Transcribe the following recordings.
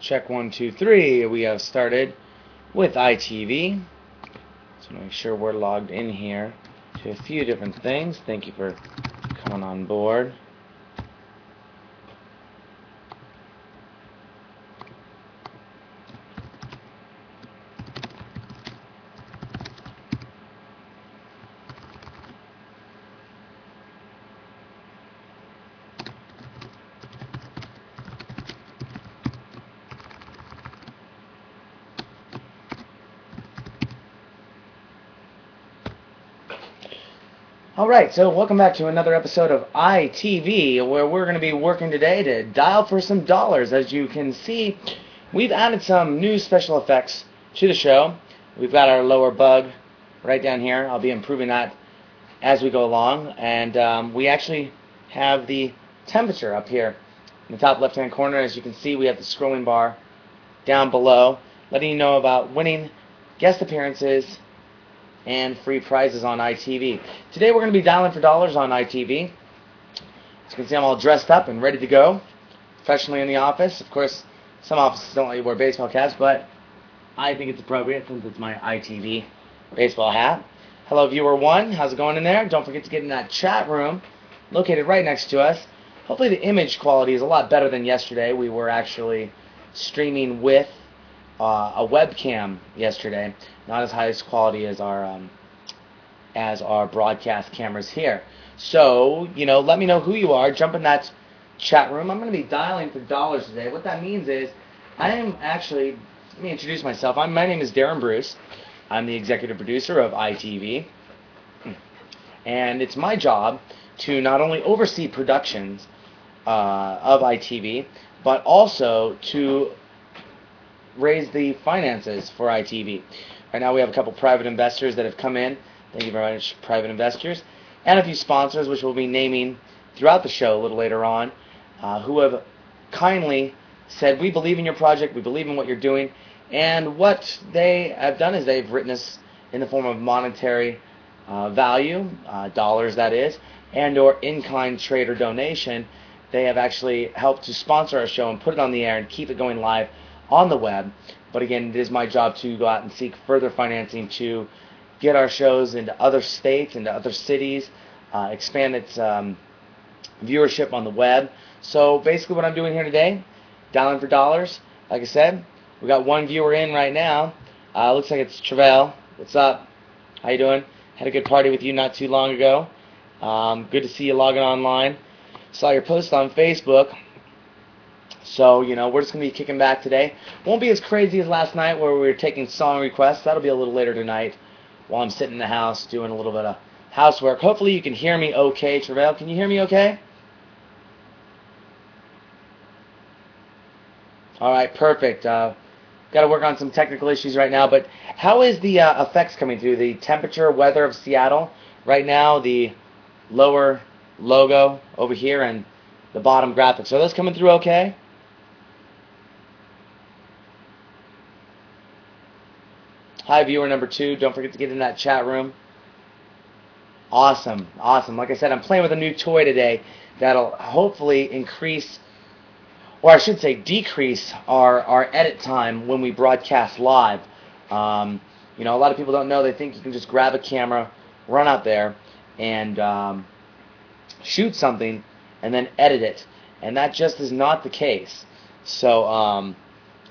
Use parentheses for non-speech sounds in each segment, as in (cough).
Check one, two, three. We have started with ITV. So make sure we're logged in here to a few different things. Thank you for coming on board. All right, so welcome back to another episode of ITV, where we're going to be working today to dial for some dollars. As you can see, we've added some new special effects to the show. We've got our lower bug right down here. I'll be improving that as we go along. And um, we actually have the temperature up here in the top left-hand corner. As you can see, we have the scrolling bar down below, letting you know about winning guest appearances and free prizes on ITV. Today we're going to be dialing for dollars on ITV. As you can see, I'm all dressed up and ready to go, professionally in the office. Of course, some offices don't let you wear baseball caps, but I think it's appropriate since it's my ITV baseball hat. Hello, viewer one. How's it going in there? Don't forget to get in that chat room located right next to us. Hopefully, the image quality is a lot better than yesterday. We were actually streaming with uh, a webcam yesterday, not as high as quality as our um, as our broadcast cameras here. So you know, let me know who you are. Jump in that chat room. I'm going to be dialing for dollars today. What that means is, I am actually. Let me introduce myself. I'm, my name is Darren Bruce. I'm the executive producer of ITV, and it's my job to not only oversee productions uh, of ITV, but also to raise the finances for ITV. Right now we have a couple private investors that have come in. Thank you very much, private investors. And a few sponsors, which we'll be naming throughout the show a little later on, uh, who have kindly said, We believe in your project, we believe in what you're doing. And what they have done is they've written us in the form of monetary uh, value, uh, dollars that is, and or in-kind trade or donation. They have actually helped to sponsor our show and put it on the air and keep it going live on the web. But again, it is my job to go out and seek further financing to get our shows into other states, into other cities, uh, expand its um, viewership on the web. So basically, what I'm doing here today, dialing for dollars. Like I said, we got one viewer in right now. Uh, looks like it's Travell. What's up? How you doing? Had a good party with you not too long ago. Um, good to see you logging online. Saw your post on Facebook. So, you know, we're just going to be kicking back today. Won't be as crazy as last night where we were taking song requests. That'll be a little later tonight while I'm sitting in the house doing a little bit of housework. Hopefully you can hear me okay, Travell. Can you hear me okay? All right, perfect. Uh, Got to work on some technical issues right now, but how is the uh, effects coming through? The temperature, weather of Seattle right now, the lower logo over here, and the bottom graphics. Are those coming through okay? Hi, viewer number two. Don't forget to get in that chat room. Awesome, awesome. Like I said, I'm playing with a new toy today that'll hopefully increase, or I should say decrease, our, our edit time when we broadcast live. Um, you know, a lot of people don't know. They think you can just grab a camera, run out there, and um, shoot something, and then edit it. And that just is not the case. So, um,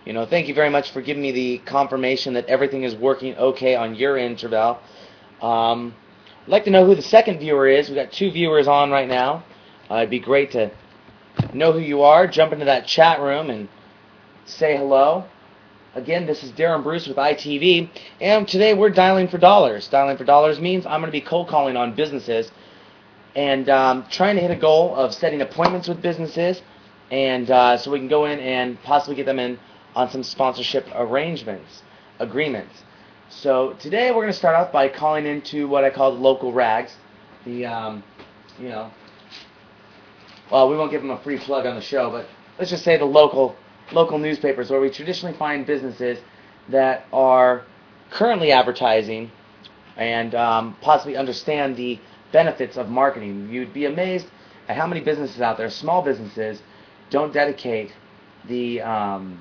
you know, thank you very much for giving me the confirmation that everything is working okay on your end, Travell. Um, I'd like to know who the second viewer is. We've got two viewers on right now. Uh, it'd be great to know who you are. Jump into that chat room and say hello. Again, this is Darren Bruce with ITV, and today we're dialing for dollars. Dialing for dollars means I'm going to be cold calling on businesses and um, trying to hit a goal of setting appointments with businesses, and uh, so we can go in and possibly get them in on some sponsorship arrangements, agreements. So today we're going to start off by calling into what I call the local rags. The, um, you know, well, we won't give them a free plug on the show, but let's just say the local local newspapers where we traditionally find businesses that are currently advertising and um, possibly understand the benefits of marketing. You'd be amazed at how many businesses out there, small businesses, don't dedicate the um,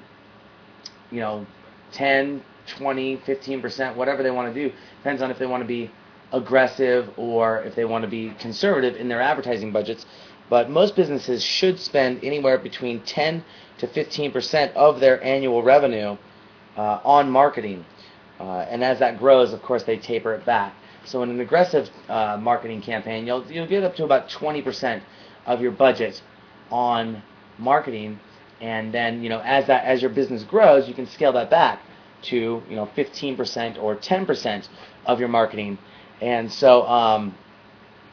you know, 10, 20, 15%, whatever they want to do. Depends on if they want to be aggressive or if they want to be conservative in their advertising budgets. But most businesses should spend anywhere between 10 to 15% of their annual revenue uh, on marketing. Uh, and as that grows, of course, they taper it back. So in an aggressive uh, marketing campaign, you'll you'll get up to about 20% of your budget on marketing, and then you know as that as your business grows, you can scale that back to you know 15% or 10% of your marketing. And so um,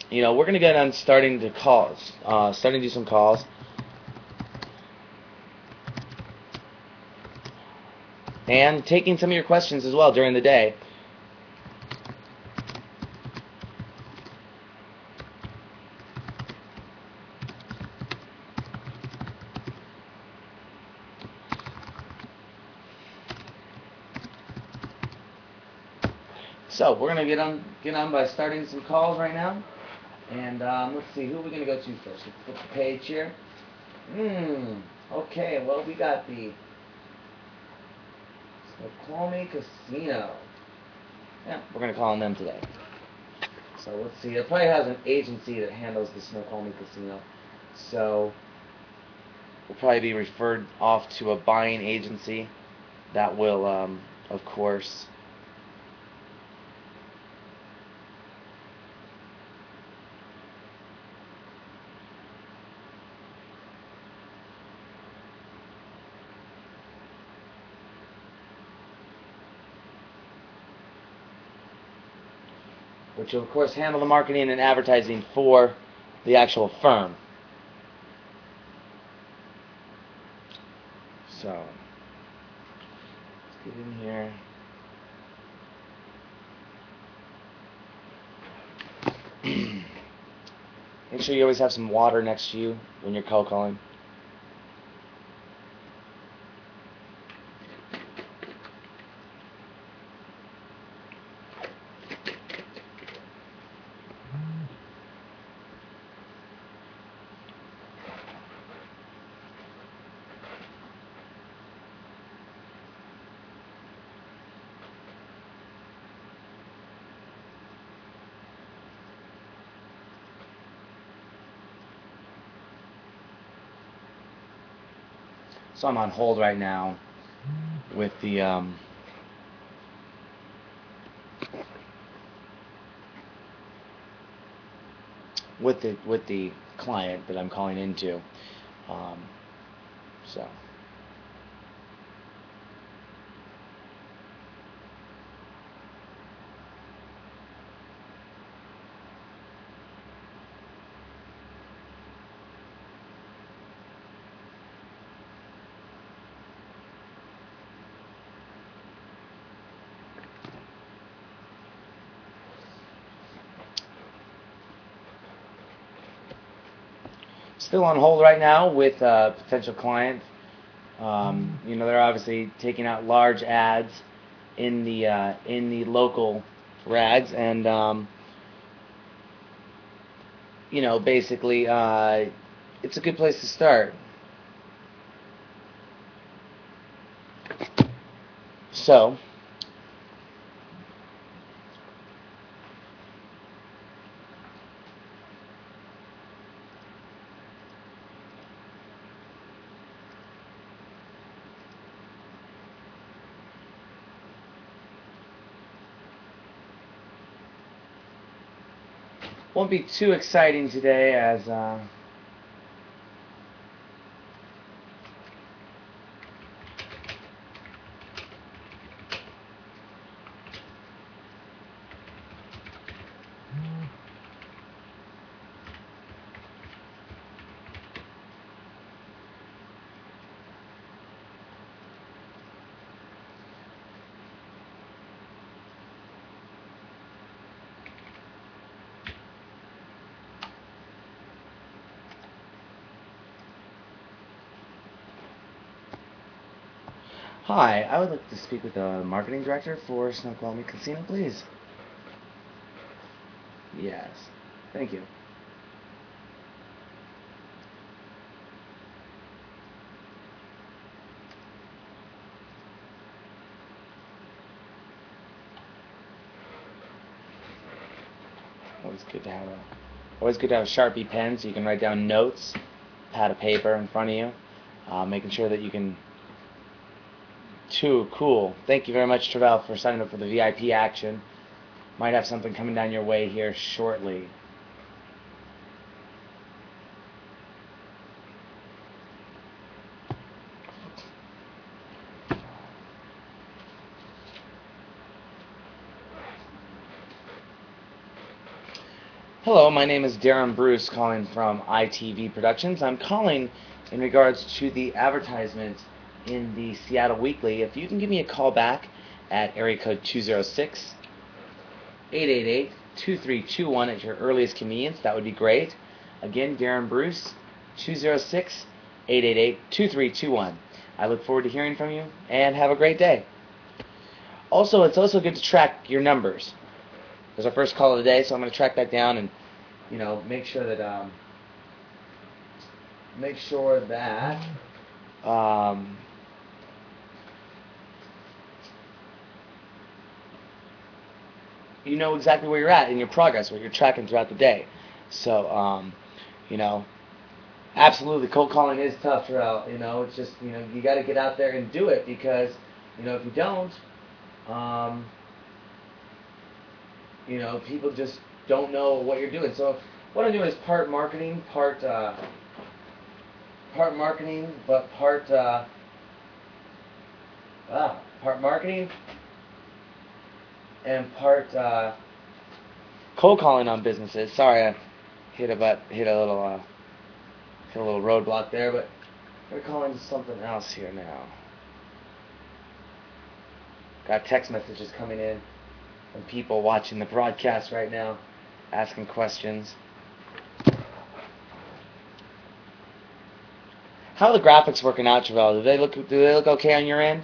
you know we're going to get on starting to calls, uh, starting to do some calls. And taking some of your questions as well during the day. So we're gonna get on get on by starting some calls right now, and um, let's see who are we gonna go to first. Let's flip the page here. Hmm. Okay. Well, we got the Snoqualmie Casino. Yeah, we're gonna call on them today. So let's see. It probably has an agency that handles the Snoqualmie Casino. So we'll probably be referred off to a buying agency that will, um, of course, which will of course handle the marketing and advertising for the actual firm. So, let's get in here. (clears throat) Make sure you always have some water next to you when you're cold calling. So I'm on hold right now with the um, with the with the client that I'm calling into. Um, so. Still on hold right now with a potential client. Um, you know, they're obviously taking out large ads in the uh, in the local rags, and um, you know, basically, uh, it's a good place to start. So. Won't be too exciting today as uh, Hi, I would like to speak with the marketing director for Snoqualmie Casino, please. Yes, thank you. Always good to have a, always good to have a sharpie pen so you can write down notes, pad of paper in front of you, uh, making sure that you can too cool. Thank you very much, Travell, for signing up for the VIP action. Might have something coming down your way here shortly. Hello, my name is Darren Bruce, calling from ITV Productions. I'm calling in regards to the advertisement in the Seattle Weekly. If you can give me a call back at area code 206 888 2321 at your earliest convenience, that would be great. Again, Darren Bruce, 206 888 2321. I look forward to hearing from you and have a great day. Also, it's also good to track your numbers was our first call of the day, so I'm going to track that down and, you know, make sure that, um, make sure that, um, you know exactly where you're at in your progress, what you're tracking throughout the day. So, um, you know, absolutely, cold calling is tough, Terrell. You know, it's just, you know, you got to get out there and do it because, you know, if you don't, um, you know, people just don't know what you're doing. So what I'm doing is part marketing, part uh, part marketing, but part uh, ah, part marketing and part uh, cold calling on businesses. Sorry, I hit a but hit a little uh, hit a little roadblock there, but we're calling something else here now. Got text messages coming in and people watching the broadcast right now asking questions. How are the graphics working out, Travell? Do they look do they look okay on your end?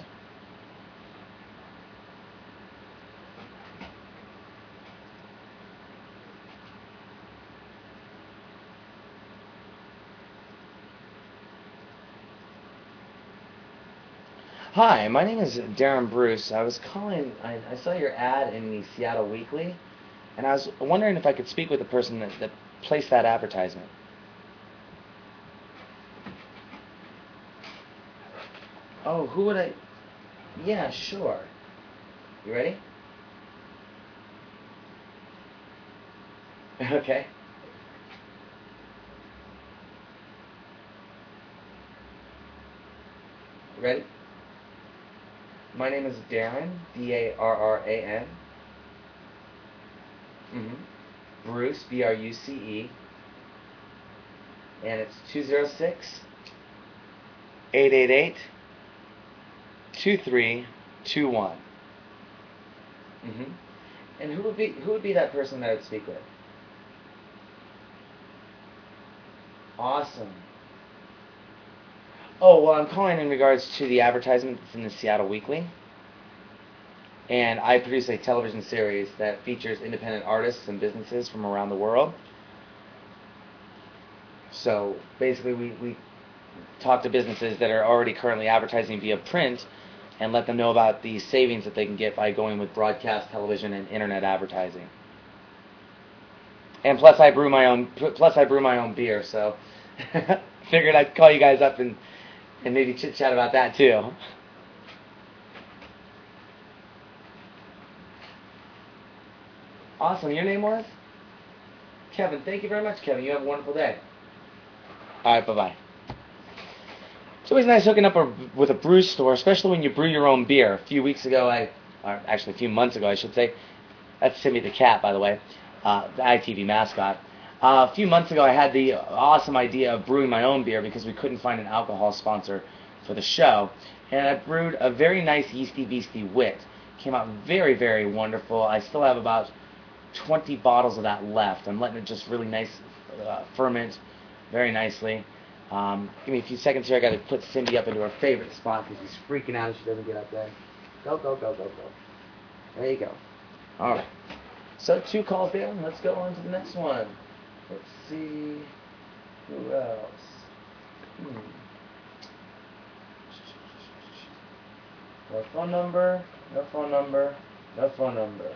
Hi, my name is Darren Bruce. I was calling, I, I, saw your ad in the Seattle Weekly, and I was wondering if I could speak with the person that, that placed that advertisement. Oh, who would I? Yeah, sure. You ready? (laughs) Okay. Ready? My name is Darren, D-A-R-R-A-N. Mm-hmm. Bruce, B-R-U-C-E. And it's 206 888 2321. Mm-hmm. And who would be who would be that person that I would speak with? Awesome. Oh, well, I'm calling in regards to the advertisement that's in the Seattle Weekly. And I produce a television series that features independent artists and businesses from around the world. So basically, we, we talk to businesses that are already currently advertising via print and let them know about the savings that they can get by going with broadcast television and internet advertising. And plus, I brew my own. Plus, I brew my own beer, so (laughs) figured I'd call you guys up and and maybe chit chat about that too. Awesome. Your name was? Kevin. Thank you very much, Kevin. You have a wonderful day. All right. Bye bye. It's always nice hooking up a, with a brew store, especially when you brew your own beer. A few weeks ago, I, or actually a few months ago, I should say. That's Timmy the cat, by the way, uh, the ITV mascot. Uh, a few months ago, I had the awesome idea of brewing my own beer because we couldn't find an alcohol sponsor for the show. And I brewed a very nice yeasty beasty wit. Came out very, very wonderful. I still have about 20 bottles of that left. I'm letting it just really nice uh, ferment very nicely. Um, give me a few seconds here. I got to put Cindy up into her favorite spot because she's freaking out if she doesn't get up there. Go, go, go, go, go. There you go. All right. So two calls down. Let's go on to the next one. See. Who else? Hmm. No phone number. No phone number. No phone number.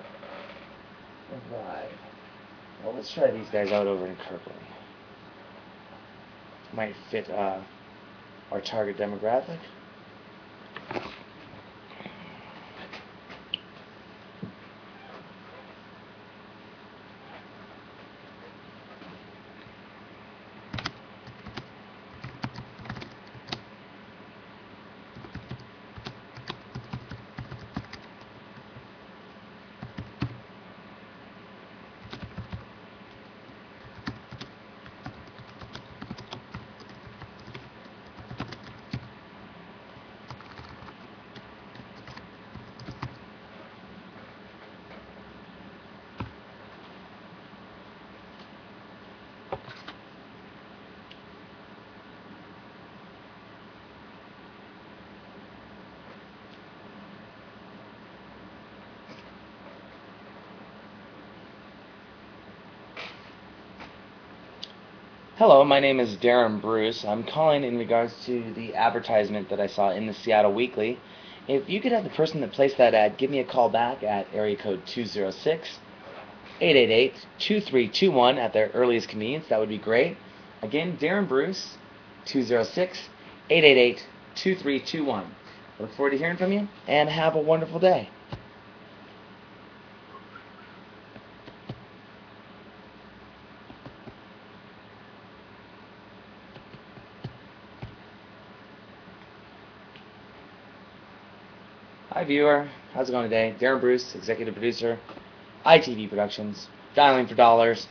Right. Well, let's try these guys out over in Kirkland. Might fit uh, our target demographic. Hello, my name is Darren Bruce. I'm calling in regards to the advertisement that I saw in the Seattle Weekly. If you could have the person that placed that ad give me a call back at area code 206 888 2321 at their earliest convenience, that would be great. Again, Darren Bruce, 206 888 2321. Look forward to hearing from you and have a wonderful day. Hi, viewer. How's it going today? Darren Bruce, executive producer, ITV Productions, dialing for dollars.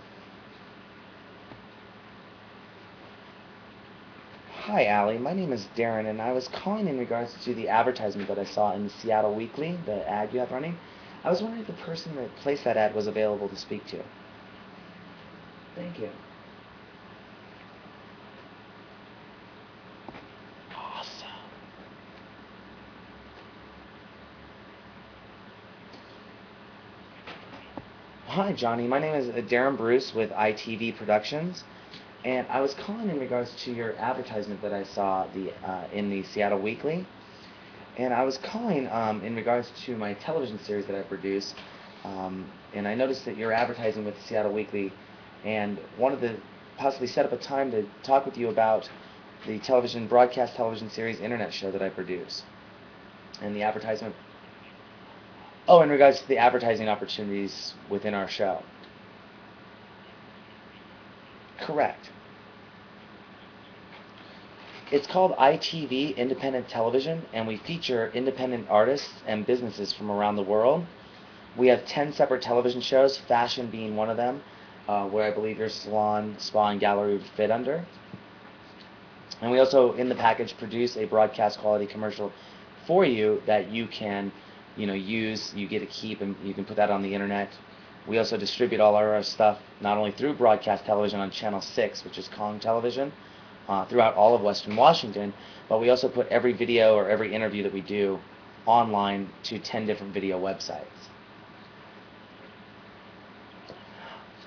Hi, Allie. My name is Darren, and I was calling in regards to the advertisement that I saw in the Seattle Weekly, the ad you have running. I was wondering if the person that placed that ad was available to speak to. Thank you. Awesome. Hi, Johnny. My name is uh, Darren Bruce with ITV Productions, and I was calling in regards to your advertisement that I saw the uh, in the Seattle Weekly, and I was calling um, in regards to my television series that I produce, um, and I noticed that you're advertising with Seattle Weekly, and wanted to possibly set up a time to talk with you about the television broadcast television series internet show that I produce, and the advertisement Oh, in regards to the advertising opportunities within our show. Correct. It's called ITV Independent Television, and we feature independent artists and businesses from around the world. We have 10 separate television shows, fashion being one of them, uh, where I believe your salon, spa, and gallery would fit under. And we also, in the package, produce a broadcast quality commercial for you that you can you know use you get to keep and you can put that on the internet. We also distribute all our stuff not only through broadcast television on channel 6 which is kong television uh, throughout all of western washington but we also put every video or every interview that we do online to 10 different video websites.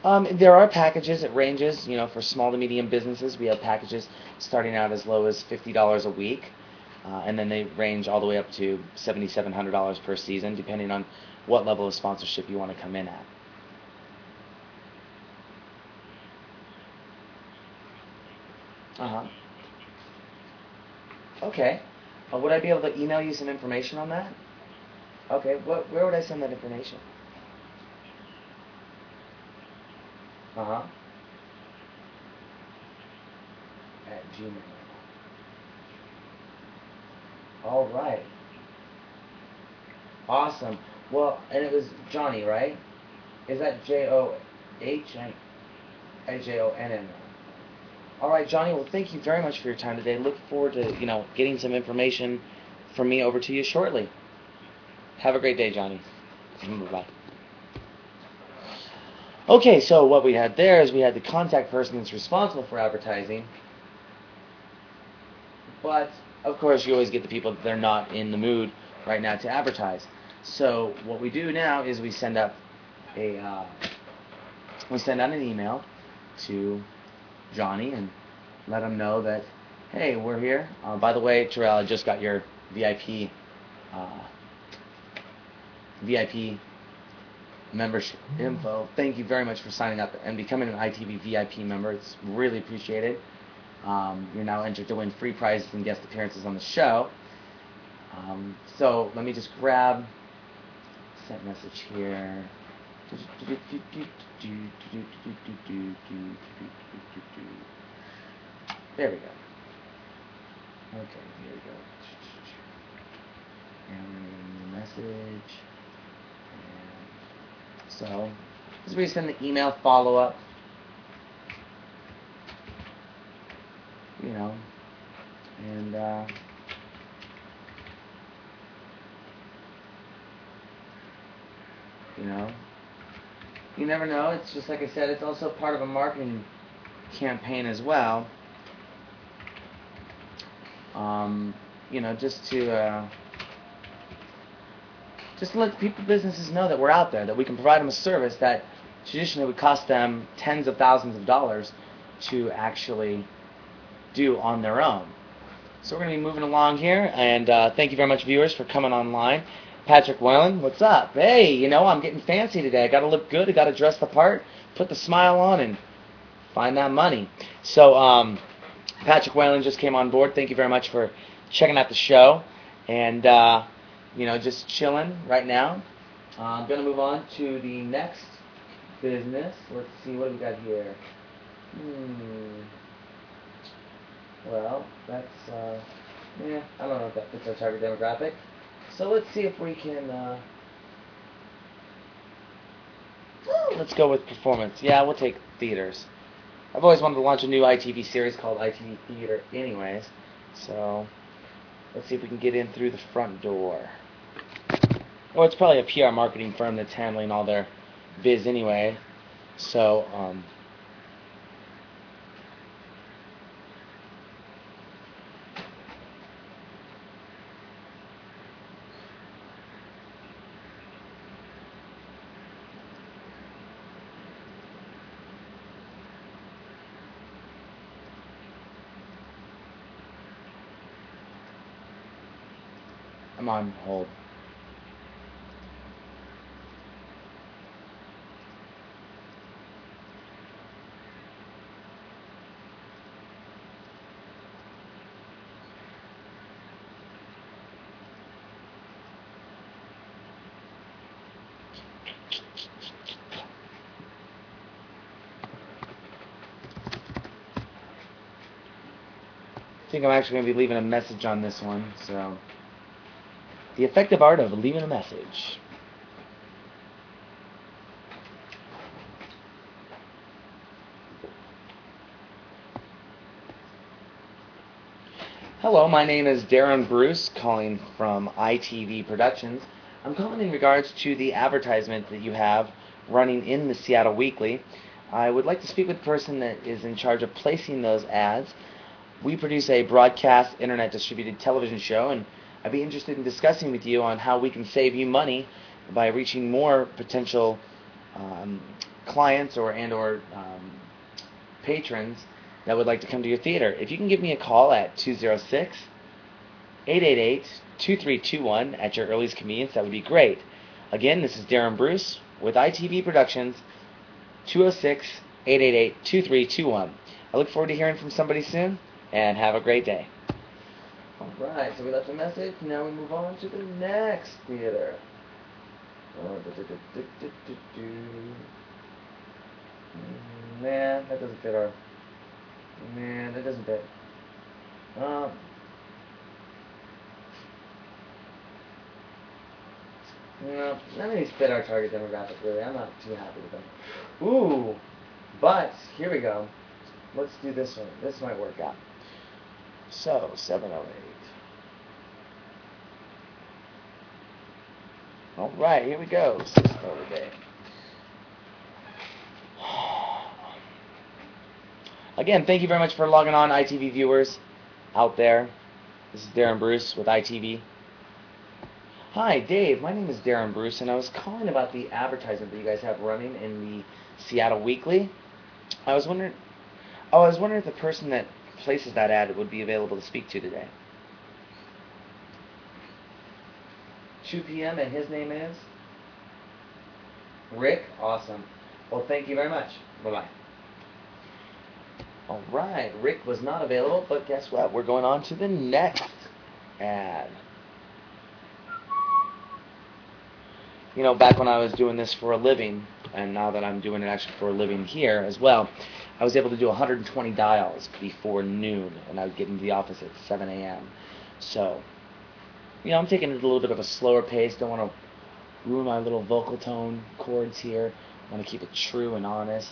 Um, there are packages it ranges you know for small to medium businesses we have packages starting out as low as $50 a week uh, and then they range all the way up to $7,700 per season, depending on what level of sponsorship you want to come in at. Uh huh. Okay. Uh, would I be able to email you some information on that? Okay. What, where would I send that information? Uh huh. At Gmail. All right. Awesome. Well, and it was Johnny, right? Is that J O H N J O N N? All right, Johnny. Well, thank you very much for your time today. Look forward to you know getting some information from me over to you shortly. Have a great day, Johnny. Mm-hmm, Bye. Okay, so what we had there is we had the contact person that's responsible for advertising, but of course, you always get the people that they're not in the mood right now to advertise. So what we do now is we send up a uh, we send out an email to Johnny and let him know that hey, we're here. Uh, by the way, Terrell, I just got your VIP uh, VIP membership info. Thank you very much for signing up and becoming an ITV VIP member. It's really appreciated. Um, you're now entered to win free prizes and guest appearances on the show. Um, so let me just grab sent message here. There we go. Okay, here we go. And message. And so, this is where you send the email follow up. You know, and uh, you know, you never know. It's just like I said, it's also part of a marketing campaign as well. Um, you know, just to uh, just to let people, businesses know that we're out there, that we can provide them a service that traditionally would cost them tens of thousands of dollars to actually do on their own. So we're going to be moving along here, and uh, thank you very much, viewers, for coming online. Patrick Whalen, what's up? Hey, you know, I'm getting fancy today. I got to look good. I got to dress the part, put the smile on, and find that money. So, um, Patrick Whalen just came on board. Thank you very much for checking out the show. And, uh, you know, just chilling right now. Uh, I'm going to move on to the next business. Let's see, what we got here? Hmm. Well, that's, uh, yeah, I don't know if that fits our target demographic. So let's see if we can, uh, let's go with performance. Yeah, we'll take theaters. I've always wanted to launch a new ITV series called ITV Theater anyways. So, let's see if we can get in through the front door. Oh, it's probably a PR marketing firm that's handling all their biz anyway. So, um, I'm on hold. I think I'm actually going to be leaving a message on this one, so... The effective art of leaving a message. Hello, my name is Darren Bruce, calling from ITV Productions. I'm calling in regards to the advertisement that you have running in the Seattle Weekly. I would like to speak with the person that is in charge of placing those ads. We produce a broadcast, internet distributed television show, and I'd be interested in discussing with you on how we can save you money by reaching more potential um, clients or and or um, patrons that would like to come to your theater. If you can give me a call at 206 888 2321 at your earliest convenience, that would be great. Again, this is Darren Bruce with ITV Productions, 206 888 2321. I look forward to hearing from somebody soon, and have a great day. Alright, so we left a message. Now we move on to the next theater. Oh, Man, that doesn't fit our. Man, that doesn't fit. Um. No, none of these fit our target demographic really. I'm not too happy with them. Ooh, but here we go. Let's do this one. This might work out. So, 708. Alright, here we go. The day. (sighs) Again, thank you very much for logging on, ITV viewers out there. This is Darren Bruce with ITV. Hi, Dave. My name is Darren Bruce, and I was calling about the advertisement that you guys have running in the Seattle Weekly. I was wondering, oh, I was wondering if the person that places that ad would be available to speak to today. 2 p.m. and his name is? Rick, awesome. Well, thank you very much. Bye bye. All right, Rick was not available, but guess what? We're going on to the next ad. You know, back when I was doing this for a living, and now that I'm doing it actually for a living here as well, I was able to do 120 dials before noon, and I would get into the office at 7 a.m. So, you know, I'm taking it a little bit of a slower pace. Don't want to ruin my little vocal tone chords here. I want to keep it true and honest.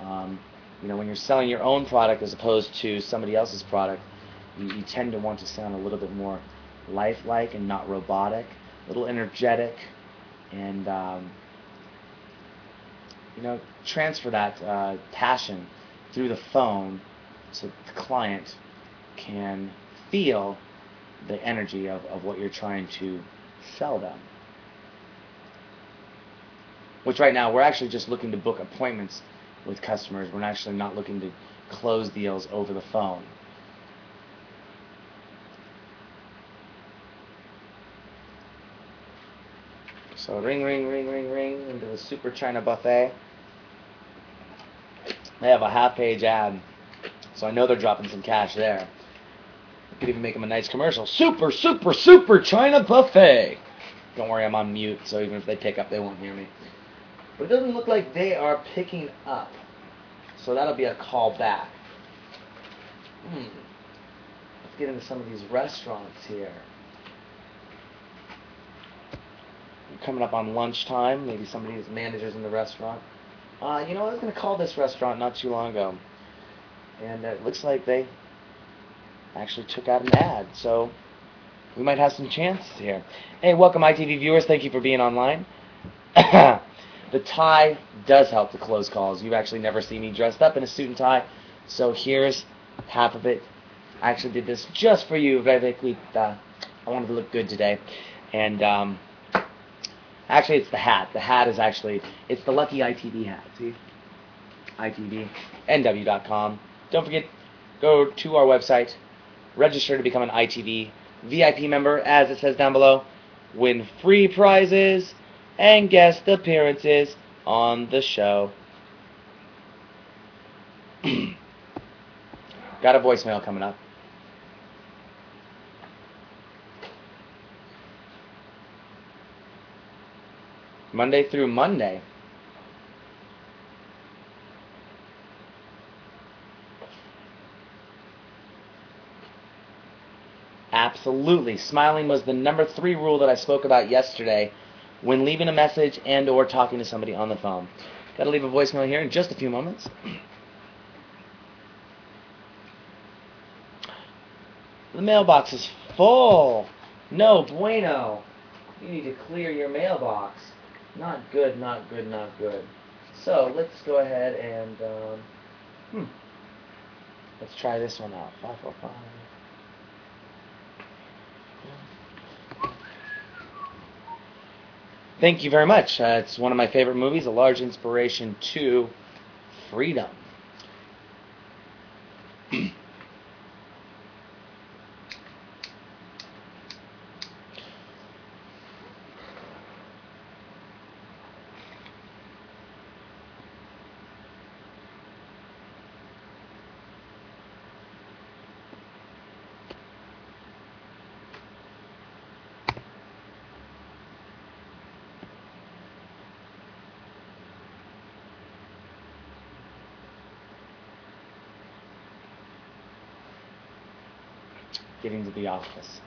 Um, you know, when you're selling your own product as opposed to somebody else's product, you, you tend to want to sound a little bit more lifelike and not robotic, a little energetic, and um, you know, transfer that uh, passion through the phone so the client can feel the energy of, of what you're trying to sell them. Which right now we're actually just looking to book appointments with customers. We're actually not looking to close deals over the phone. So ring, ring, ring, ring, ring into the Super China Buffet. They have a half-page ad, so I know they're dropping some cash there. Could even make them a nice commercial. Super, super, super China Buffet. Don't worry, I'm on mute, so even if they pick up, they won't hear me. But it doesn't look like they are picking up. So that'll be a call back. Hmm. Let's get into some of these restaurants here. Coming up on lunchtime, maybe somebody's managers in the restaurant. Uh, you know, I was going to call this restaurant not too long ago. And it looks like they actually took out an ad. So we might have some chances here. Hey, welcome ITV viewers. Thank you for being online. (coughs) the tie does help to close calls. You've actually never seen me dressed up in a suit and tie. So here's half of it. I actually did this just for you, uh, I wanted to look good today. And um, actually, it's the hat. The hat is actually, it's the lucky ITV hat. See? ITV. NW.com. Don't forget, go to our website, register to become an ITV VIP member, as it says down below. Win free prizes and guest appearances on the show. (clears throat) Got a voicemail coming up. Monday through Monday. Absolutely. Smiling was the number three rule that I spoke about yesterday when leaving a message and or talking to somebody on the phone. Got to leave a voicemail here in just a few moments. The mailbox is full. No bueno. You need to clear your mailbox. Not good, not good, not good. So let's go ahead and um, hmm. Let's try this one out. Five four five. Thank you very much. Uh, it's one of my favorite movies, a large inspiration to freedom. Getting to the office.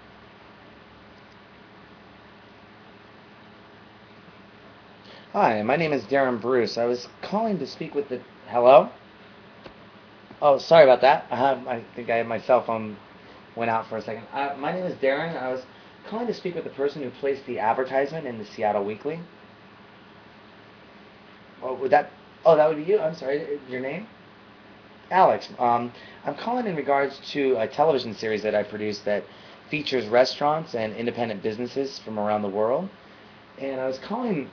Hi, my name is Darren Bruce. I was calling to speak with the. Hello? Oh, sorry about that. I, (laughs) have, I think I have my cell phone went out for a second. Uh, my name is Darren. I was calling to speak with the person who placed the advertisement in the Seattle Weekly. Oh, would that? Oh, that would be you. I'm sorry. Your name? Alex, um, I'm calling in regards to a television series that I produced that features restaurants and independent businesses from around the world. And I was calling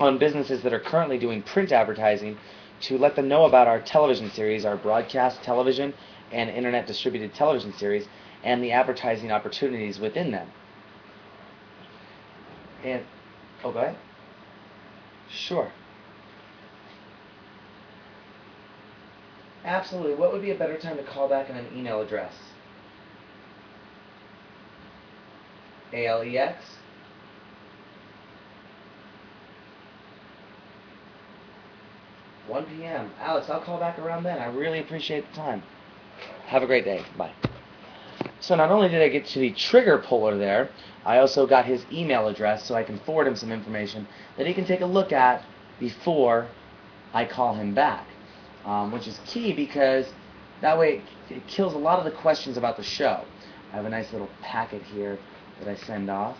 on businesses that are currently doing print advertising to let them know about our television series, our broadcast television and internet distributed television series, and the advertising opportunities within them. And, oh, go ahead. Sure. Absolutely. What would be a better time to call back and an email address? ALEX? One PM. Alex, I'll call back around then. I really appreciate the time. Have a great day. Bye. So not only did I get to the trigger puller there, I also got his email address so I can forward him some information that he can take a look at before I call him back, um, which is key because that way it kills a lot of the questions about the show. I have a nice little packet here that I send off,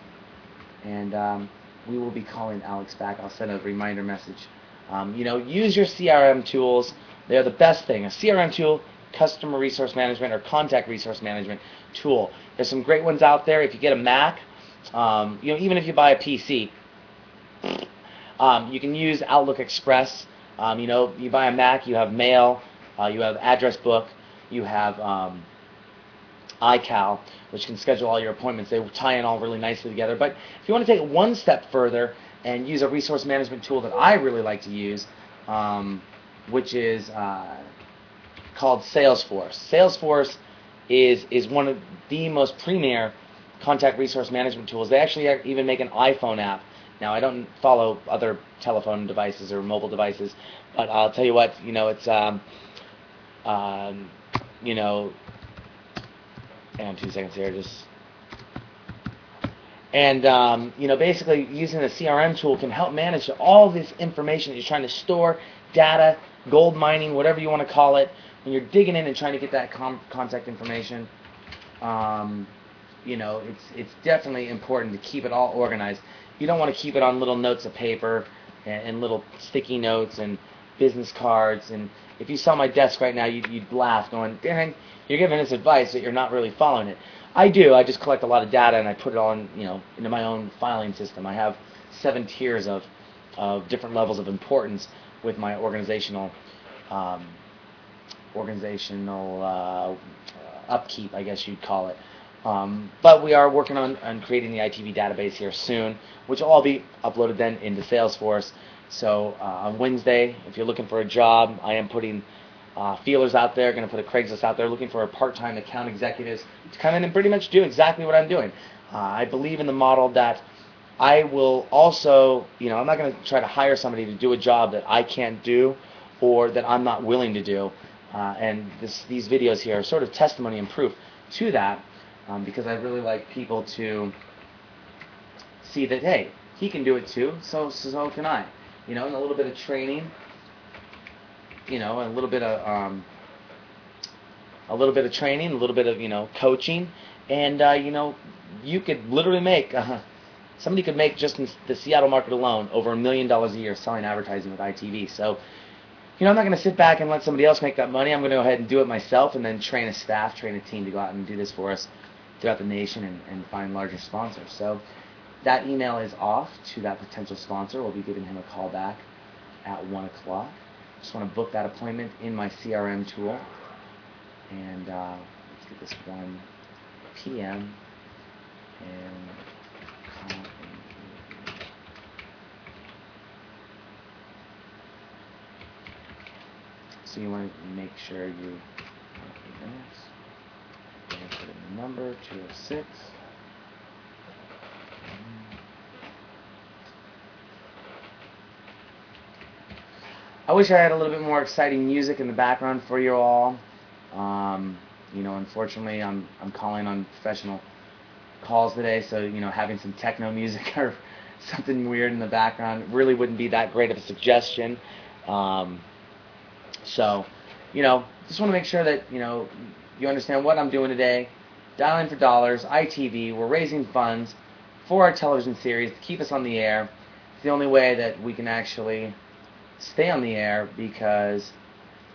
and um, we will be calling Alex back. I'll send a reminder message. Um, you know, use your CRM tools. They're the best thing. A CRM tool, customer resource management or contact resource management tool. There's some great ones out there. If you get a Mac, um, you know, even if you buy a PC, um, you can use Outlook Express. Um, you know, you buy a Mac, you have Mail, uh, you have Address Book, you have um, iCal, which can schedule all your appointments. They tie in all really nicely together. But if you want to take it one step further and use a resource management tool that I really like to use, um, which is uh, called Salesforce. Salesforce is is one of the most premier contact resource management tools. They actually even make an iPhone app. Now I don't follow other telephone devices or mobile devices, but I'll tell you what, you know, it's um, um, you know, on two seconds here, just and um, you know, basically using a CRM tool can help manage all this information that you're trying to store, data, gold mining, whatever you want to call it. When you're digging in and trying to get that com- contact information, um, you know, it's it's definitely important to keep it all organized. You don't want to keep it on little notes of paper and, and little sticky notes and business cards. And if you saw my desk right now, you'd, you'd laugh, going, "Darren, you're giving us advice, but you're not really following it." I do. I just collect a lot of data and I put it on, you know, into my own filing system. I have seven tiers of of different levels of importance with my organizational um, organizational uh, upkeep, I guess you'd call it. Um, but we are working on, on creating the ITV database here soon, which will all be uploaded then into Salesforce. So uh, on Wednesday, if you're looking for a job, I am putting uh, feelers out there, going to put a Craigslist out there, looking for a part-time account executives to come in and pretty much do exactly what I'm doing. Uh, I believe in the model that I will also, you know, I'm not going to try to hire somebody to do a job that I can't do or that I'm not willing to do. Uh, and this, these videos here are sort of testimony and proof to that um, because I really like people to see that, hey, he can do it too, so, so can I. You know, and a little bit of training you know, a little bit of um, a little bit of training, a little bit of you know coaching, and uh, you know, you could literally make uh, (laughs) somebody could make just in the Seattle market alone over a million dollars a year selling advertising with ITV. So, you know, I'm not going to sit back and let somebody else make that money. I'm going to go ahead and do it myself, and then train a staff, train a team to go out and do this for us throughout the nation and, and find larger sponsors. So. That email is off to that potential sponsor. We'll be giving him a call back at 1 o'clock. Just want to book that appointment in my CRM tool. And uh, let's get this 1 p.m. and So you want to make sure you put in the number 206. I wish I had a little bit more exciting music in the background for you all. Um, you know, unfortunately, I'm I'm calling on professional calls today, so you know, having some techno music (laughs) or something weird in the background really wouldn't be that great of a suggestion. Um, so, you know, just want to make sure that you know you understand what I'm doing today. Dialing for dollars, ITV. We're raising funds for our television series to keep us on the air. It's the only way that we can actually stay on the air because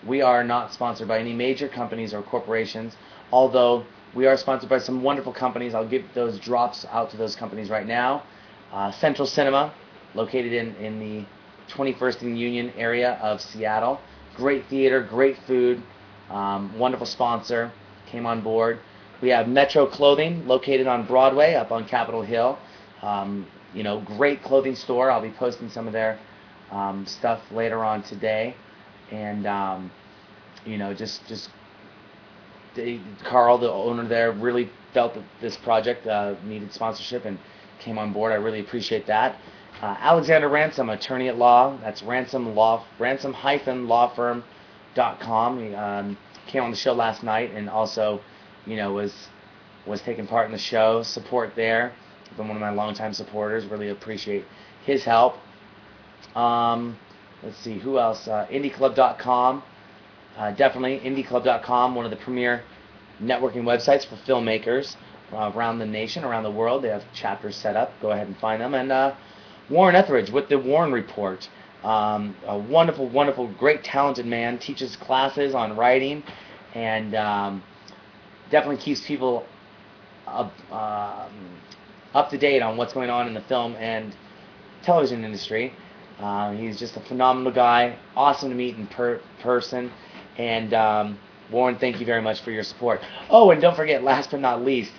we are not sponsored by any major companies or corporations, although we are sponsored by some wonderful companies. I'll give those drops out to those companies right now. Uh, Central Cinema, located in, in the 21st and Union area of Seattle. Great theater, great food, um, wonderful sponsor, came on board. We have Metro Clothing, located on Broadway, up on Capitol Hill. Um, you know, great clothing store. I'll be posting some of their um, stuff later on today. And, um, you know, just just they, Carl, the owner there, really felt that this project uh, needed sponsorship and came on board. I really appreciate that. Uh, Alexander Ransom, attorney at law. That's ransom law ransom hyphen law firm com. He um, came on the show last night and also, you know, was was taking part in the show. Support there. Been one of my longtime supporters. Really appreciate his help. Um, let's see who else. Uh, IndieClub.com. Uh, definitely IndieClub.com, one of the premier networking websites for filmmakers uh, around the nation, around the world. They have chapters set up. Go ahead and find them. And uh, Warren Etheredge with the Warren Report. Um, a wonderful, wonderful, great, talented man. Teaches classes on writing, and um, definitely keeps people up, um, up to date on what's going on in the film and television industry. Uh, he's just a phenomenal guy. Awesome to meet in per- person. And um, Warren, thank you very much for your support. Oh, and don't forget, last but not least,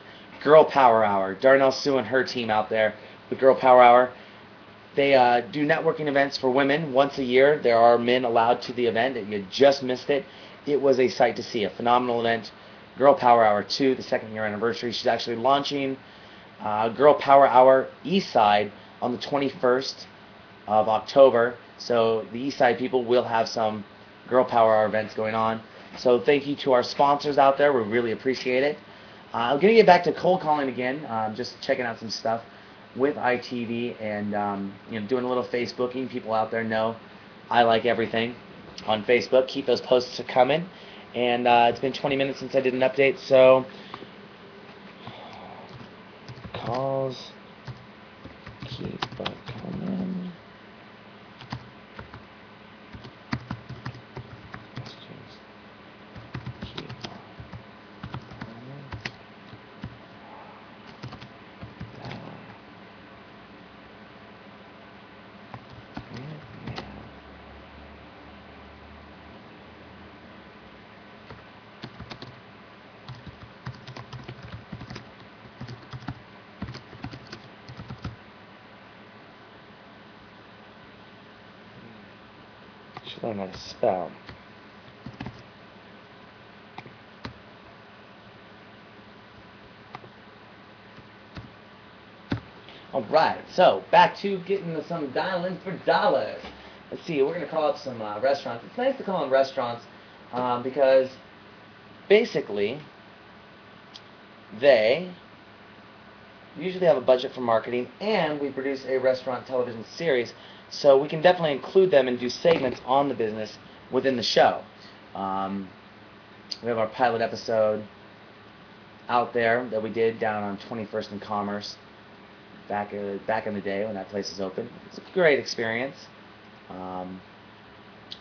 Girl Power Hour. Darnell Sue and her team out there with Girl Power Hour. They uh, do networking events for women once a year. There are men allowed to the event. If you just missed it. It was a sight to see. A phenomenal event. Girl Power Hour 2, the second year anniversary. She's actually launching uh, Girl Power Hour East Side on the 21st of October. So the East Side people will have some Girl Power Hour events going on. So thank you to our sponsors out there. We really appreciate it. Uh, I'm going to get back to cold calling again. Uh, just checking out some stuff with ITV and um, you know doing a little Facebooking. People out there know I like everything on Facebook. Keep those posts coming. And uh, it's been 20 minutes since I did an update, so calls keep coming. Questions keep coming. Should learn how to spell. All right, so back to getting some dialing for dollars. Let's see, we're going to call up some uh, restaurants. It's nice to call them restaurants um, because basically they usually have a budget for marketing and we produce a restaurant television series so we can definitely include them and do segments on the business within the show. Um, we have our pilot episode out there that we did down on 21st and Commerce back uh, back in the day when that place was open. It's a great experience. Um,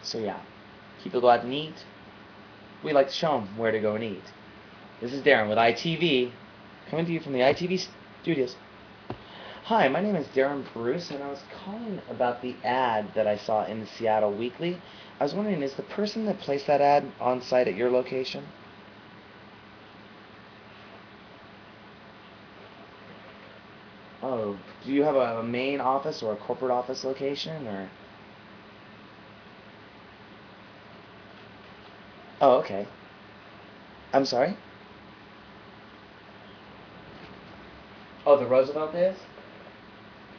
so yeah, people go out and eat. We like to show them where to go and eat. This is Darren with ITV, coming to you from the ITV studios. Hi, my name is Darren Bruce, and I was calling about the ad that I saw in the Seattle Weekly. I was wondering, is the person that placed that ad on site at your location? Oh, do you have a main office or a corporate office location, or? Oh, okay. I'm sorry. Oh, the Roosevelt is.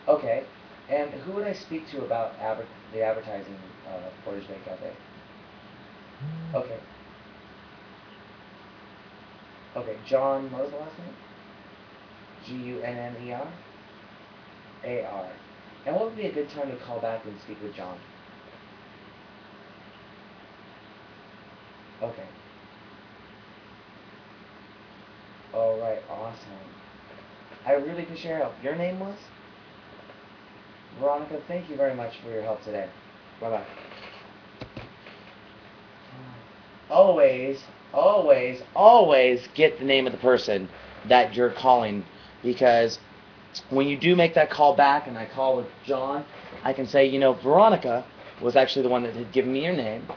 Okay. And who would I speak to about adver- the advertising uh, Porter's Bank out there? Okay. Okay, John, what was the last name? G U N N E R? A R. And what would be a good time to call back and speak with John? Okay. Alright, awesome. I really appreciate your help. Your name was? Veronica, thank you very much for your help today. Bye bye. Always, always, always get the name of the person that you're calling because when you do make that call back and I call with John, I can say, you know, Veronica was actually the one that had given me your name,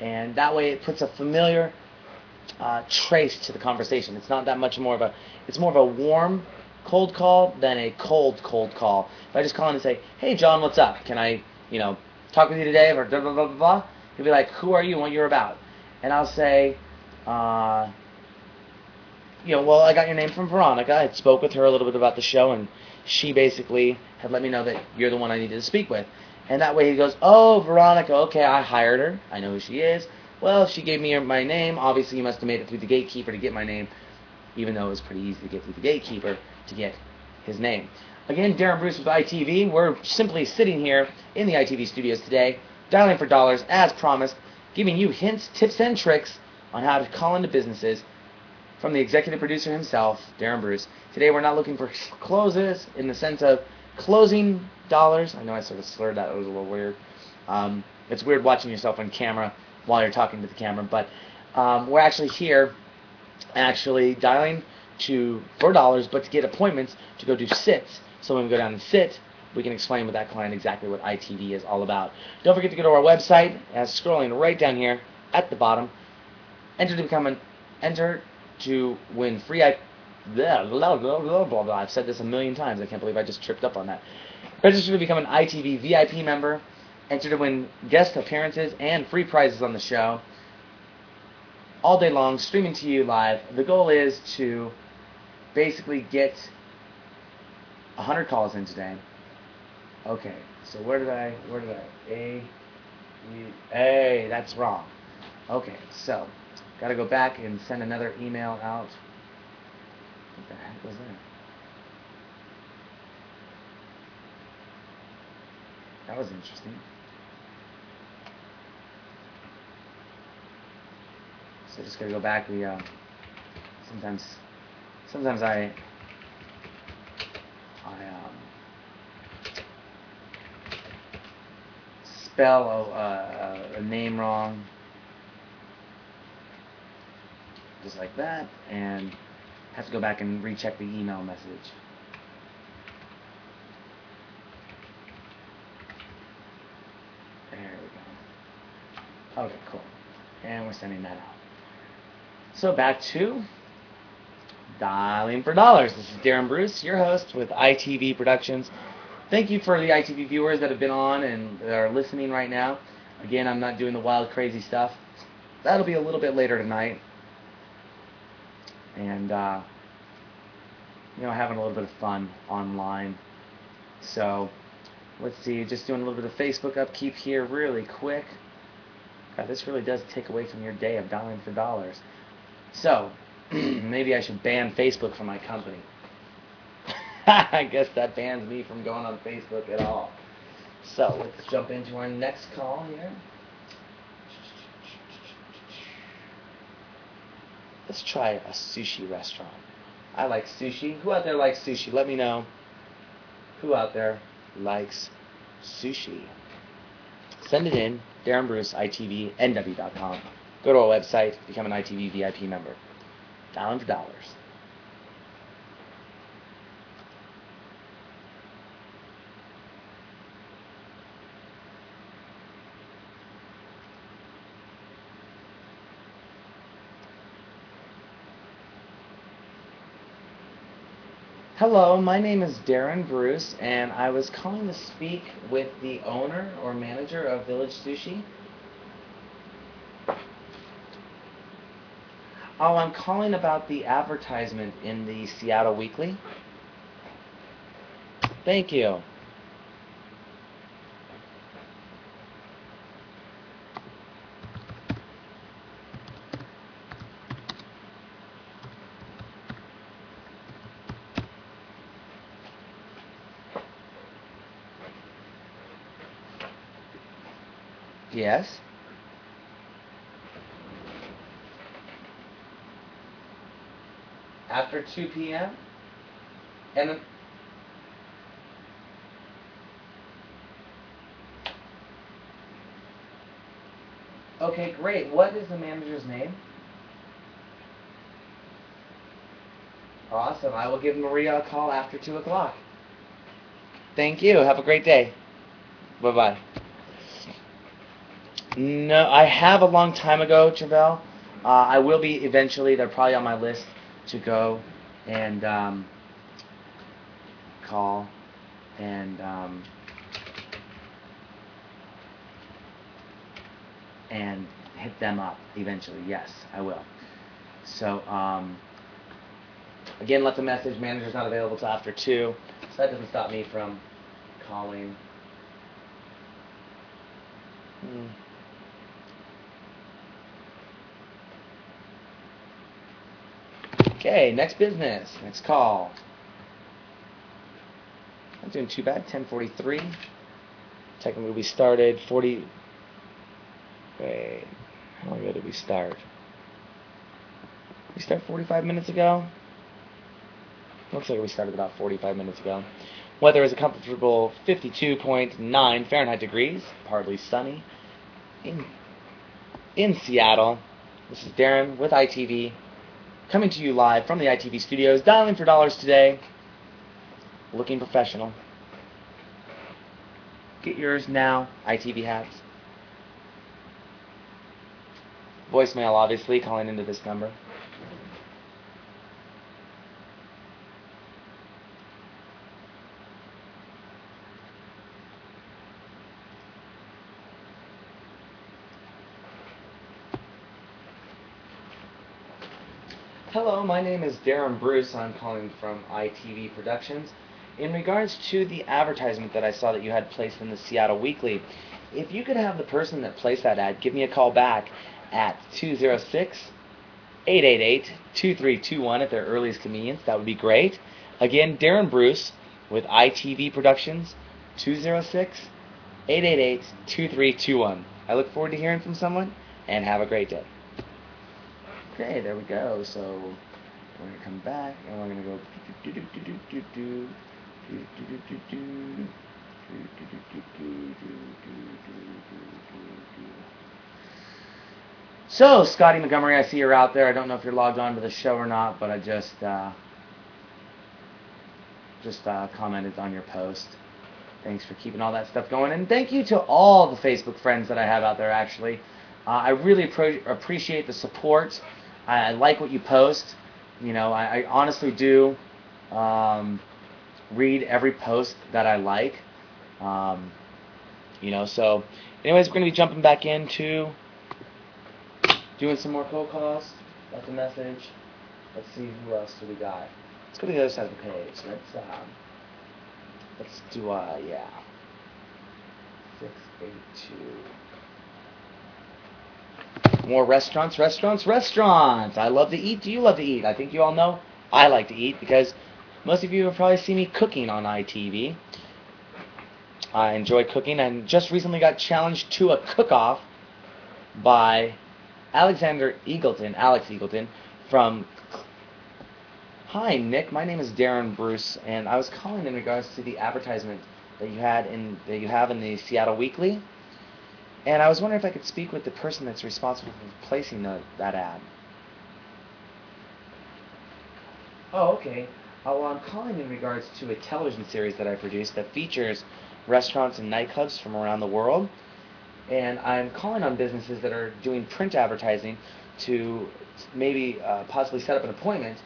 and that way it puts a familiar uh, trace to the conversation. It's not that much more of a, it's more of a warm cold call than a cold cold call. If I just call in and say, "Hey, John, what's up? Can I, you know, talk with you today?" or blah blah blah blah blah, he'll be like, "Who are you? What you're about?" and I'll say, uh, you know, well, I got your name from Veronica. I spoke with her a little bit about the show, and she basically had let me know that you're the one I needed to speak with. And that way he goes, oh, Veronica, okay, I hired her. I know who she is. Well, she gave me my name. Obviously, you must have made it through the gatekeeper to get my name, even though it was pretty easy to get through the gatekeeper to get his name. Again, Darren Bruce with ITV. We're simply sitting here in the ITV studios today, dialing for dollars as promised, giving you hints, tips, and tricks on how to call into businesses from the executive producer himself, Darren Bruce. Today, we're not looking for closes in the sense of closing dollars. I know I sort of slurred that; it was a little weird. Um, it's weird watching yourself on camera while you're talking to the camera, but um, we're actually here, actually dialing to for dollars, but to get appointments to go do sits. So when we go down and sit, we can explain with that client exactly what ITV is all about. Don't forget to go to our website, as scrolling right down here at the bottom. Enter to become an enter to win free I blah, blah, blah, blah, blah, blah. I've said this a million times. I can't believe I just tripped up on that. Register to become an ITV VIP member. Enter to win guest appearances and free prizes on the show. All day long, streaming to you live. The goal is to basically get 100 calls in today. Okay, so where did I, where did I, A, E, A, that's wrong. Okay, so, gotta go back and send another email out. What the heck was that? That was interesting. So just gotta go back. We uh, sometimes, sometimes I, I um, spell a, a, a name wrong, just like that, and have to go back and recheck the email message. There we go. Okay, cool. And we're sending that out. So back to Dialing for Dollars. This is Darren Bruce, your host with ITV Productions. Thank you for the ITV viewers that have been on and are listening right now. Again, I'm not doing the wild, crazy stuff. That'll be a little bit later tonight. And, uh, you know, having a little bit of fun online. So, let's see, just doing a little bit of Facebook upkeep here really quick. God, this really does take away from your day of dialing for dollars. So, (clears throat) maybe I should ban Facebook from my company. (laughs) I guess that bans me from going on Facebook at all. So, let's jump into our next call here. Let's try a sushi restaurant. I like sushi. Who out there likes sushi? Let me know. Who out there likes sushi? Send it in. Darren Bruce, ITV, NW.com. Go to our website, become an ITV VIP member. Dollars. Hello, my name is Darren Bruce, and I was calling to speak with the owner or manager of Village Sushi. Oh, I'm calling about the advertisement in the Seattle Weekly. Thank you. Yes. After 2 p.m. And Okay, great. What is the manager's name? Awesome. I will give Maria a call after 2 o'clock. Thank you. Have a great day. Bye bye. No, I have a long time ago, Travell. Uh, I will be eventually. They're probably on my list to go and um, call and um, and hit them up eventually. Yes, I will. So, um, again, left a message. Manager's not available till after 2. So that doesn't stop me from calling. Hmm. Okay, next business. Next call. Not doing too bad. 1043. Technically, we started 40. Wait. How long ago did we start? We start 45 minutes ago? Looks like we started about 45 minutes ago. Weather is a comfortable 52.9 Fahrenheit degrees, partly sunny. In, in Seattle, this is Darren with ITV, coming to you live from the ITV studios, dialing for dollars today, looking professional. Get yours now, ITV hats. Voicemail, obviously, calling into this number. Hello, my name is Darren Bruce. I'm calling from ITV Productions. In regards to the advertisement that I saw that you had placed in the Seattle Weekly, if you could have the person that placed that ad give me a call back at 206 888 2321 at their earliest convenience, that would be great. Again, Darren Bruce with ITV Productions, 206 888 2321. I look forward to hearing from someone and have a great day. Okay, there we go. So we're gonna come back and we're gonna go. So, Scotty Montgomery, I see you're out there. I don't know if you're logged on to the show or not, but I just uh, just uh, commented on your post. Thanks for keeping all that stuff going, and thank you to all the Facebook friends that I have out there. Actually, uh, I really appreciate the support. I, I, like what you post. You know, I, I honestly do um, read every post that I like. Um, you know, so anyways, we're gonna be jumping back into doing some more cold calls. That's the message. Let's see who else do we got. Let's go to the other side of the page. Let's um, let's do uh yeah. Six eight two. More restaurants, restaurants, restaurants. I love to eat. Do you love to eat? I think you all know I like to eat because most of you have probably seen me cooking on ITV. I enjoy cooking and just recently got challenged to a cook-off by Alexander Eagleton, Alex Eagleton, from. Hi, Nick. My name is Darren Bruce, and I was calling in regards to the advertisement that you had in that you have in the Seattle Weekly, and I was wondering if I could speak with the person that's responsible for placing the, that ad. Oh, okay. Oh, well, I'm calling in regards to a television series that I produced that features restaurants and nightclubs from around the world and I'm calling on businesses that are doing print advertising to maybe uh, possibly set up an appointment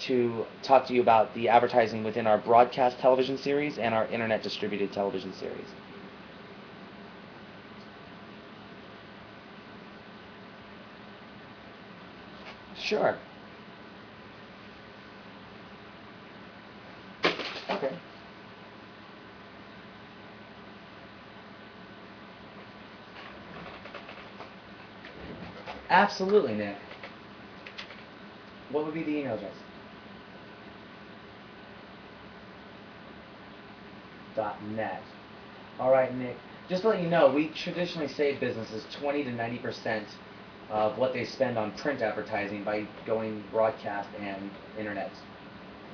to talk to you about the advertising within our broadcast television series and our internet distributed television series. Sure. Okay. Absolutely, Nick. What would be the email address? Dot net. All right, Nick. Just to let you know, we traditionally save businesses 20 to 90 percent of what they spend on print advertising by going broadcast and internet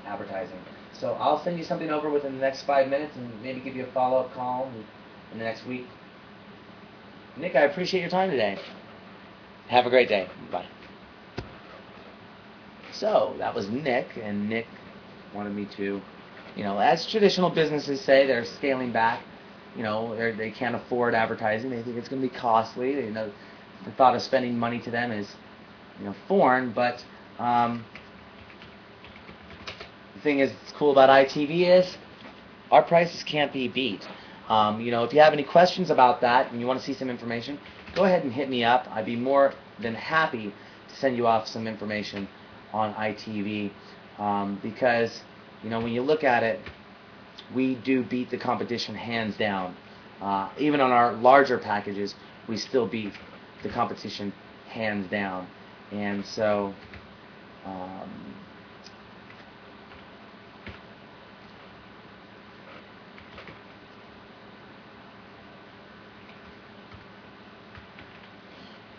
advertising. So I'll send you something over within the next five minutes and maybe give you a follow-up call in, the next week. Nick, I appreciate your time today. Have a great day. Bye. So that was Nick, and Nick wanted me to, you know, as traditional businesses say, they're scaling back. You know, they can't afford advertising. They think it's going to be costly. They, know, the thought of spending money to them is, you know, foreign. But um, the thing is, what's cool about ITV is our prices can't be beat. Um, you know, if you have any questions about that and you want to see some information, go ahead and hit me up. I'd be more than happy to send you off some information on ITV um, because, you know, when you look at it, we do beat the competition hands down. Uh, even on our larger packages, we still beat the competition hands down. And so, um,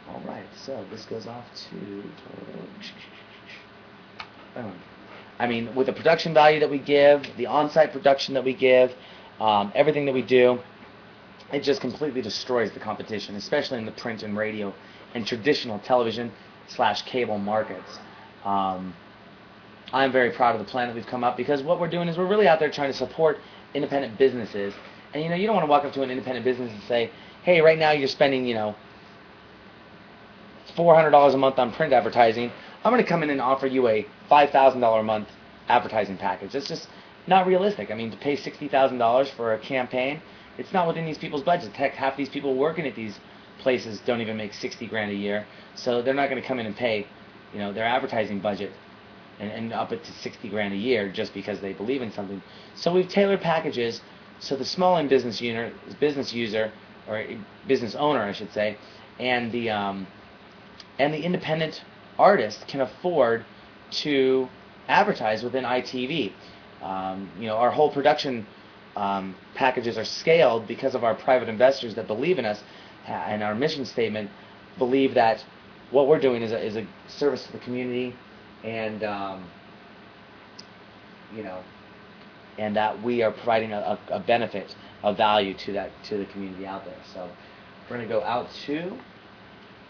all right, so this goes off to. Um, I mean, with the production value that we give, the on-site production that we give, um, everything that we do, it just completely destroys the competition, especially in the print and radio and traditional television slash cable markets. Um, I'm very proud of the plan that we've come up because what we're doing is we're really out there trying to support independent businesses. And you know, you don't want to walk up to an independent business and say, "Hey, right now you're spending, you know, $400 a month on print advertising. I'm going to come in and offer you a $5,000 a month advertising package." It's just not realistic. I mean, to pay $60,000 for a campaign, it's not within these people's budgets. Heck, half these people working at these places don't even make 60 grand a year, so they're not going to come in and pay, you know, their advertising budget and, and up it to 60 grand a year just because they believe in something. So we've tailored packages so the small end business user, business user or business owner, I should say, and the um, and the independent artist can afford to advertise within ITV. Um, you know, our whole production um, packages are scaled because of our private investors that believe in us and our mission statement believe that what we're doing is a, is a service to the community and um, you know and that we are providing a, a, benefit a value to that to the community out there so we're going to go out to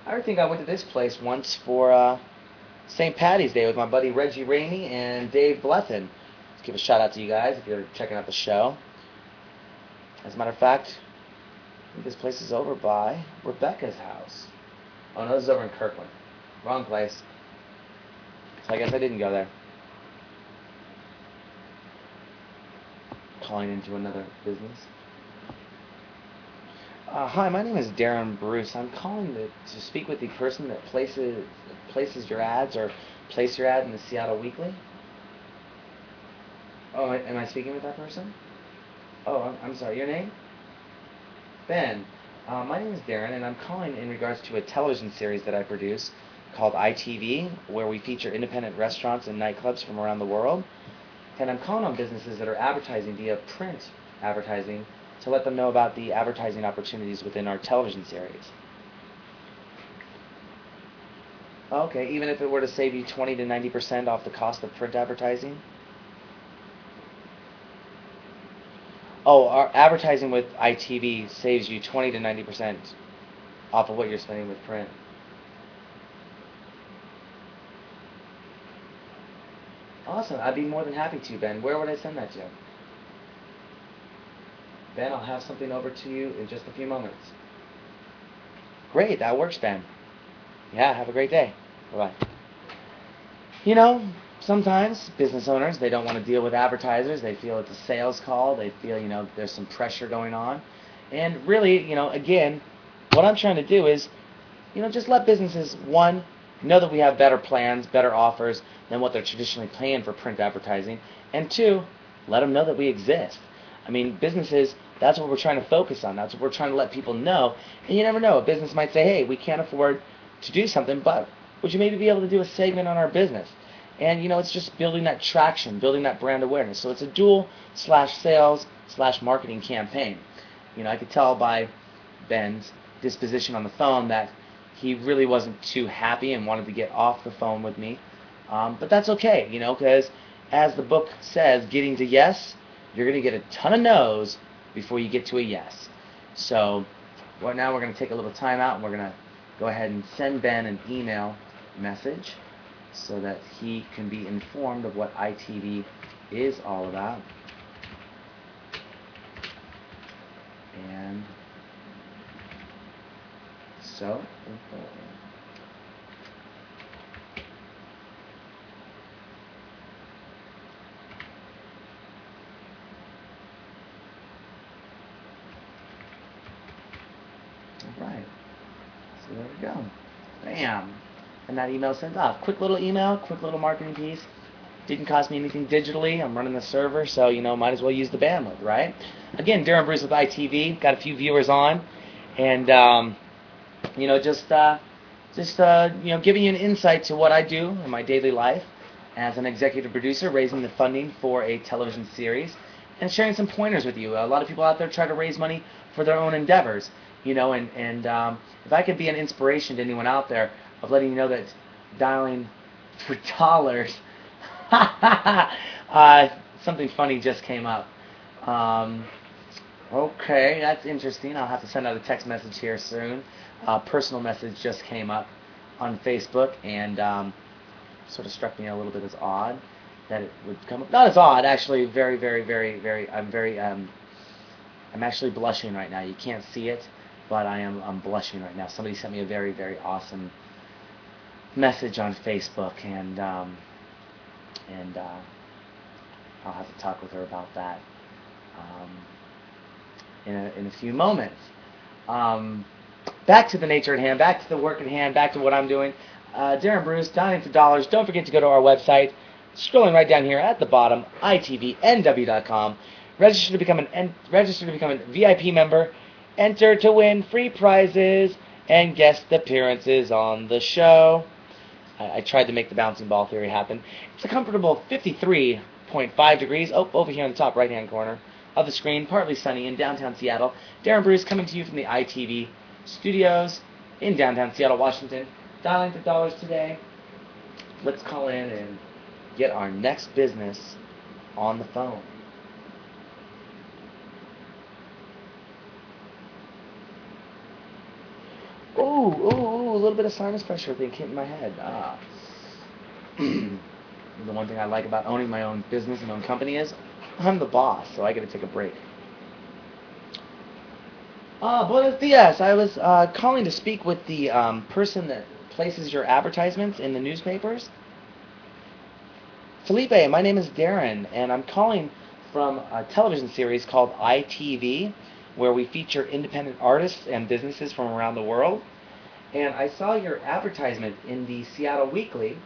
I think I went to this place once for uh, St. Patty's Day with my buddy Reggie Rainey and Dave Blethen. Let's give a shout out to you guys if you're checking out the show. As a matter of fact, this place is over by Rebecca's house. Oh no, this is over in Kirkland. Wrong place. So I guess I didn't go there. Calling into another business. Uh, hi, my name is Darren Bruce. I'm calling to, to speak with the person that places places your ads or place your ad in the Seattle Weekly. Oh, am I speaking with that person? Oh, I'm sorry. Your name? Ben. Uh, my name is Darren, and I'm calling in regards to a television series that I produce called ITV, where we feature independent restaurants and nightclubs from around the world. And I'm calling on businesses that are advertising via print advertising to let them know about the advertising opportunities within our television series. Okay, even if it were to save you 20 to 90% off the cost of print advertising? Oh, our advertising with ITV saves you 20 to 90% off of what you're spending with print. Awesome. I'd be more than happy to, Ben. Where would I send that to? Ben, I'll have something over to you in just a few moments. Great, that works, Ben. Yeah, have a great day. Bye-bye. You know, sometimes business owners, they don't want to deal with advertisers. They feel it's a sales call. They feel, you know, there's some pressure going on. And really, you know, again, what I'm trying to do is, you know, just let businesses, one, know that we have better plans, better offers than what they're traditionally paying for print advertising. And two, let them know that we exist. I mean, businesses, that's what we're trying to focus on. That's what we're trying to let people know. And you never know. A business might say, hey, we can't afford to do something, but would you maybe be able to do a segment on our business? And, you know, it's just building that traction, building that brand awareness. So it's a dual slash sales slash marketing campaign. You know, I could tell by Ben's disposition on the phone that he really wasn't too happy and wanted to get off the phone with me. Um, but that's okay, you know, because as the book says, getting to yes you're going to get a ton of no's before you get to a yes. So right now we're going to take a little time out and we're going to go ahead and send Ben an email message so that he can be informed of what ITV is all about. And so Right. So there we go. Bam. And that email sent off. Quick little email, quick little marketing piece. Didn't cost me anything digitally. I'm running the server, so you know, might as well use the bandwidth, right? Again, Darren Bruce with ITV. Got a few viewers on, and um, you know, just uh, just uh, you know, giving you an insight to what I do in my daily life as an executive producer, raising the funding for a television series, and sharing some pointers with you. A lot of people out there try to raise money for their own endeavors, you know, and and um, if I could be an inspiration to anyone out there of letting you know that dialing for dollars (laughs) uh, something funny just came up. Um, okay, that's interesting. I'll have to send out a text message here soon. A personal message just came up on Facebook and um, sort of struck me a little bit as odd that it would come up. Not as odd, actually. Very, very, very, very. I'm very. Um, I'm actually blushing right now. You can't see it, but I am. I'm blushing right now. Somebody sent me a very, very awesome message on Facebook, and um, and uh, I'll have to talk with her about that um, in, a, in a few moments. Um, back to the nature at hand, back to the work at hand, back to what I'm doing. Uh, Darren Bruce, Dining for Dollars. Don't forget to go to our website. Scrolling right down here at the bottom, itvnw.com. Register to become an register to become a VIP member. Enter to win free prizes and guest appearances on the show. I, I tried to make the bouncing ball theory happen. It's a comfortable 53.5 degrees. Oh, over here on the top right-hand corner of the screen, partly sunny in downtown Seattle. Darren Bruce coming to you from the ITV studios in downtown Seattle, Washington. Dialing for dollars today. Let's call in and get our next business on the phone. Ooh, oh, oh, a little bit of sinus pressure thing hit in my head. Ah. (clears throat) the one thing I like about owning my own business and own company is I'm the boss, so I get to take a break. Ah, buenos dias. I was uh, calling to speak with the um, person that places your advertisements in the newspapers. Felipe, my name is Darren, and I'm calling from a television series called ITV where we feature independent artists and businesses from around the world. And I saw your advertisement in the Seattle Weekly,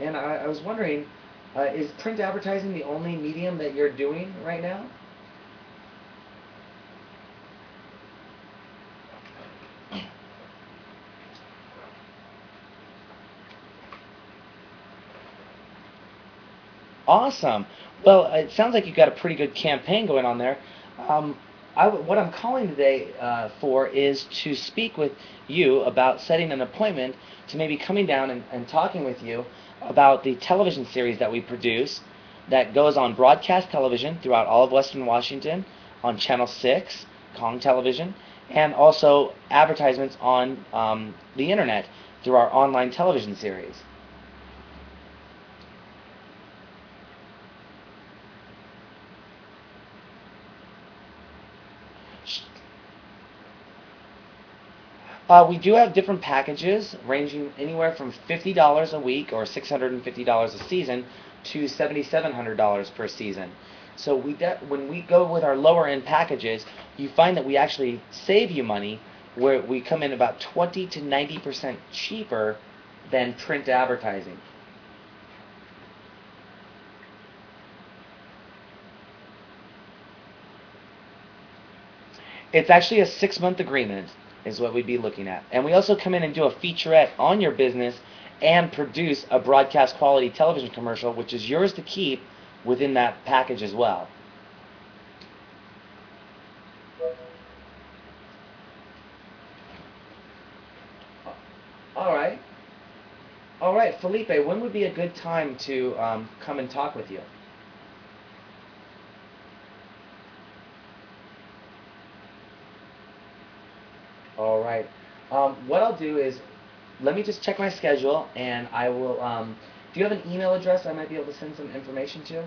and I, I was wondering, uh, is print advertising the only medium that you're doing right now? Awesome. Well, it sounds like you've got a pretty good campaign going on there. Um, I, what I'm calling today uh, for is to speak with you about setting an appointment to maybe coming down and, and talking with you about the television series that we produce that goes on broadcast television throughout all of Western Washington on Channel 6, Kong Television, and also advertisements on um, the internet through our online television series. Uh, we do have different packages ranging anywhere from $50 a week or $650 a season to $7,700 per season. So we when we go with our lower end packages, you find that we actually save you money where we come in about 20 to 90% cheaper than print advertising. It's actually a six month agreement is what we'd be looking at. And we also come in and do a featurette on your business and produce a broadcast quality television commercial, which is yours to keep within that package as well. All right. All right, Felipe, when would be a good time to um, come and talk with you? All right. Um, what I'll do is, let me just check my schedule, and I will. Um, do you have an email address I might be able to send some information to?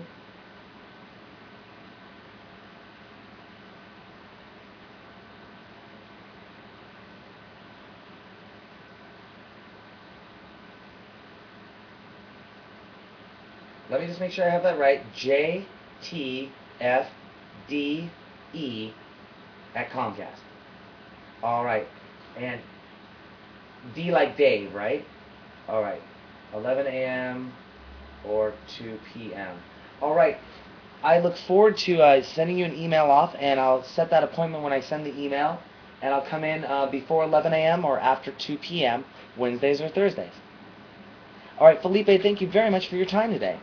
Let me just make sure I have that right. J T F D E at Comcast. All right. And D like Dave, right? All right. 11 a.m. or 2 p.m. All right. I look forward to uh, sending you an email off, and I'll set that appointment when I send the email, and I'll come in uh, before 11 a.m. or after 2 p.m. Wednesdays or Thursdays. All right, Felipe, thank you very much for your time today.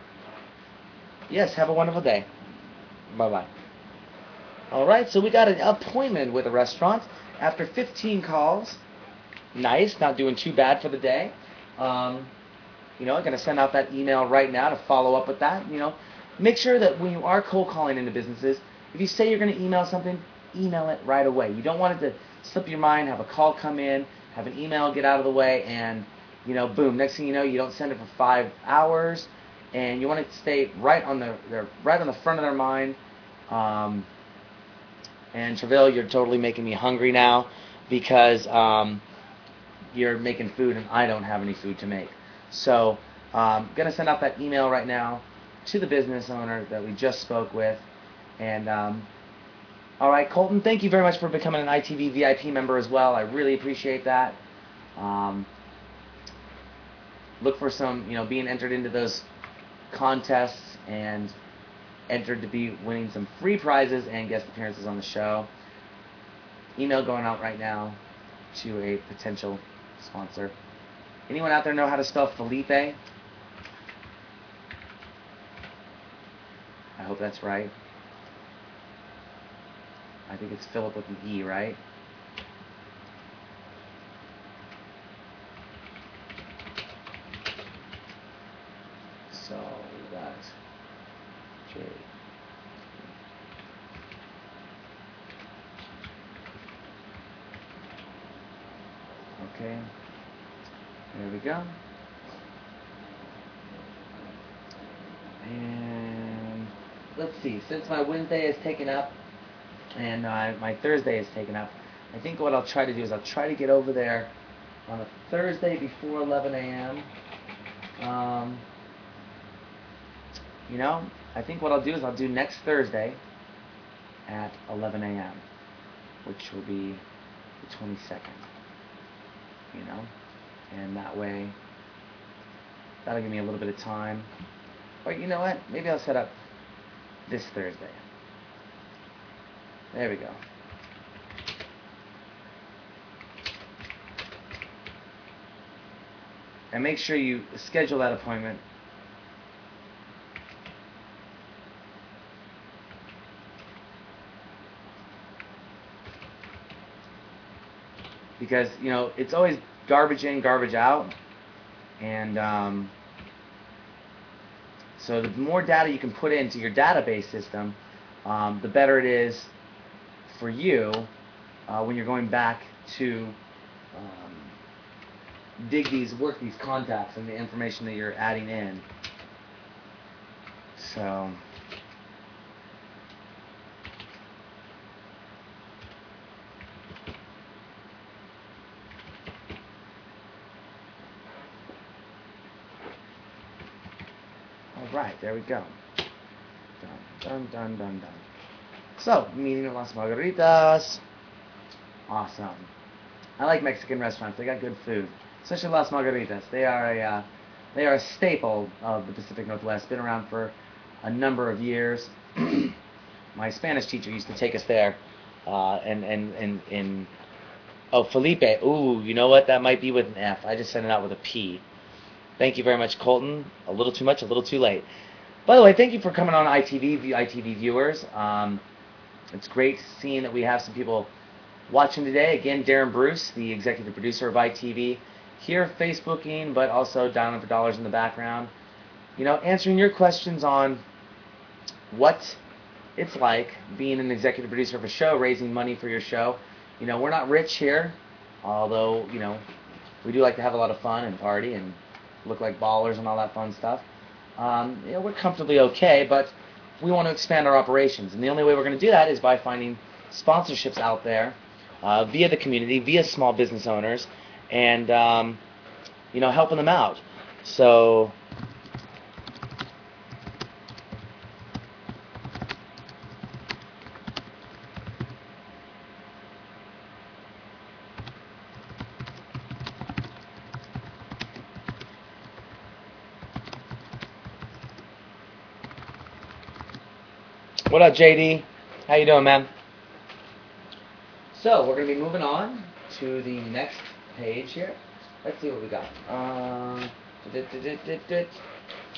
Yes, have a wonderful day. Bye bye. All right, so we got an appointment with a restaurant after 15 calls. Nice, not doing too bad for the day. Um, you know, I'm going to send out that email right now to follow up with that. You know, make sure that when you are cold calling into businesses, if you say you're going to email something, email it right away. You don't want it to slip your mind, have a call come in, have an email get out of the way, and you know, boom. Next thing you know, you don't send it for five hours, and you want it to stay right on the right on the front of their mind. Um, and Treville, you're totally making me hungry now because um, you're making food and I don't have any food to make. So I'm um, going to send out that email right now to the business owner that we just spoke with. And um, all right, Colton, thank you very much for becoming an ITV VIP member as well. I really appreciate that. Um, look for some, you know, being entered into those contests and entered to be winning some free prizes and guest appearances on the show. Email going out right now to a potential sponsor. Anyone out there know how to spell Felipe? I hope that's right. I think it's Philip with an E, right? So we got J. Okay. There we go. And let's see, since my Wednesday is taken up and uh, my Thursday is taken up, I think what I'll try to do is I'll try to get over there on a Thursday before 11 a.m. Um, you know, I think what I'll do is I'll do next Thursday at 11 a.m., which will be the 22nd. You know? and that way that'll give me a little bit of time. Or you know what? Maybe I'll set up this Thursday. There we go. And make sure you schedule that appointment because you know it's always garbage in, garbage out. And um, so the more data you can put into your database system, um, the better it is for you uh, when you're going back to um, dig these, work these contacts and the information that you're adding in. So. Right, there we go. Dun, dun, dun, dun, dun. So, meeting Las Margaritas. Awesome. I like Mexican restaurants. They got good food, especially Las Margaritas. They are a uh, they are a staple of the Pacific Northwest. Been around for a number of years. (clears throat) My Spanish teacher used to take us there, uh, and and and in oh Felipe. Ooh, you know what? That might be with an F. I just sent it out with a P. Thank you very much, Colton. A little too much, a little too late. By the way, thank you for coming on ITV, ITV viewers. Um, it's great seeing that we have some people watching today. Again, Darren Bruce, the executive producer of ITV, here Facebooking, but also dialing for dollars in the background. You know, answering your questions on what it's like being an executive producer of a show, raising money for your show. You know, we're not rich here, although, you know, we do like to have a lot of fun and party and look like ballers and all that fun stuff. Um, you know, we're comfortably okay, but we want to expand our operations, and the only way we're going to do that is by finding sponsorships out there uh, via the community, via small business owners, and um, you know, helping them out. So What up, JD? How you doing, man? So we're gonna be moving on to the next page here. Let's see what we got. Um,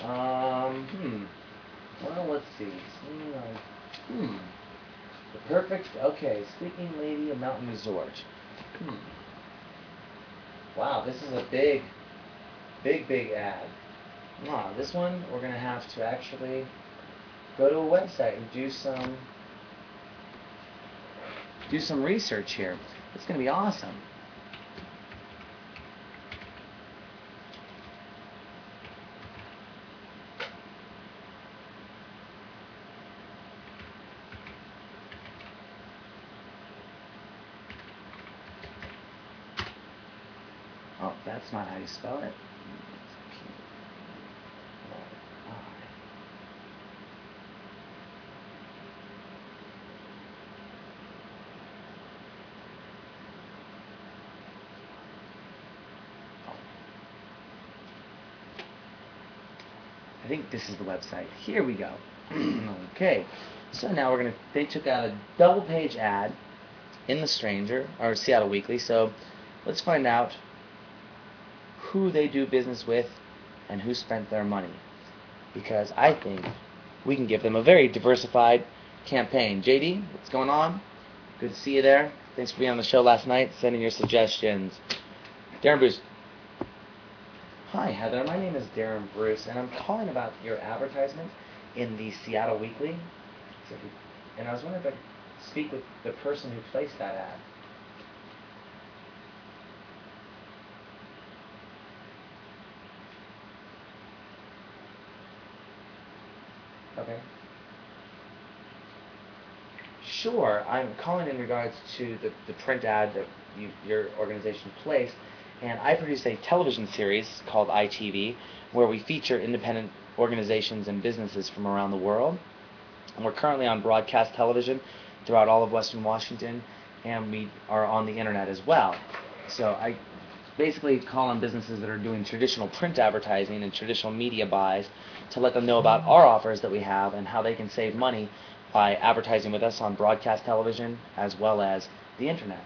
um, hmm. Well, let's see. Hmm. The perfect. Okay, Sleeping Lady, a mountain resort. Hmm. Wow, this is a big, big, big ad. Wow, this one we're gonna have to actually go to a website and do some do some research here. It's gonna be awesome. Oh, that's not how you spell it. This is the website. Here we go. (clears throat) okay, so now we're gonna. They took out a double page ad in the Stranger or Seattle Weekly. So let's find out who they do business with and who spent their money, because I think we can give them a very diversified campaign. JD, what's going on? Good to see you there. Thanks for being on the show last night, sending your suggestions. Darren Bruce, Hi, Heather. My name is Darren Bruce, and I'm calling about your advertisement in the Seattle Weekly. And I was wondering if I could speak with the person who placed that ad. Okay. Sure. I'm calling in regards to the, the print ad that you, your organization placed and I produce a television series called ITV where we feature independent organizations and businesses from around the world. And we're currently on broadcast television throughout all of Western Washington, and we are on the internet as well. So I basically call on businesses that are doing traditional print advertising and traditional media buys to let them know about our offers that we have and how they can save money by advertising with us on broadcast television as well as the internet.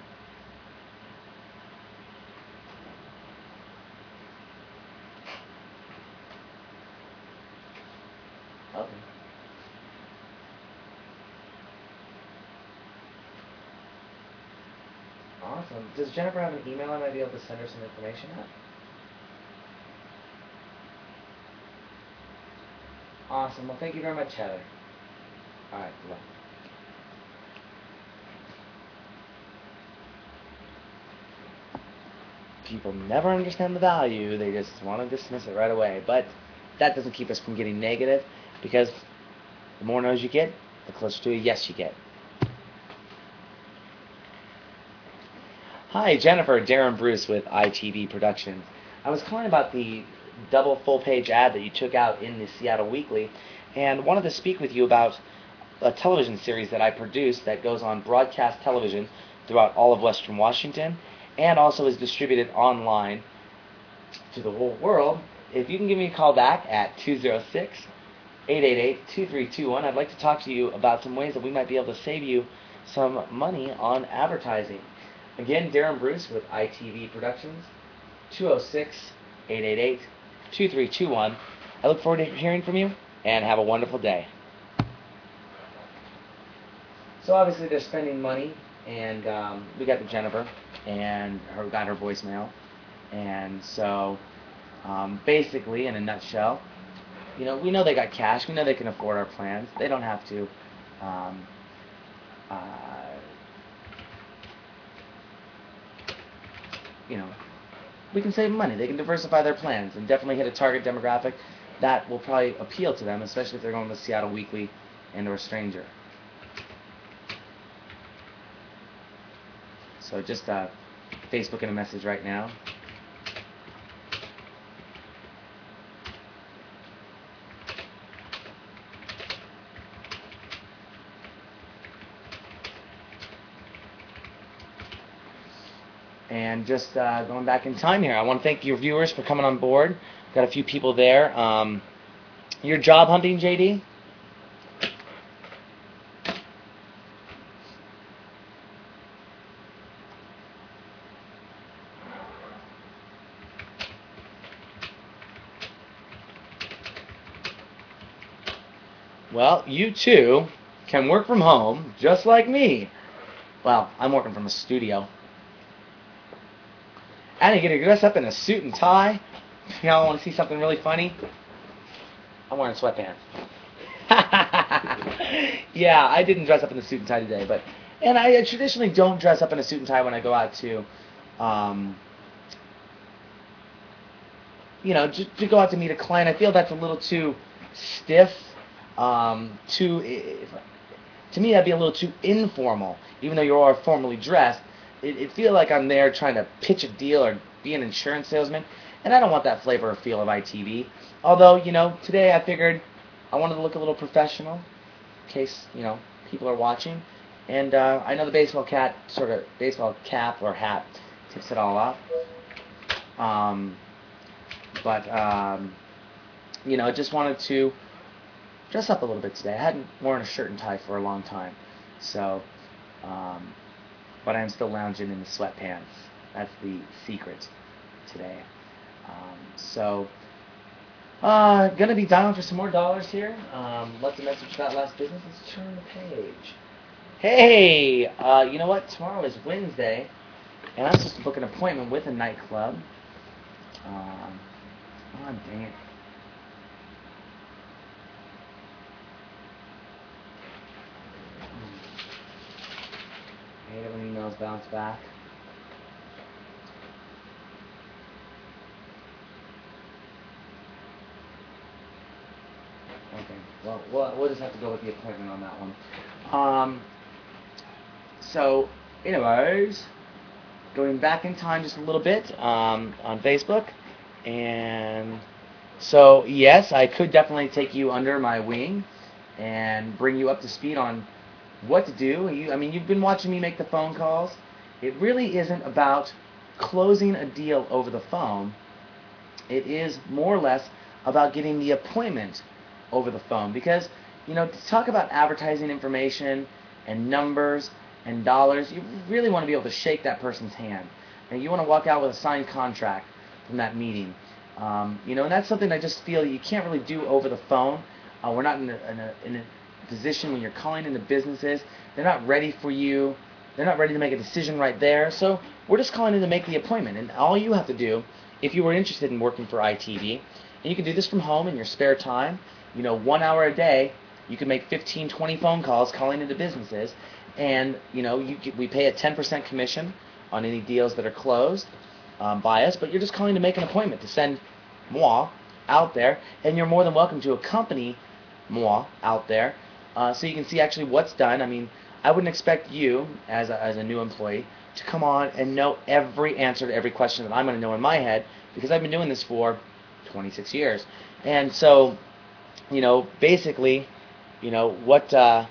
Awesome. Does Jennifer have an email I might be able to send her some information at? Awesome. Well, thank you very much, Heather. All right. Bye. People never understand the value. They just want to dismiss it right away. But that doesn't keep us from getting negative because the more no's you get, the closer to a yes you get. Hi, Jennifer. Darren Bruce with ITV Productions. I was calling about the double full page ad that you took out in the Seattle Weekly and wanted to speak with you about a television series that I produced that goes on broadcast television throughout all of Western Washington and also is distributed online to the whole world. If you can give me a call back at 206 888 2321, I'd like to talk to you about some ways that we might be able to save you some money on advertising. Again, Darren Bruce with ITV Productions, 206 888 2321. I look forward to hearing from you and have a wonderful day. So obviously they're spending money, and um, we got the Jennifer, and her got her voicemail, and so um, basically, in a nutshell, you know, we know they got cash, we know they can afford our plans. They don't have to. Um, uh, you know, we can save money. They can diversify their plans and definitely hit a target demographic that will probably appeal to them, especially if they're going to Seattle Weekly and or a Stranger. So just uh, Facebook in a message right now. and just uh, going back in time here. I want to thank your viewers for coming on board. Got a few people there. Um, your job hunting, JD? Well, you too can work from home just like me. Well, I'm working from a studio. And you get to dress up in a suit and tie. Y'all want to see something really funny? I'm wearing sweatpants. (laughs) yeah, I didn't dress up in the suit and tie today, but and I traditionally don't dress up in a suit and tie when I go out to, um, you know, to, to go out to meet a client. I feel that's a little too stiff, um, too. To me, that'd be a little too informal. Even though you are formally dressed, it, it feel like I'm there trying to pitch a deal or be an insurance salesman, and I don't want that flavor or feel of ITV. Although, you know, today I figured I wanted to look a little professional, in case you know people are watching. And uh, I know the baseball cat sort of baseball cap or hat tips it all off. Um, but um, you know, I just wanted to dress up a little bit today. I hadn't worn a shirt and tie for a long time, so. Um, but I'm still lounging in the sweatpants. That's the secret today. Um, so. Uh, gonna be dialing for some more dollars here. Um, left a message about last business. Let's turn the page. Hey, uh, you know what? Tomorrow is Wednesday, and I'm supposed to book an appointment with a nightclub. Um, oh, dang it. I hate when emails bounce back. Okay. Well, we'll, we'll just have to go with the appointment on that one. Um, so, anyways, going back in time just a little bit um, on Facebook, and so yes, I could definitely take you under my wing and bring you up to speed on what to do. You, I mean, you've been watching me make the phone calls. It really isn't about closing a deal over the phone. It is more or less about getting the appointment over the phone because you know to talk about advertising information and numbers and dollars you really want to be able to shake that person's hand and you want to walk out with a signed contract from that meeting um, you know and that's something I just feel you can't really do over the phone uh, we're not in a, in, a, in a position when you're calling into businesses they're not ready for you. They're not ready to make a decision right there. So we're just calling in to make the appointment. And all you have to do if you were interested in working for ITV and you can do this from home in your spare time you know, one hour a day, you can make 15, 20 phone calls calling into businesses, and you know, you we pay a 10% commission on any deals that are closed um, by us, but you're just calling to make an appointment to send moi out there, and you're more than welcome to accompany moi out there, uh, so you can see actually what's done. I mean, I wouldn't expect you as a, as a new employee to come on and know every answer to every question that I'm going to know in my head because I've been doing this for 26 years, and so you know, basically, you know, what, uh,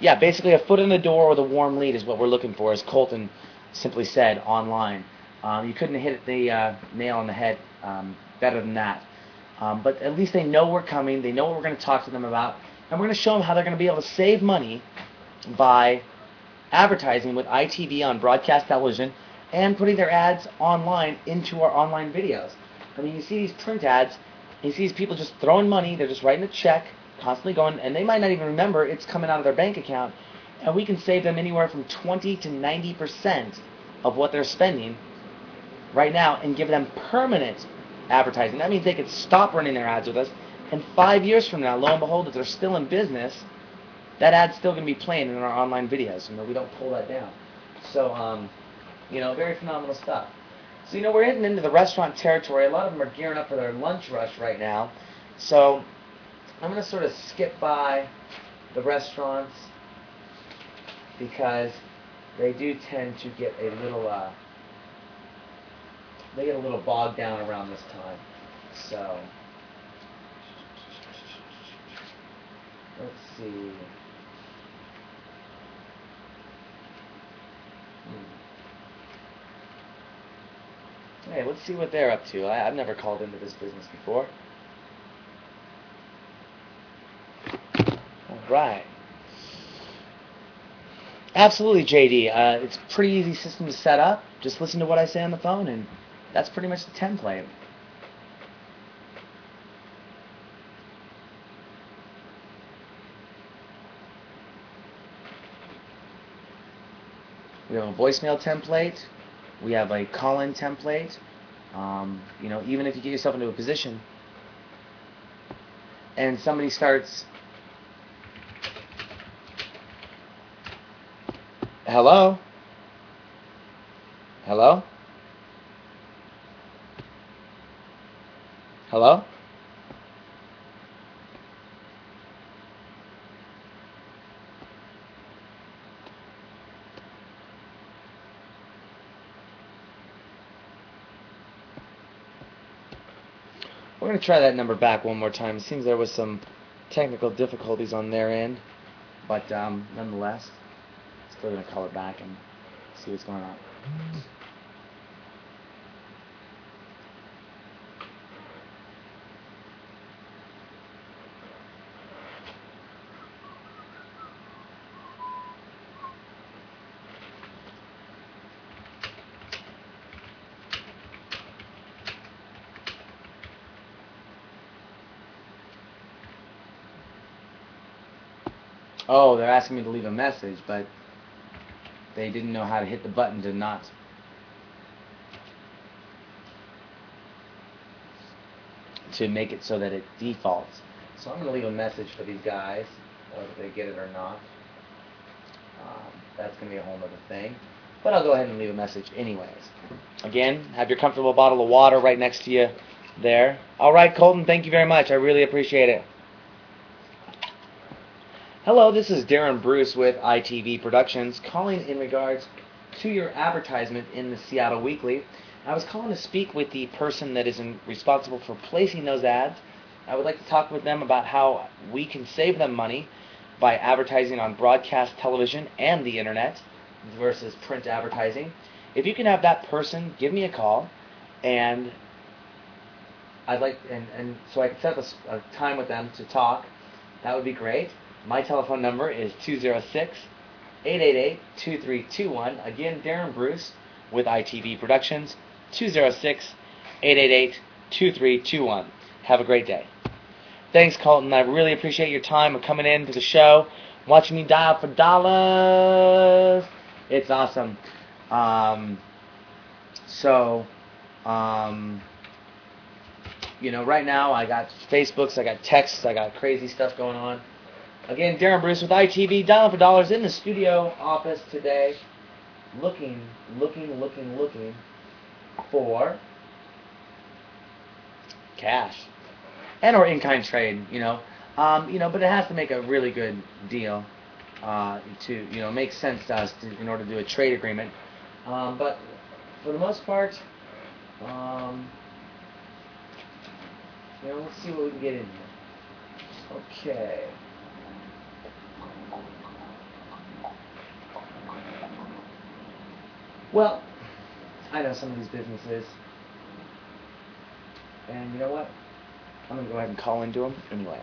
yeah, basically a foot in the door with a warm lead is what we're looking for, as Colton simply said online. Um, you couldn't hit the uh, nail on the head um, better than that. Um, but at least they know we're coming. They know what we're going to talk to them about. And we're going to show them how they're going to be able to save money by advertising with ITV on broadcast television and putting their ads online into our online videos. I mean, you see these print ads, you see these people just throwing money. They're just writing a check, constantly going, and they might not even remember it's coming out of their bank account. And we can save them anywhere from 20 to 90 percent of what they're spending right now and give them permanent advertising. That means they could stop running their ads with us, and five years from now, lo and behold, if they're still in business, that ad's still going to be playing in our online videos. You know, we don't pull that down. So, um, you know, very phenomenal stuff. So, you know, we're heading into the restaurant territory. A lot of them are gearing up for their lunch rush right now. So, I'm going to sort of skip by the restaurants because they do tend to get a little, uh, they get a little bogged down around this time. So, let's see. Hmm. Hey, let's see what they're up to. I, have never called into this business before. All right. Absolutely, JD. Uh, it's pretty easy system to set up. Just listen to what I say on the phone, and that's pretty much the template. We have a voicemail template. We have a call-in template. Um, you know, even if you get yourself into a position and somebody starts, hello, hello, hello. We're going to try that number back one more time. It seems there was some technical difficulties on their end, but um, nonetheless, still going to call it back and see what's going on. Oh, they're asking me to leave a message, but they didn't know how to hit the button to not. To make it so that it defaults. So I'm going to leave a message for these guys, whether they get it or not. Um, that's going to be a whole other thing. But I'll go ahead and leave a message anyways. Again, have your comfortable bottle of water right next to you there. All right, Colton, thank you very much. I really appreciate it. Hello, this is Darren Bruce with ITV Productions, calling in regards to your advertisement in the Seattle Weekly. I was calling to speak with the person that is in, responsible for placing those ads. I would like to talk with them about how we can save them money by advertising on broadcast television and the internet versus print advertising. If you can have that person give me a call, and I'd like, and, and so I can set up a, a time with them to talk, that would be great. My telephone number is 206 888 2321. Again, Darren Bruce with ITV Productions, 206 888 2321. Have a great day. Thanks, Colton. I really appreciate your time of coming in to the show, watching me dial for dollars. It's awesome. Um, so, um, you know, right now I got Facebooks, I got texts, I got crazy stuff going on. Again, Darren Bruce with ITV, dialing for dollars in the studio office today, looking, looking, looking, looking for cash and or in-kind trade. You know, um, you know, but it has to make a really good deal uh, to you know make sense to us to, in order to do a trade agreement. Um, but for the most part, um, you know, let's see what we can get in here. Okay. Well, I know some of these businesses. And you know what? I'm going to go ahead and call into them anyways.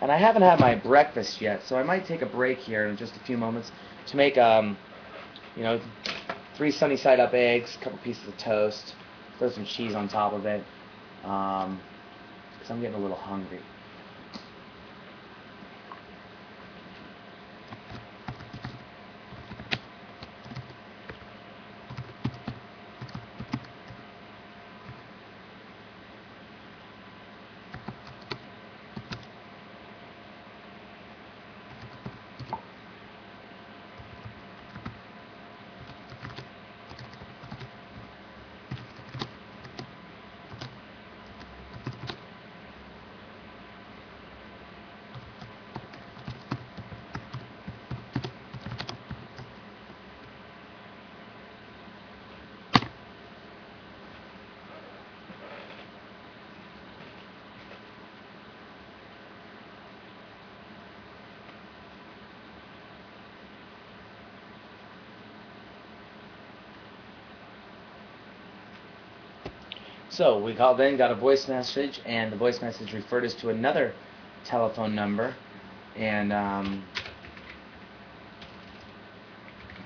And I haven't had my breakfast yet, so I might take a break here in just a few moments to make, um, you know, three sunny side up eggs, a couple pieces of toast, throw some cheese on top of it, because um, I'm getting a little hungry. So we called in, got a voice message, and the voice message referred us to another telephone number, and um,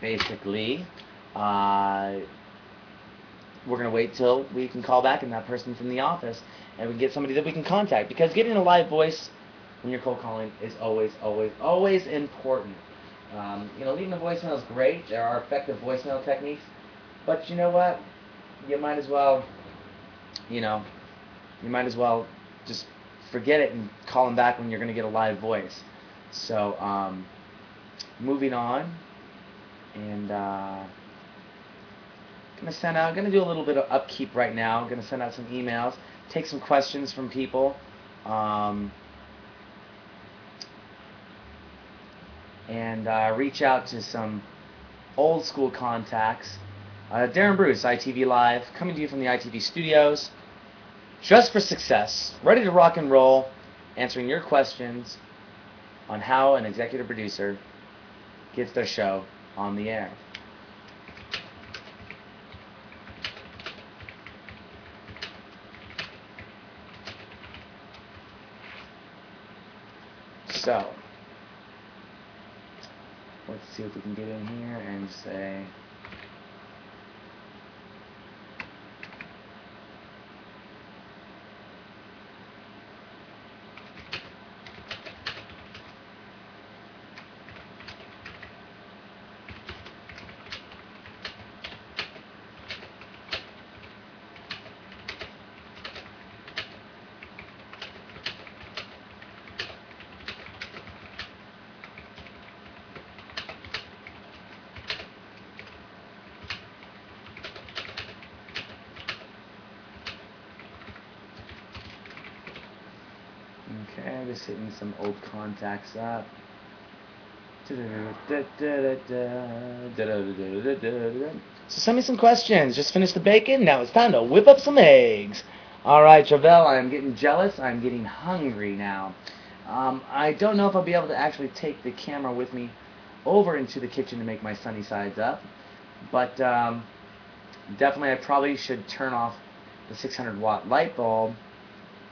basically, uh, we're gonna wait till we can call back, and that person's in the office, and we can get somebody that we can contact. Because getting a live voice when you're cold calling is always, always, always important. Um, you know, leaving a voicemail is great. There are effective voicemail techniques, but you know what? You might as well, you know, you might as well just forget it and call them back when you're going to get a live voice. So, um, moving on, and uh, gonna send out. Gonna do a little bit of upkeep right now. Gonna send out some emails, take some questions from people. Um, and uh, reach out to some old school contacts. Uh, Darren Bruce, ITV Live, coming to you from the ITV studios. Just for success, ready to rock and roll, answering your questions on how an executive producer gets their show on the air. So, let's see if we can get in here and say. Okay, just hitting some old contacts up. So send me some questions. Just finished the bacon. Now it's time to whip up some eggs. All right, Travell, I'm getting jealous. I'm getting hungry now. Um, I don't know if I'll be able to actually take the camera with me over into the kitchen to make my sunny sides up. But um, definitely, I probably should turn off the 600 watt light bulb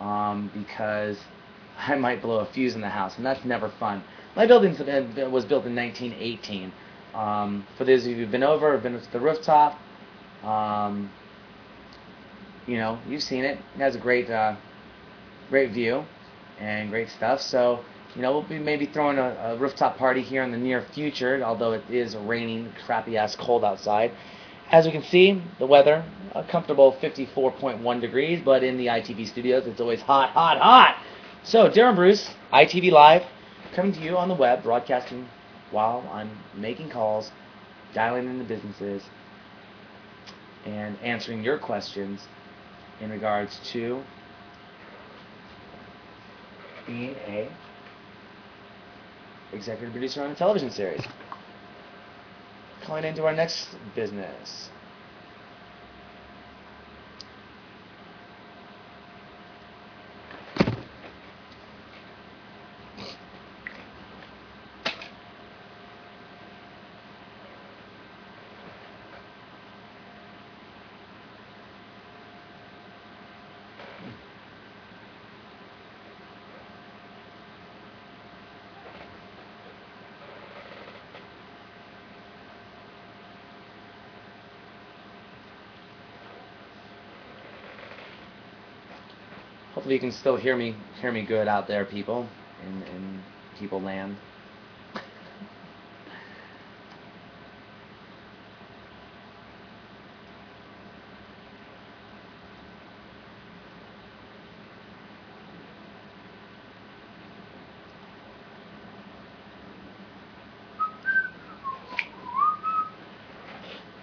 um, because I might blow a fuse in the house, and that's never fun. My building was built in 1918. Um, for those of you who've been over, have been to the rooftop, um, you know, you've seen it. It has a great, uh, great view and great stuff. So, you know, we'll be maybe throwing a, a rooftop party here in the near future, although it is raining, crappy ass cold outside. As we can see, the weather, a comfortable 54.1 degrees, but in the ITV studios, it's always hot, hot, hot. So, Darren Bruce, ITV Live, coming to you on the web, broadcasting while I'm making calls, dialing into businesses, and answering your questions in regards to being a executive producer on a television series. Calling into our next business. Hopefully you can still hear me hear me good out there, people in in people land.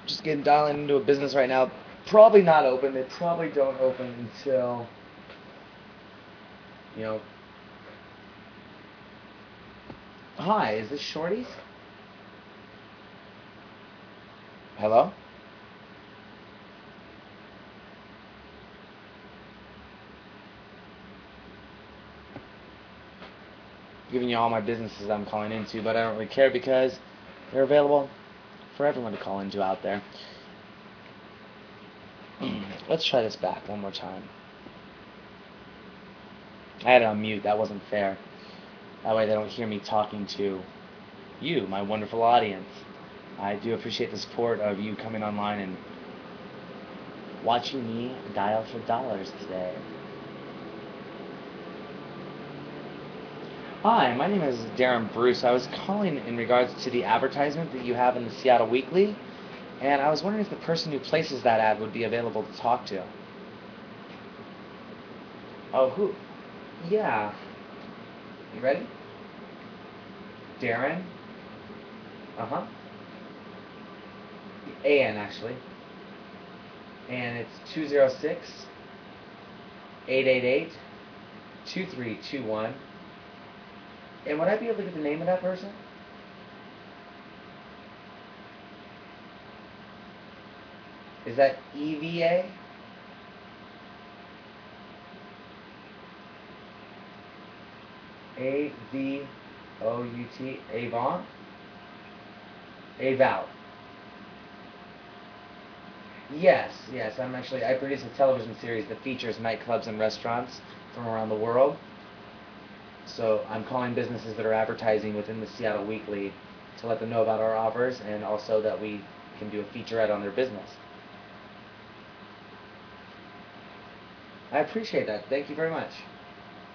Just getting dialing into a business right now. Probably not open. They probably don't open until you know. Hi, is this Shorty's? Hello? Giving you all my businesses I'm calling into, but I don't really care because they're available for everyone to call into out there. (clears throat) Let's try this back one more time. I had it on mute. That wasn't fair. That way they don't hear me talking to you, my wonderful audience. I do appreciate the support of you coming online and watching me dial for dollars today. Hi, my name is Darren Bruce. I was calling in regards to the advertisement that you have in the Seattle Weekly, and I was wondering if the person who places that ad would be available to talk to. Oh, who? Yeah. You ready? Darren? Uh huh. AN, actually. And it's 206 888 2321. And would I be able to get the name of that person? Is that EVA? A V O U T Avon? Avout. Yes, yes. I'm actually I produce a television series that features nightclubs and restaurants from around the world. So I'm calling businesses that are advertising within the Seattle Weekly to let them know about our offers and also that we can do a featurette on their business. I appreciate that. Thank you very much.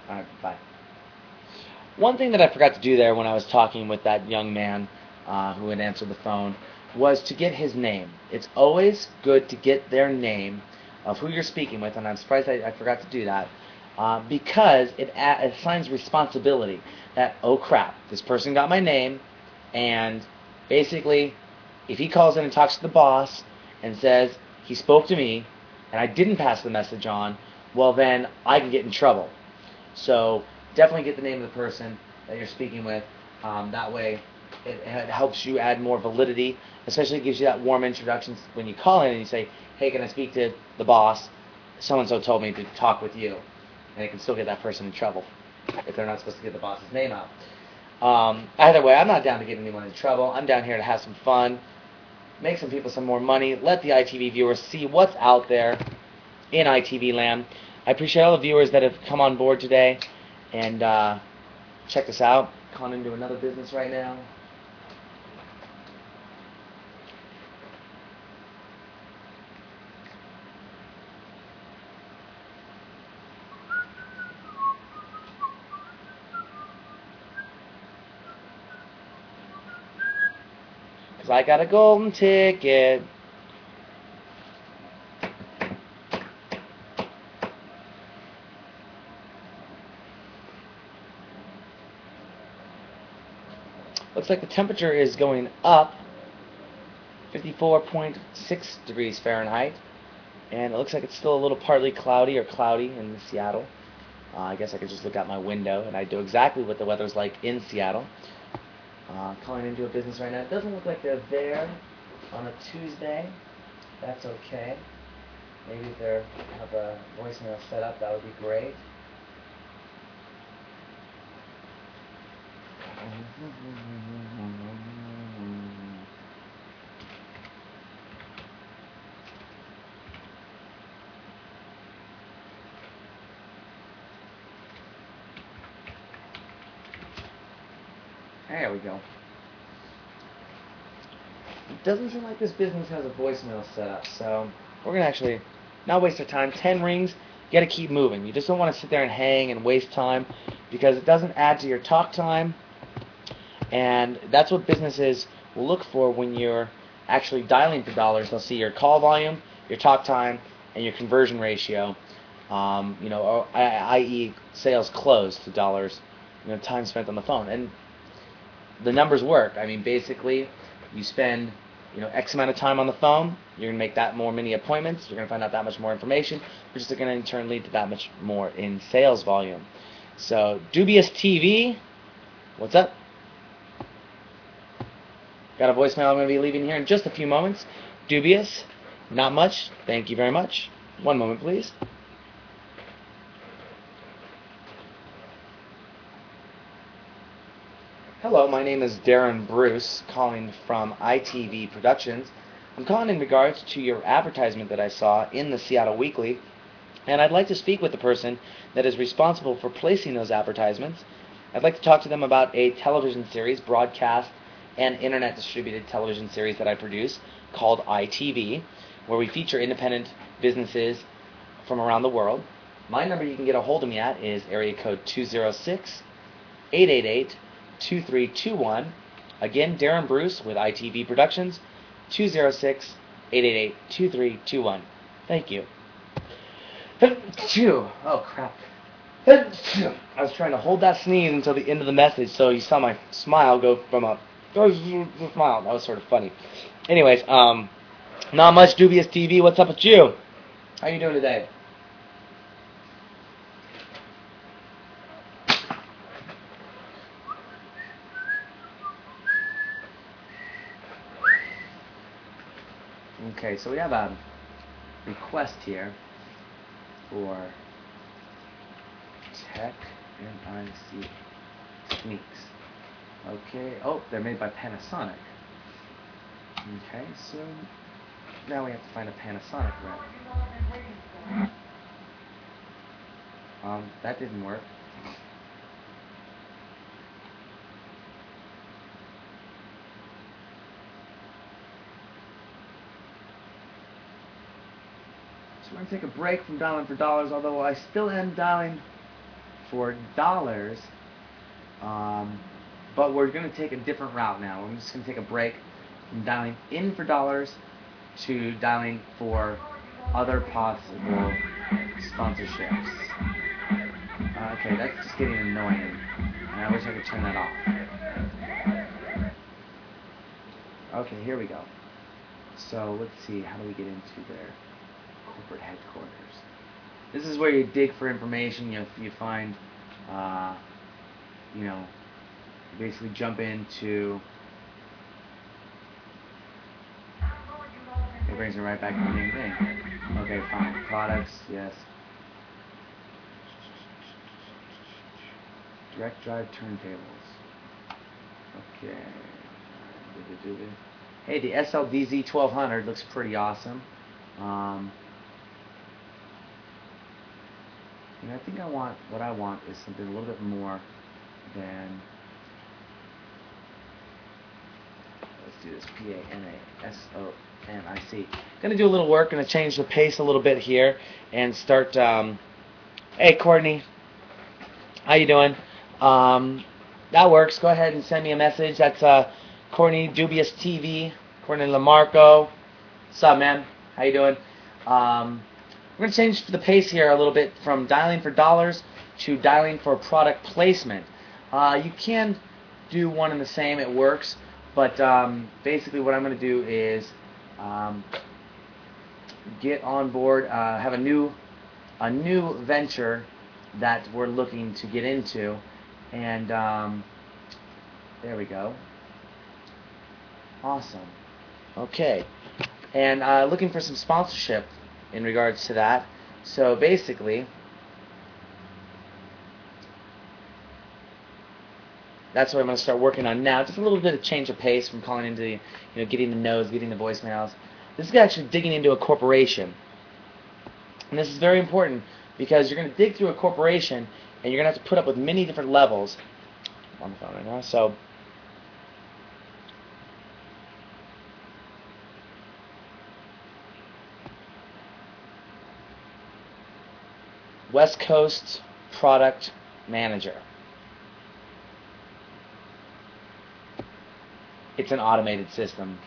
All right, bye. One thing that I forgot to do there when I was talking with that young man uh, who had answered the phone was to get his name. It's always good to get their name of who you're speaking with, and I'm surprised I, I forgot to do that uh, because it assigns responsibility. That oh crap, this person got my name, and basically, if he calls in and talks to the boss and says he spoke to me and I didn't pass the message on, well then I can get in trouble. So definitely get the name of the person that you're speaking with. Um, that way, it, it, helps you add more validity. Especially gives you that warm introduction when you call in and you say, "Hey, can I speak to the boss? So and so told me to talk with you," and it can still get that person in trouble if they're not supposed to get the boss's name out. Um, either way, I'm not down to get anyone in trouble. I'm down here to have some fun, make some people some more money, let the ITV viewers see what's out there in ITV land. I appreciate all the viewers that have come on board today. And uh, check this out. Calling into another business right now. Because I got a golden ticket. Looks like the temperature is going up 54.6 degrees Fahrenheit. And it looks like it's still a little partly cloudy or cloudy in Seattle. Uh, I guess I could just look out my window and I do exactly what the weather's like in Seattle. Uh, calling into a business right now. It doesn't look like they're there on a Tuesday. That's okay. Maybe if they have a voicemail set up, that would be great. There we go. It doesn't seem like this business has a voicemail set up, so we're going to actually not waste our time. 10 rings, you got to keep moving. You just don't want to sit there and hang and waste time because it doesn't add to your talk time and that's what businesses will look for when you're actually dialing for dollars. They'll see your call volume, your talk time, and your conversion ratio. Um, you know, i.e., sales closed to dollars. You know, time spent on the phone, and the numbers work. I mean, basically, you spend you know X amount of time on the phone. You're gonna make that more many appointments. You're gonna find out that much more information, which is gonna in turn lead to that much more in sales volume. So, Dubious TV, what's up? Got a voicemail I'm going to be leaving here in just a few moments. Dubious, not much. Thank you very much. One moment, please. Hello, my name is Darren Bruce, calling from ITV Productions. I'm calling in regards to your advertisement that I saw in the Seattle Weekly, and I'd like to speak with the person that is responsible for placing those advertisements. I'd like to talk to them about a television series broadcast an internet distributed television series that I produce called ITV, where we feature independent businesses from around the world. My number you can get a hold of me at is area code 206 888 2321. Again, Darren Bruce with ITV Productions, 206 888 2321. Thank you. Oh, crap. I was trying to hold that sneeze until the end of the message, so you saw my smile go from a smile. That was sort of funny. Anyways, um, not much dubious TV. What's up with you? How you doing today? Okay, so we have a request here for Tech and I see Sneaks. Okay, oh, they're made by Panasonic. Okay, so now we have to find a Panasonic rep. Um, that didn't work. So we're going to take a break from dialing for dollars, although I still am dialing for dollars. Um, but we're going to take a different route now. I'm just going to take a break from dialing in for dollars to dialing for other possible sponsorships. Uh, okay, that's just getting annoying. And I wish I could turn that off. Okay, here we go. So let's see, how do we get into their corporate headquarters. This is where you dig for information. You you find, uh, you know, basically jump into. It brings me right back to the main thing. Okay, fine. Products, yes. Direct drive turntables. Okay. Hey, the SLDZ 1200 looks pretty awesome. Um, And I think I want, what I want is something a little bit more than, let's do this, P-A-N-A-S-O-N-I-C. To do a little work, to change the pace a little bit here and start, um, hey Courtney, how you doing? Um, that works. Go ahead and send me a message. That's uh, Courtney Dubious TV, Courtney Lamarco. What's up, man? How you doing? Um, we're going to change the pace here a little bit from dialing for dollars to dialing for product placement. Uh, you can do one and the same, it works, but um, basically what I'm going to do is um, get on board, uh, have a new, a new venture that we're looking to get into, and um, there we go. Awesome. Okay. And uh, looking for some sponsorship in regards to that. So basically, that's what I'm going to start working on now. Just a little bit of change of pace from calling into, the, you know, getting the no's, getting the voicemails. This is actually digging into a corporation. And this is very important because you're going to dig through a corporation and you're going to have to put up with many different levels. I'm on the phone right now. So West Coast Product Manager. It's an automated system.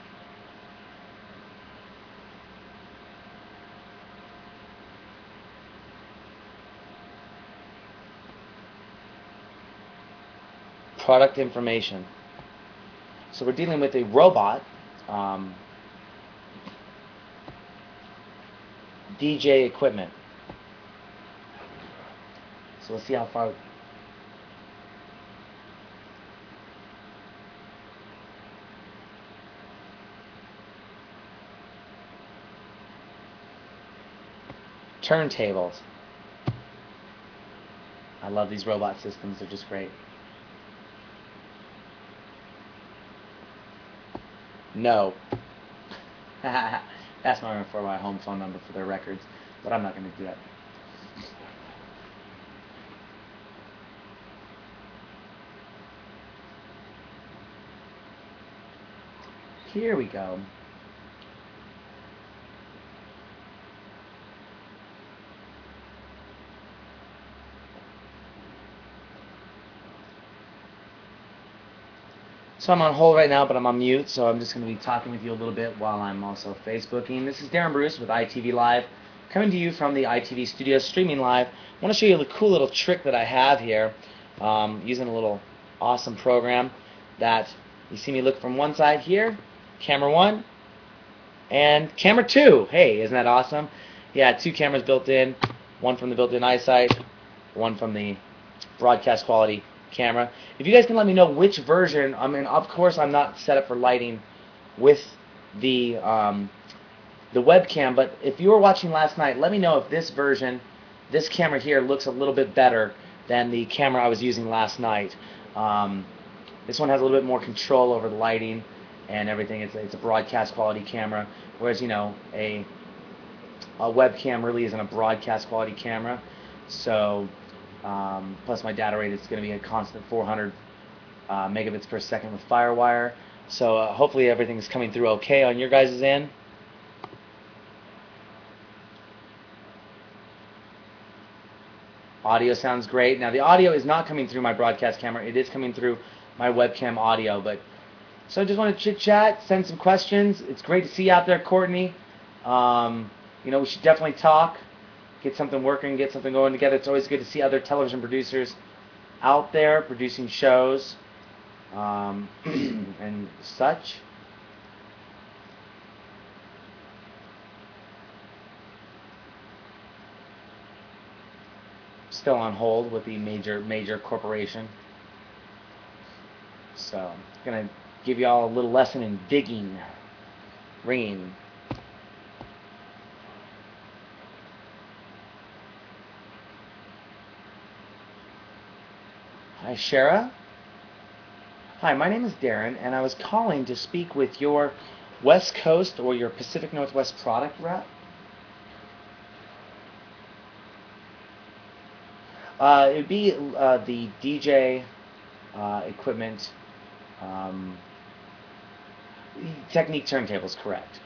Product information. So we're dealing with a robot, um, DJ equipment. So let's see how far. Turntables. I love these robot systems, they're just great. No. (laughs) That's my for my home phone number for their records, but I'm not going to do that. Here we go. So I'm on hold right now, but I'm on mute, so I'm just going to be talking with you a little bit while I'm also Facebooking. This is Darren Bruce with ITV Live, coming to you from the ITV studio, streaming live. I want to show you a cool little trick that I have here, um, using a little awesome program that you see me look from one side here, camera one, and camera two. Hey, isn't that awesome? Yeah, two cameras built in, one from the built-in iSight, one from the broadcast quality camera. If you guys can let me know which version, I mean, of course, I'm not set up for lighting with the um, the webcam, but if you were watching last night, let me know if this version, this camera here, looks a little bit better than the camera I was using last night. Um, this one has a little bit more control over the lighting and everything. It's, it's a broadcast quality camera, whereas you know a a webcam really isn't a broadcast quality camera. So um, plus my data rate is going to be a constant 400 uh, megabits per second with FireWire. So uh, hopefully everything's coming through okay on your guys' end. Audio sounds great. Now the audio is not coming through my broadcast camera. It is coming through my webcam audio. But so I just want to chit chat, send some questions. It's great to see you out there, Courtney. Um, you know we should definitely talk get something working, get something going together. It's always good to see other television producers out there producing shows um, (clears throat) and such. Still on hold with the major major corporation. So gonna give you all a little lesson in digging, ringing. Hi, Shara. Hi, my name is Darren, and I was calling to speak with your West Coast or your Pacific Northwest product rep. Uh, it would be uh, the DJ uh, equipment um, Technics turntables, correct.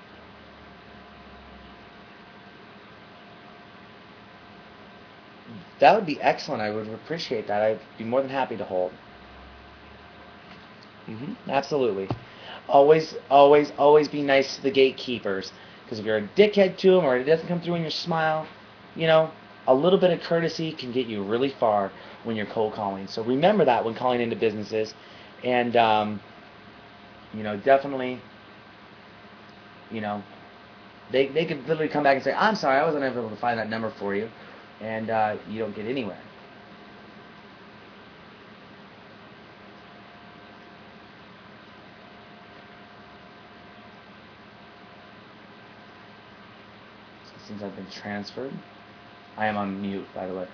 That would be excellent. I would appreciate that. I'd be more than happy to hold. Mm-hmm. Absolutely. Always, always, always be nice to the gatekeepers. Because if you're a dickhead to them or it doesn't come through in your smile, you know, a little bit of courtesy can get you really far when you're cold calling. So remember that when calling into businesses. And, um, you know, definitely, you know, they, they could literally come back and say, I'm sorry, I wasn't able to find that number for you and uh, you don't get anywhere. So since I've been transferred, I am on mute, by the way.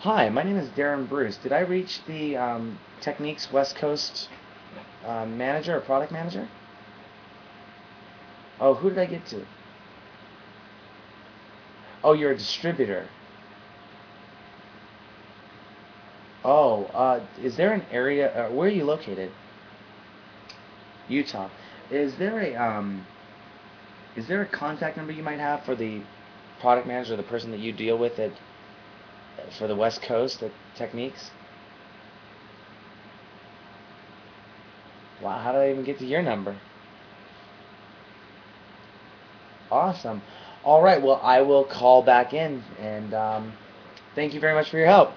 Hi, my name is Darren Bruce. Did I reach the um, Technics West Coast uh, manager or product manager? Oh, who did I get to? Oh, you're a distributor. Oh, uh, is there an area? Uh, where are you located? Utah. Is there a um? Is there a contact number you might have for the product manager, the person that you deal with at for the West Coast at Technics? Wow, how did I even get to your number? Awesome. All right, well, I will call back in, and um, thank you very much for your help.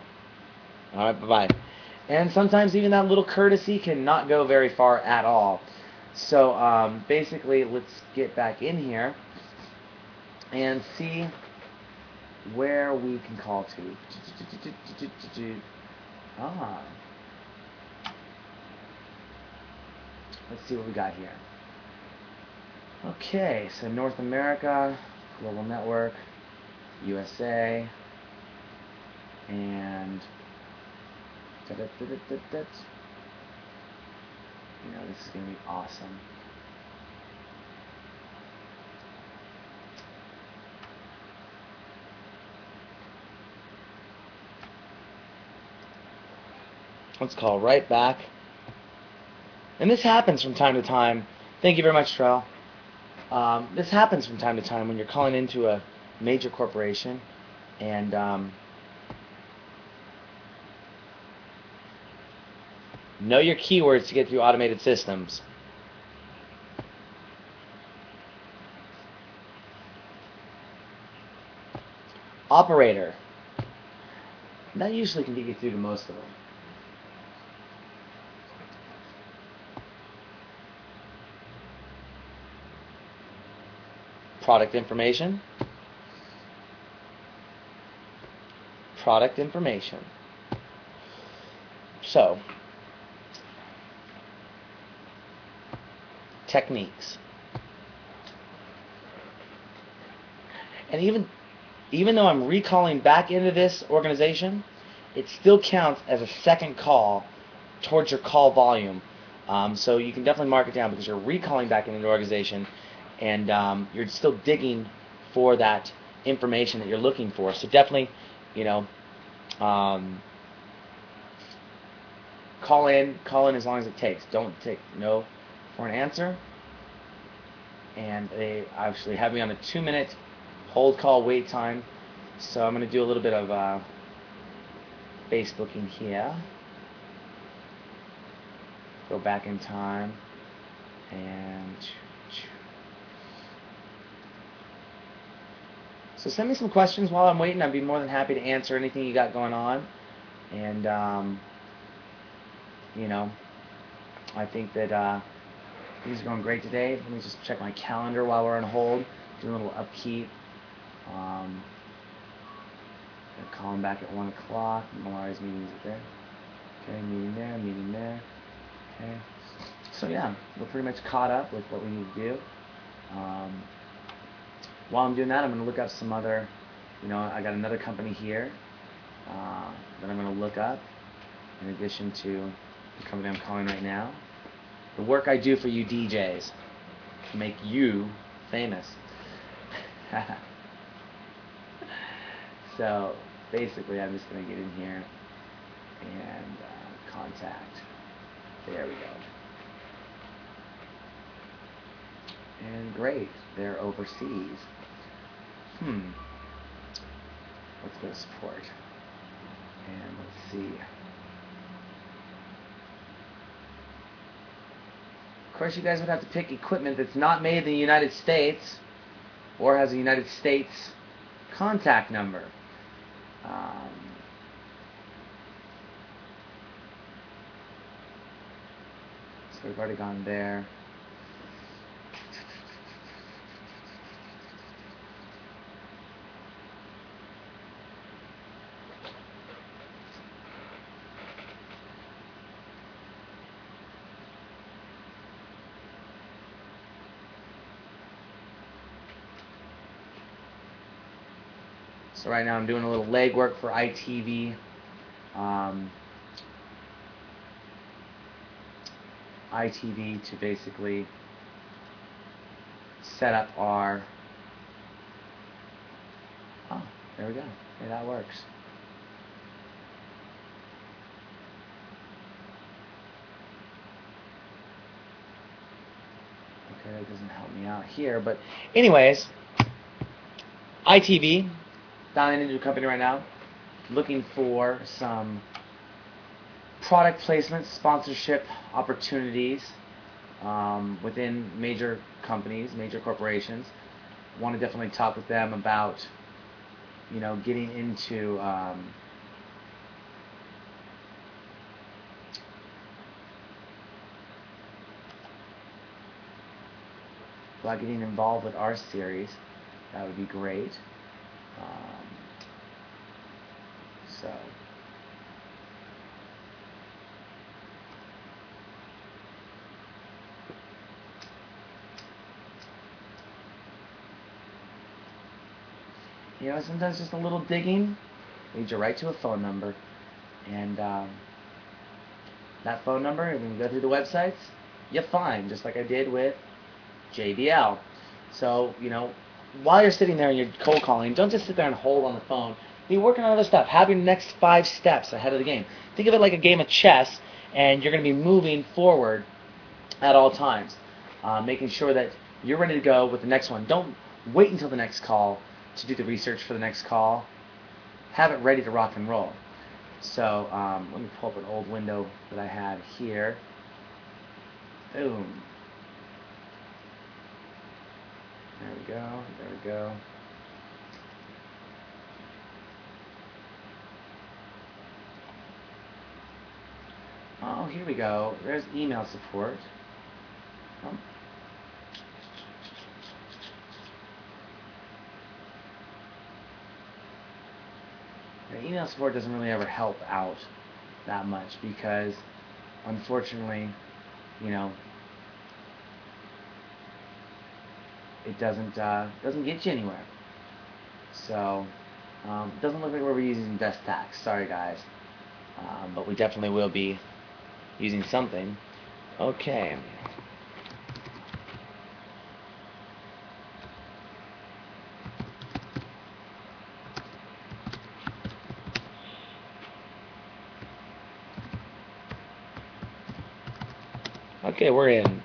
All right, bye-bye. And sometimes even that little courtesy can not go very far at all. So um, basically, let's get back in here and see where we can call to. Ah. Let's see what we got here. Okay, so North America, Global Network, USA, and you know, this is going to be awesome. Let's call right back. And this happens from time to time. Thank you very much, Trell. Um, this happens from time to time when you're calling into a major corporation and um, Know your keywords to get through automated systems. Operator. That usually can get you through to most of them. Product information. Product information. So, Technics. And even even though I'm recalling back into this organization, it still counts as a second call towards your call volume. Um, so you can definitely mark it down because you're recalling back into the organization and um, you're still digging for that information that you're looking for. So definitely, you know, um, call in, call in as long as it takes. Don't take no for an answer. And they actually have me on a two-minute hold call wait time. So I'm going to do a little bit of uh, Facebooking here. Go back in time and so send me some questions while I'm waiting. I'd be more than happy to answer anything you got going on. And um, you know, I think that uh, things are going great today. Let me just check my calendar while we're on hold. Do a little upkeep. Um, call back at 1 o'clock. Malari's meeting is there. Okay, meeting there, meeting there. Okay. So yeah, we're pretty much caught up with what we need to do. Um, while I'm doing that, I'm going to look up some other, you know, I got another company here uh, that I'm going to look up in addition to the company I'm calling right now. The work I do for you DJs to make you famous. (laughs) so basically I'm just going to get in here and uh, contact. There we go. And great, they're overseas. Hmm. Let's go to support. And let's see. Of course, you guys would have to pick equipment that's not made in the United States or has a United States contact number. Um, so we've already gone there. Right now I'm doing a little legwork for ITV. Um, ITV to basically set up our oh there we go okay that works okay that doesn't help me out here but anyways ITV dialing into a company right now, looking for some product placement, sponsorship opportunities um, within major companies, major corporations. Want to definitely talk with them about, you know, getting into um, about getting involved with our series. That would be great. Um, so. You know, sometimes just a little digging leads you right to a phone number. And um, that phone number, and when you go through the websites, you find, just like I did with JBL. So, you know, while you're sitting there and you're cold calling, don't just sit there and hold on the phone. Be working on other stuff. Have your next five steps ahead of the game. Think of it like a game of chess, and you're going to be moving forward at all times, uh, making sure that you're ready to go with the next one. Don't wait until the next call to do the research for the next call. Have it ready to rock and roll. So um, let me pull up an old window that I had here. Boom. There we go. There we go. Oh, here we go. There's email support. Oh. The email support doesn't really ever help out that much because unfortunately, you know, it doesn't uh, doesn't get you anywhere. So um, it doesn't look like we're using desk tax. Sorry guys, um, but we definitely will be using something. Okay. Okay, we're in.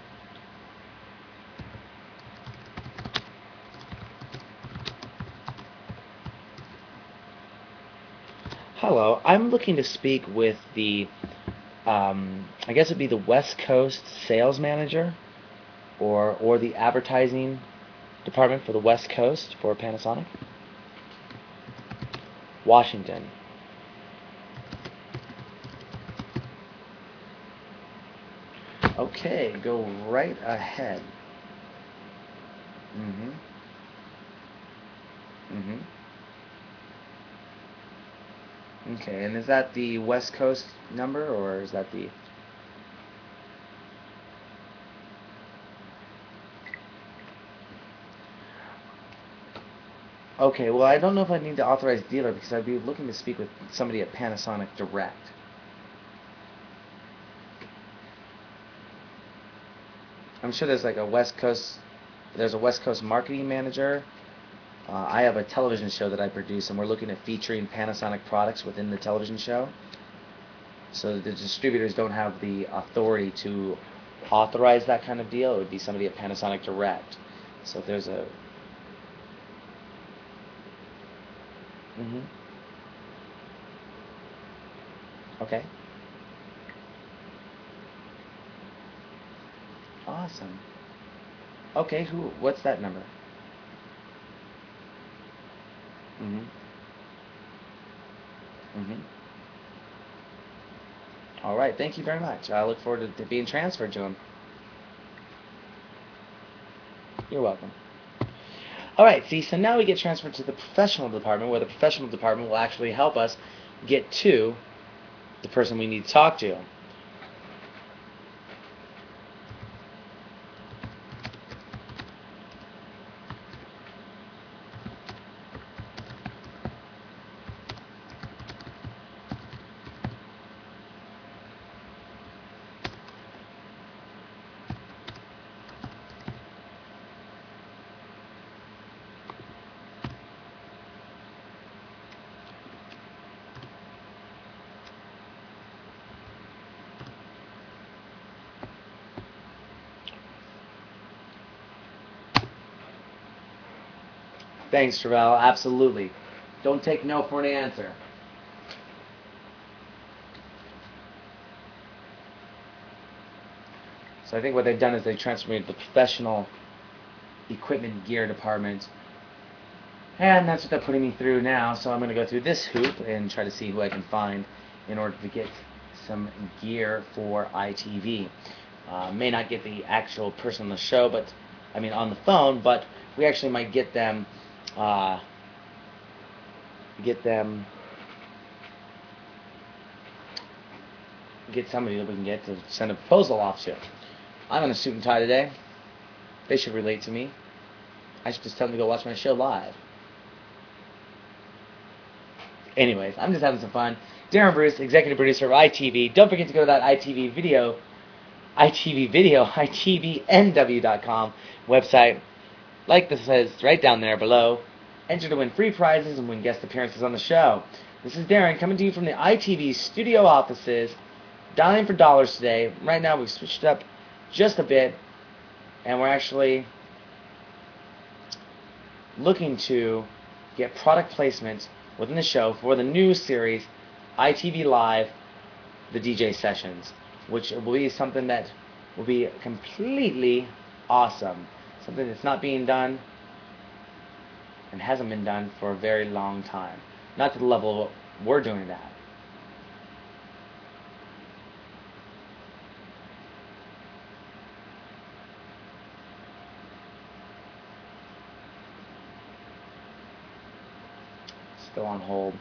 Hello, I'm looking to speak with the, um, I guess it'd be the West Coast sales manager, or or the advertising department for the West Coast for Panasonic. Washington. Okay, go right ahead. Mm-hmm. Okay, and is that the West Coast number, or is that the... Okay, well, I don't know if I need the authorized dealer because I'd be looking to speak with somebody at Panasonic Direct. I'm sure there's like a West Coast, there's a West Coast marketing manager. Uh, I have a television show that I produce, and we're looking at featuring Panasonic products within the television show. So the distributors don't have the authority to authorize that kind of deal. It would be somebody at Panasonic Direct. So if there's a Mm-hmm. Okay. Awesome. Okay, who? What's that number? Mm-hmm. Mm-hmm. All right. Thank you very much. I look forward to, to being transferred to him. You're welcome. All right. See, so now we get transferred to the professional department, where the professional department will actually help us get to the person we need to talk to. Thanks, Travell. Absolutely. Don't take no for an answer. So I think what they've done is they transformed the professional equipment gear department. And that's what they're putting me through now. So I'm going to go through this hoop and try to see who I can find in order to get some gear for ITV. Uh, may not get the actual person on the show, but I mean on the phone, but we actually might get them uh, get them get somebody that we can get to send a proposal off to. I'm in a suit and tie today. They should relate to me. I should just tell them to go watch my show live. Anyways, I'm just having some fun. Darren Bruce, executive producer of ITV. Don't forget to go to that ITV video, ITV video, (laughs) ITVNW.com website like this says right down there below. Enter to win free prizes and win guest appearances on the show. This is Darren coming to you from the ITV studio offices, dialing for dollars today. Right now we've switched up just a bit, and we're actually looking to get product placement within the show for the new series, ITV Live, the DJ sessions, which will be something that will be completely awesome. Something that's not being done and hasn't been done for a very long time. Not to the level we're doing that. Still on hold.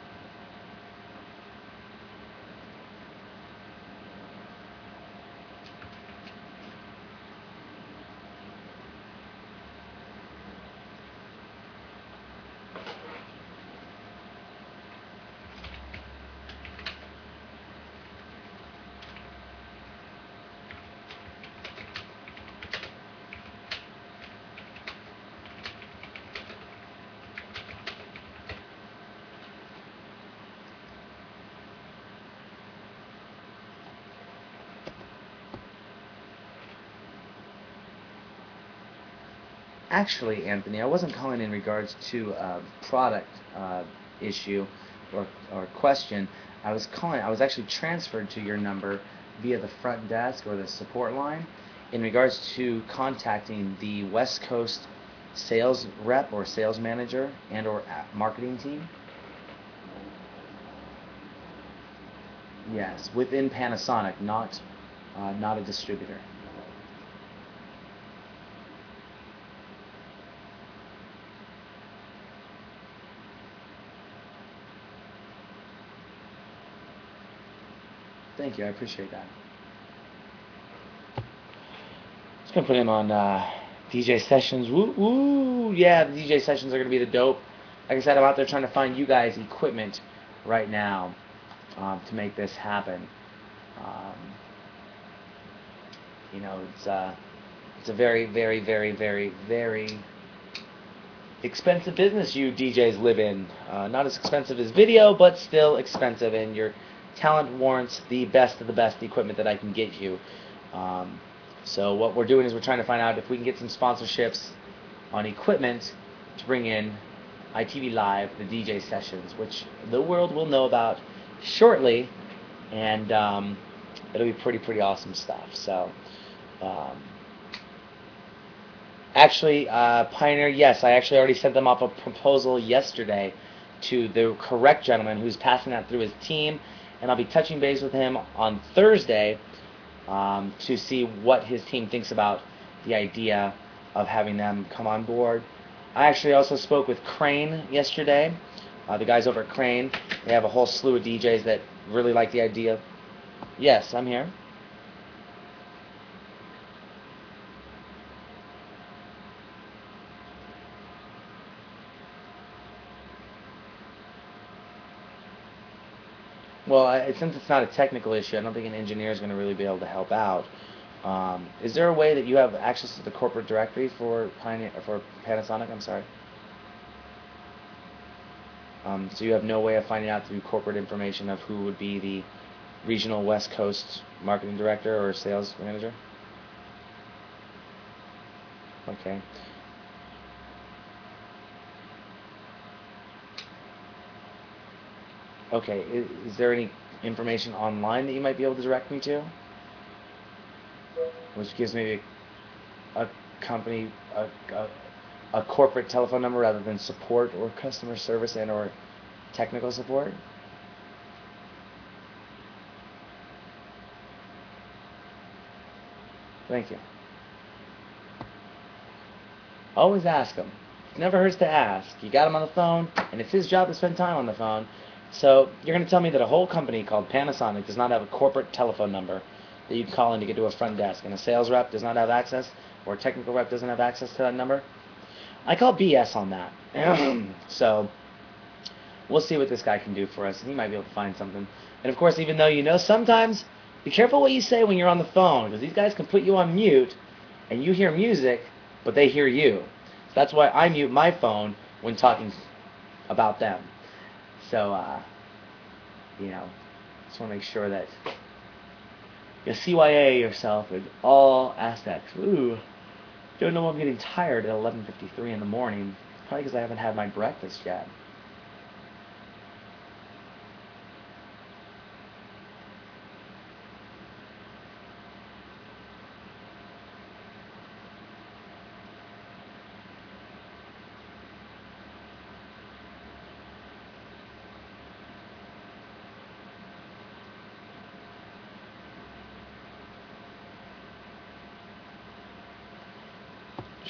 Actually, Anthony, I wasn't calling in regards to a product uh, issue or, or question. I was calling, I was actually transferred to your number via the front desk or the support line in regards to contacting the West Coast sales rep or sales manager and or marketing team. Yes, within Panasonic, not uh, not a distributor. Thank you. I appreciate that. Just gonna put him on uh, DJ sessions. Woo woo! Yeah, the DJ sessions are gonna be the dope. Like I said, I'm out there trying to find you guys equipment right now um, to make this happen. Um, you know, it's uh, it's a very, very, very, very, very expensive business you DJs live in. Uh, not as expensive as video, but still expensive, and you're talent warrants the best of the best equipment that I can get you. Um, so what we're doing is we're trying to find out if we can get some sponsorships on equipment to bring in ITV Live, the DJ sessions, which the world will know about shortly, and um, it'll be pretty pretty awesome stuff. So. Um, actually, uh, Pioneer, yes, I actually already sent them off a proposal yesterday to the correct gentleman who's passing that through his team and I'll be touching base with him on Thursday um, to see what his team thinks about the idea of having them come on board. I actually also spoke with Crane yesterday. Uh, the guys over at Crane, they have a whole slew of DJs that really like the idea. Yes, I'm here. Well, I, since it's not a technical issue, I don't think an engineer is going to really be able to help out. Um, is there a way that you have access to the corporate directory for Pioneer for Panasonic? I'm sorry. Um, so you have no way of finding out through corporate information of who would be the regional West Coast marketing director or sales manager. Okay. Okay, is, is, there any information online that you might be able to direct me to? Which gives me a, a company, a, a, a, corporate telephone number rather than support or customer service and or technical support? Thank you. Always ask them. It never hurts to ask. You got him on the phone, and it's his job to spend time on the phone. So you're going to tell me that a whole company called Panasonic does not have a corporate telephone number that you can call in to get to a front desk, and a sales rep does not have access, or a technical rep doesn't have access to that number? I call BS on that. (clears throat) so we'll see what this guy can do for us, he might be able to find something. And of course, even though you know, sometimes be careful what you say when you're on the phone, because these guys can put you on mute, and you hear music, but they hear you. So that's why I mute my phone when talking about them. So, uh, you know, just want to make sure that you CYA yourself in all aspects. Ooh, don't know I'm getting tired at 11:53 in the morning. Probably because I haven't had my breakfast yet.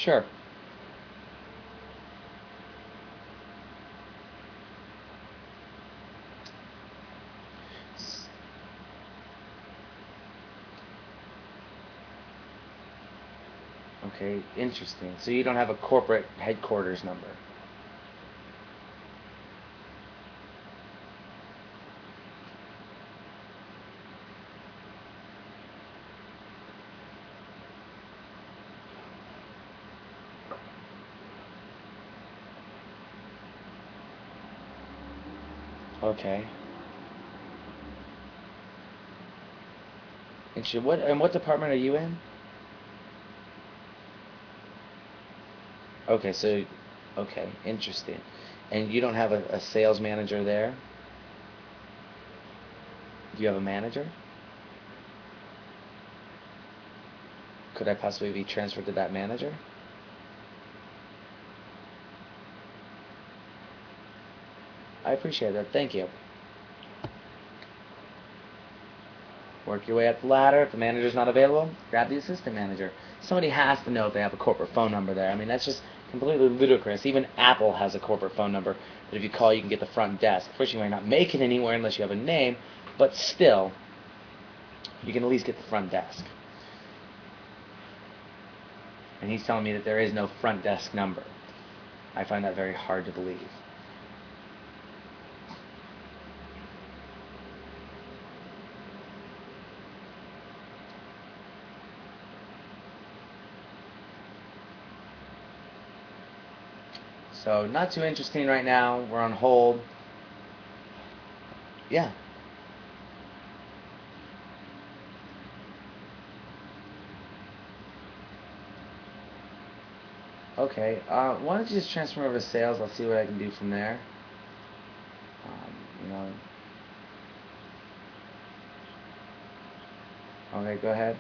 Sure. Okay, interesting. So you don't have a corporate headquarters number. Okay. And should, what and what department are you in? Okay, so okay, interesting. And you don't have a, a sales manager there? Do you have a manager? Could I possibly be transferred to that manager? I appreciate that. Thank you. Work your way up the ladder. If the manager's not available, grab the assistant manager. Somebody has to know if they have a corporate phone number there. I mean, that's just completely ludicrous. Even Apple has a corporate phone number that if you call, you can get the front desk. First, you might not make it anywhere unless you have a name, but still, you can at least get the front desk. And he's telling me that there is no front desk number. I find that very hard to believe. So not too interesting right now. We're on hold. Yeah. Okay. Uh, why don't you just transfer over to sales? I'll see what I can do from there. Um, you know. Okay, go ahead.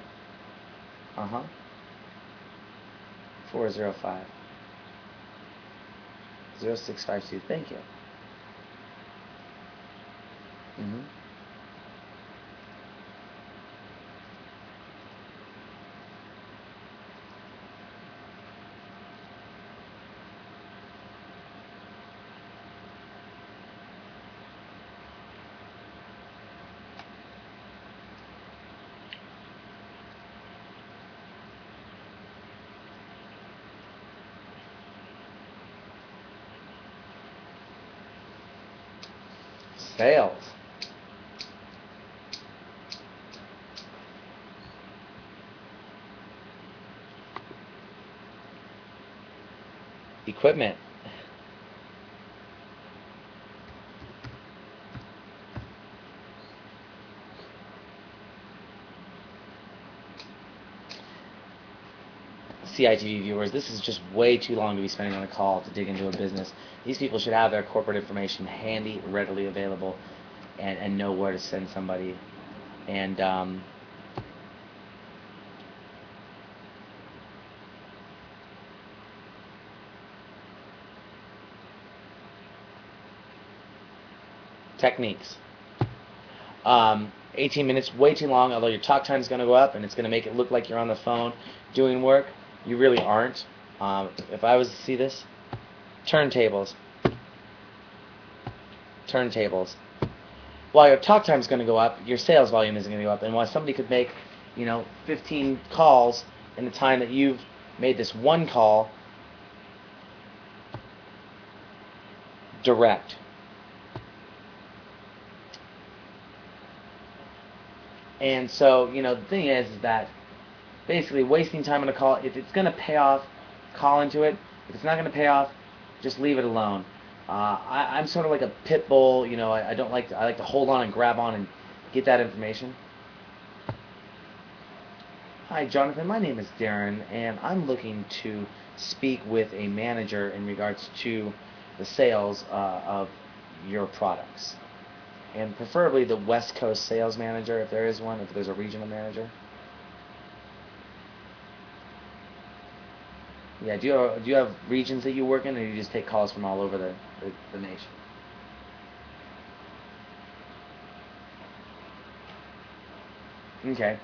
Uh huh. Four zero five. 0652. Thank you. Mm-hmm. Sales. Equipment. CITV viewers, this is just way too long to be spending on a call to dig into a business. These people should have their corporate information handy, readily available, and, and know where to send somebody. And um, Technics. Um, 18 minutes, way too long, although your talk time is going to go up and it's going to make it look like you're on the phone doing work. You really aren't. Um, if I was to see this, turntables. Turntables. While your talk time is going to go up, your sales volume isn't going to go up. And while somebody could make, you know, 15 calls in the time that you've made this one call, direct. And so, you know, the thing is, is that basically wasting time on a call. If it's going to pay off, call into it. If it's not going to pay off, just leave it alone. Uh, I, I'm sort of like a pit bull. You know, I, I don't like to, I like to hold on and grab on and get that information. Hi, Jonathan. My name is Darren, and I'm looking to speak with a manager in regards to the sales uh, of your products, and preferably the West Coast sales manager, if there is one, if there's a regional manager. Yeah. Do you have, do you have regions that you work in, or you just take calls from all over the, the, the nation? Okay.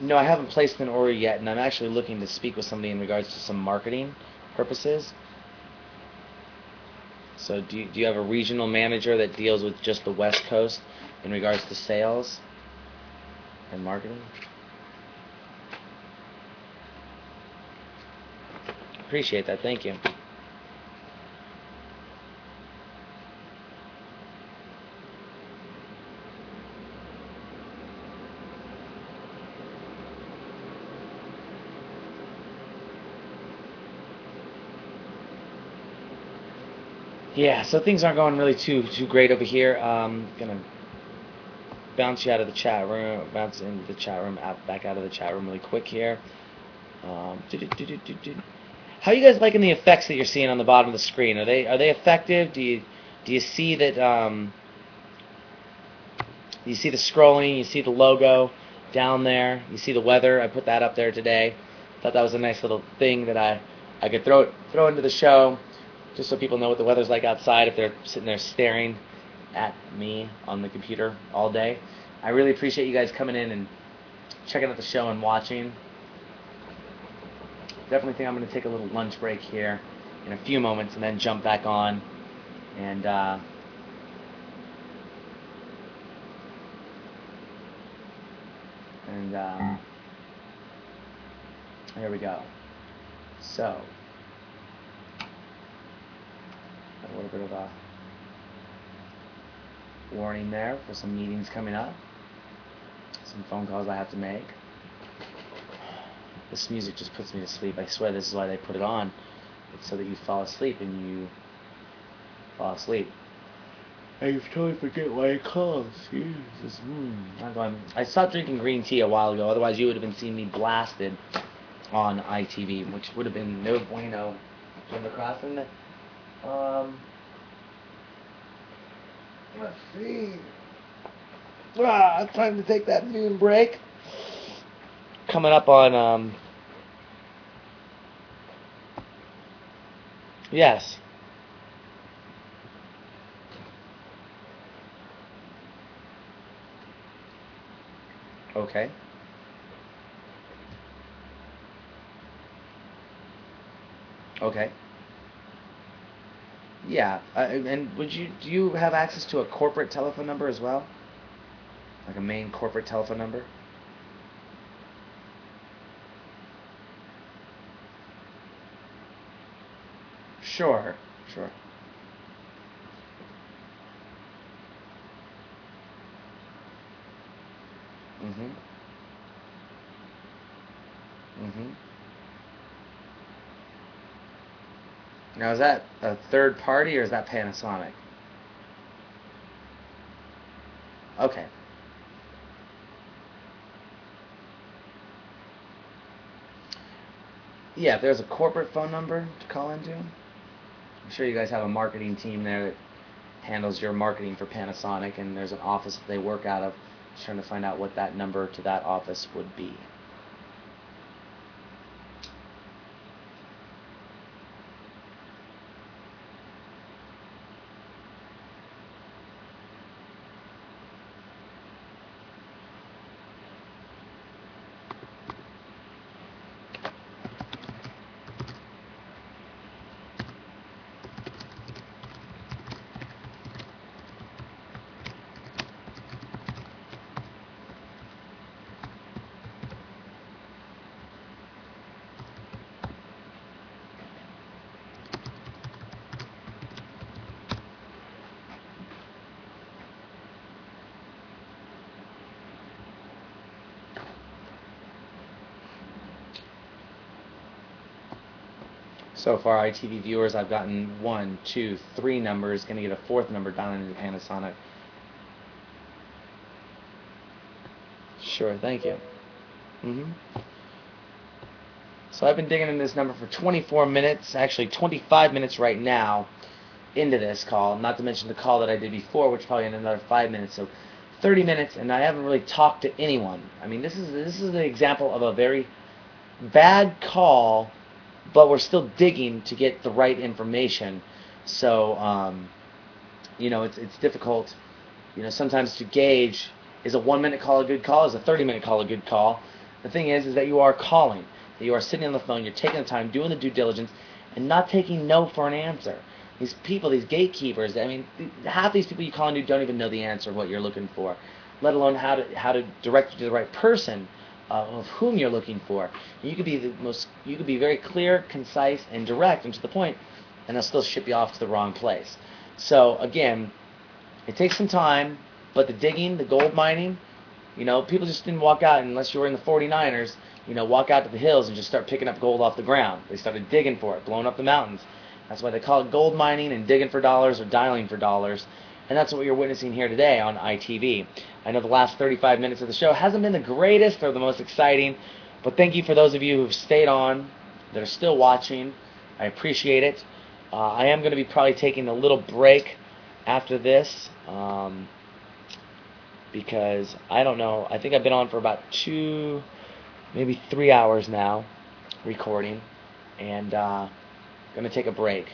No, I haven't placed an order yet, and I'm actually looking to speak with somebody in regards to some marketing purposes. So, do you, do you have a regional manager that deals with just the West Coast in regards to sales and marketing? Appreciate that. Thank you. Yeah, so things aren't going really too too great over here. Um, gonna bounce you out of the chat room, bounce in the chat room, out, back out of the chat room really quick here. Um, how are you guys liking the effects that you're seeing on the bottom of the screen? Are they are they effective? Do you do you see that? Um, you see the scrolling. You see the logo down there. You see the weather. I put that up there today. Thought that was a nice little thing that I I could throw throw into the show just so people know what the weather's like outside if they're sitting there staring at me on the computer all day. I really appreciate you guys coming in and checking out the show and watching. Definitely think I'm going to take a little lunch break here in a few moments and then jump back on and uh, and um, there we go. So a little bit of a warning there for some meetings coming up, some phone calls I have to make. This music just puts me to sleep. I swear this is why they put it on. It's so that you fall asleep and you fall asleep. I totally forget why it calls. Jesus. Mm. I stopped drinking green tea a while ago. Otherwise, you would have been seeing me blasted on ITV, which would have been no bueno. Jim McCrossan um, let's see. Ah, time to take that noon break. Coming up on, um, yes. Okay. Okay. Yeah, uh, and would you do you have access to a corporate telephone number as well? Like a main corporate telephone number? Sure, sure. Mhm. Mhm. Now, is that a third party or is that Panasonic? Okay. Yeah, if there's a corporate phone number to call into, I'm sure you guys have a marketing team there that handles your marketing for Panasonic, and there's an office that they work out of. Just trying to find out what that number to that office would be. So far, ITV viewers, I've gotten one, two, three numbers. Going to get a fourth number down into Panasonic. Sure, thank you. Mm-hmm. So I've been digging in this number for 24 minutes, actually 25 minutes right now into this call, not to mention the call that I did before, which probably in another five minutes. So 30 minutes, and I haven't really talked to anyone. I mean, this is this is an example of a very bad call but we're still digging to get the right information. So, um, you know, it's, it's difficult, you know, sometimes to gauge is a one minute call a good call, is a 30 minute call a good call. The thing is, is that you are calling, that you are sitting on the phone, you're taking the time, doing the due diligence, and not taking no for an answer. These people, these gatekeepers, I mean, half these people you call and you don't even know the answer of what you're looking for, let alone how to how to direct you to the right person uh, of whom you're looking for. And you could be the most, you could be very clear, concise, and direct and to the point, and they'll still ship you off to the wrong place. So again, it takes some time, but the digging, the gold mining, you know, people just didn't walk out unless you were in the 49ers, you know, walk out to the hills and just start picking up gold off the ground. They started digging for it, blowing up the mountains. That's why they call it gold mining and digging for dollars or dialing for dollars. And that's what you're witnessing here today on ITV. I know the last 35 minutes of the show hasn't been the greatest or the most exciting, but thank you for those of you who've stayed on, that are still watching. I appreciate it. Uh, I am going to be probably taking a little break after this um, because I don't know. I think I've been on for about two, maybe three hours now recording, and uh, going to take a break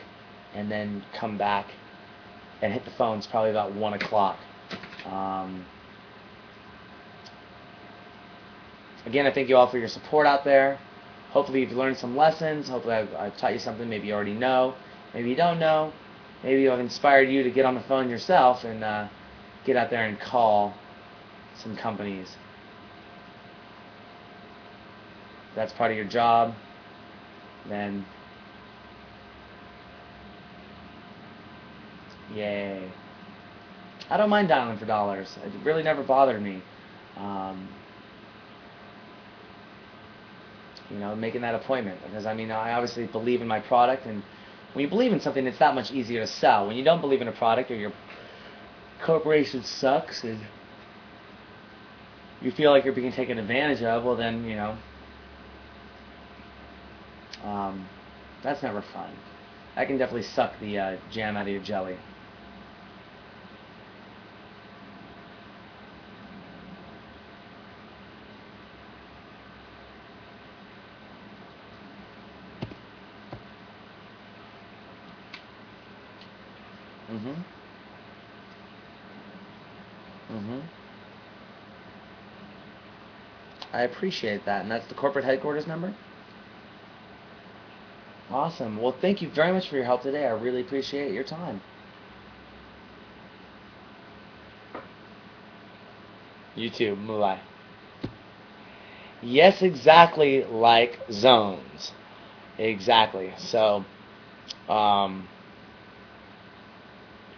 and then come back and hit the phones probably about 1 o'clock. Um, again, I thank you all for your support out there. Hopefully, you've learned some lessons. Hopefully, I've, I've taught you something maybe you already know. Maybe you don't know. Maybe I've inspired you to get on the phone yourself and uh, get out there and call some companies. That's part of your job, then Yay. I don't mind dialing for dollars. It really never bothered me. Um, you know, making that appointment because I mean, I obviously believe in my product, and when you believe in something, it's that much easier to sell. When you don't believe in a product or your corporation sucks and you feel like you're being taken advantage of, well, then you know, um, that's never fun. That can definitely suck the uh, jam out of your jelly. Mm-hmm. Mm-hmm. I appreciate that. And that's the corporate headquarters number? Awesome. Well, thank you very much for your help today. I really appreciate your time. You too. Bye. Yes, exactly like zones. Exactly. So, um,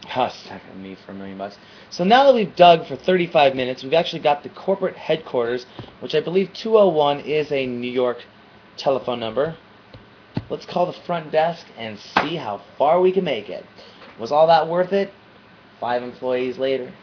(laughs) Oh, second me for a million bucks. So now that we've dug for 35 minutes, we've actually got the corporate headquarters, which I believe 201 is a New York telephone number. Let's call the front desk and see how far we can make it. Was all that worth it? Five employees later.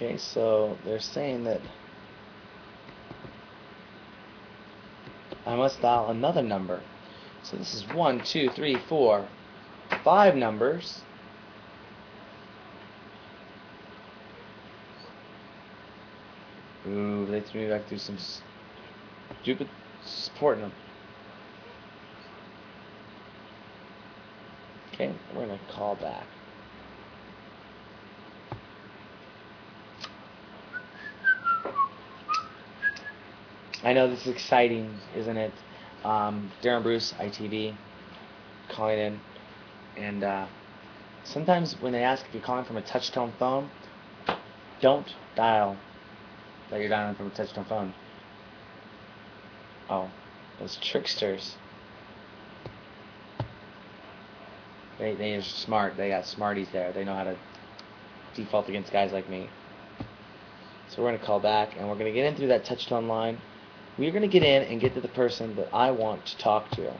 Okay, so they're saying that I must dial another number. So this is one, two, three, four, five numbers. Ooh, they threw me back through some stupid supporting them. Okay, we're gonna call back. I know this is exciting, isn't it? Um, Darren Bruce, ITV, calling in. And uh, sometimes when they ask if you're calling from a touch-tone phone, don't dial that you're dialing from a touch-tone phone. Oh, those tricksters. They, they are smart. They got smarties there. They know how to default against guys like me. So we're going to call back, and we're going to get in through that touch tone line. We're going to get in and get to the person that I want to talk to.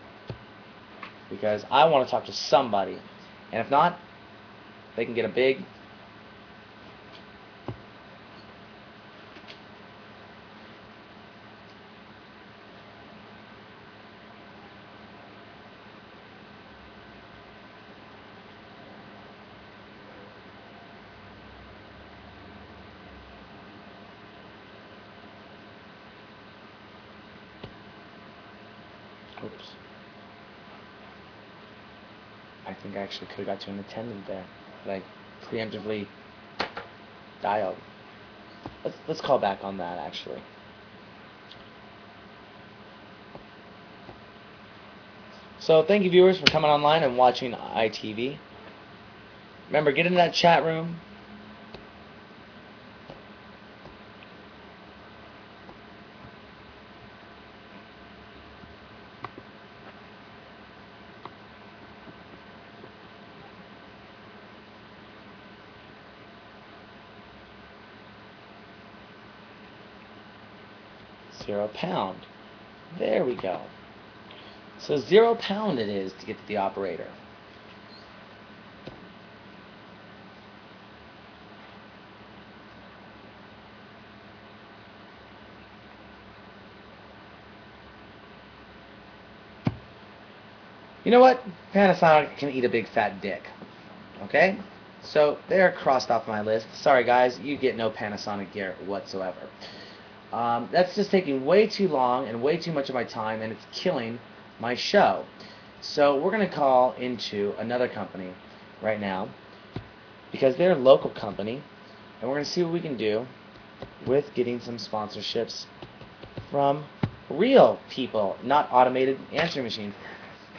Because I want to talk to somebody. And if not, they can get a big think I actually could have got to an attendant there, Like, preemptively dialed. Let's let's call back on that actually. So thank you viewers for coming online and watching ITV. Remember, get in that chat room. Zero pound. There we go. So zero pound it is to get to the operator. You know what? Panasonic can eat a big fat dick. Okay? So they're crossed off my list. Sorry guys, you get no Panasonic gear whatsoever. Um, that's just taking way too long and way too much of my time, and it's killing my show. So we're going to call into another company right now because they're a local company, and we're going to see what we can do with getting some sponsorships from real people, not automated answering machines.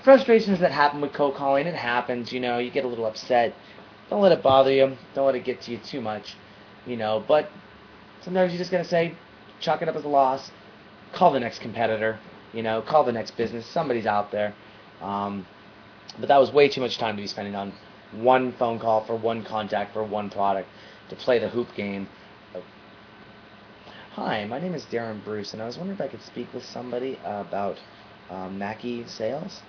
Frustrations that happen with cold calling, it happens, you know, you get a little upset. Don't let it bother you. Don't let it get to you too much, you know, but sometimes you just got to say, chalk it up as a loss. Call the next competitor. You know, call the next business. Somebody's out there. Um, but that was way too much time to be spending on one phone call for one contact for one product to play the hoop game. Hi, my name is Darren Bruce, and I was wondering if I could speak with somebody about um, Mackie sales.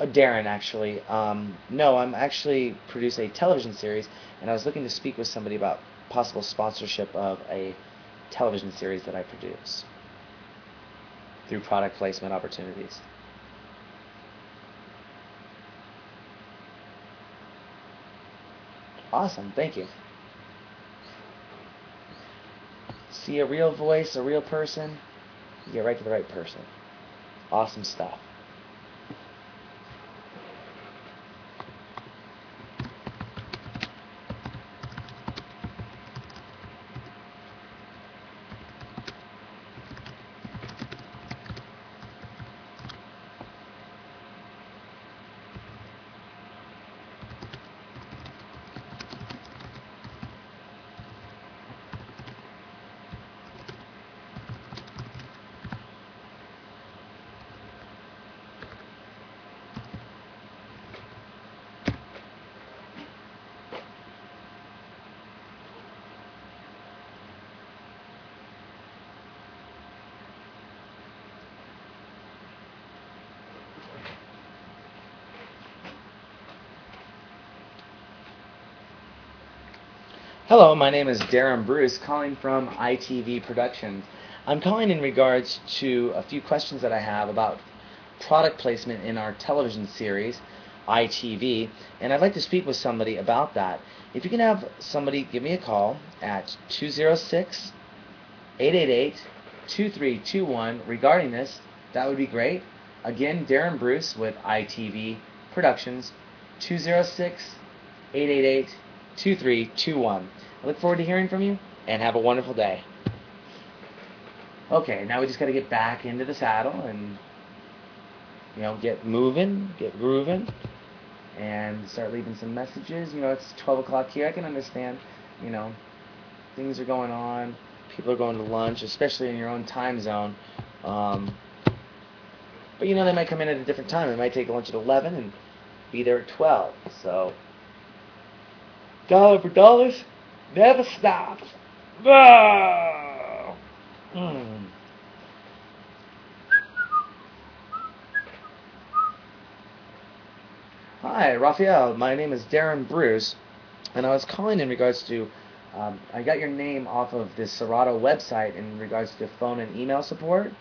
Uh, Darren, actually. Um, no, I'm actually produce a television series, and I was looking to speak with somebody about possible sponsorship of a television series that I produce through product placement opportunities. Awesome, thank you. See a real voice, a real person, you get right to the right person. Awesome stuff. Hello, my name is Darren Bruce, calling from ITV Productions. I'm calling in regards to a few questions that I have about product placement in our television series, ITV, and I'd like to speak with somebody about that. If you can have somebody give me a call at 206 888 2321 regarding this, that would be great. Again, Darren Bruce with ITV Productions, 206 888 2321. I look forward to hearing from you, and have a wonderful day. Okay, now we just got to get back into the saddle and, you know, get moving, get grooving, and start leaving some messages. You know, it's 12 o'clock here. I can understand, you know, things are going on. People are going to lunch, especially in your own time zone. Um, but, you know, they might come in at a different time. They might take lunch at 11 and be there at 12. So, dollar for dollars, Never stops. Ah. Mm. Hi, Raphael. My name is Darren Bruce, and I was calling in regards to. Um, I got your name off of this Serato website in regards to phone and email support,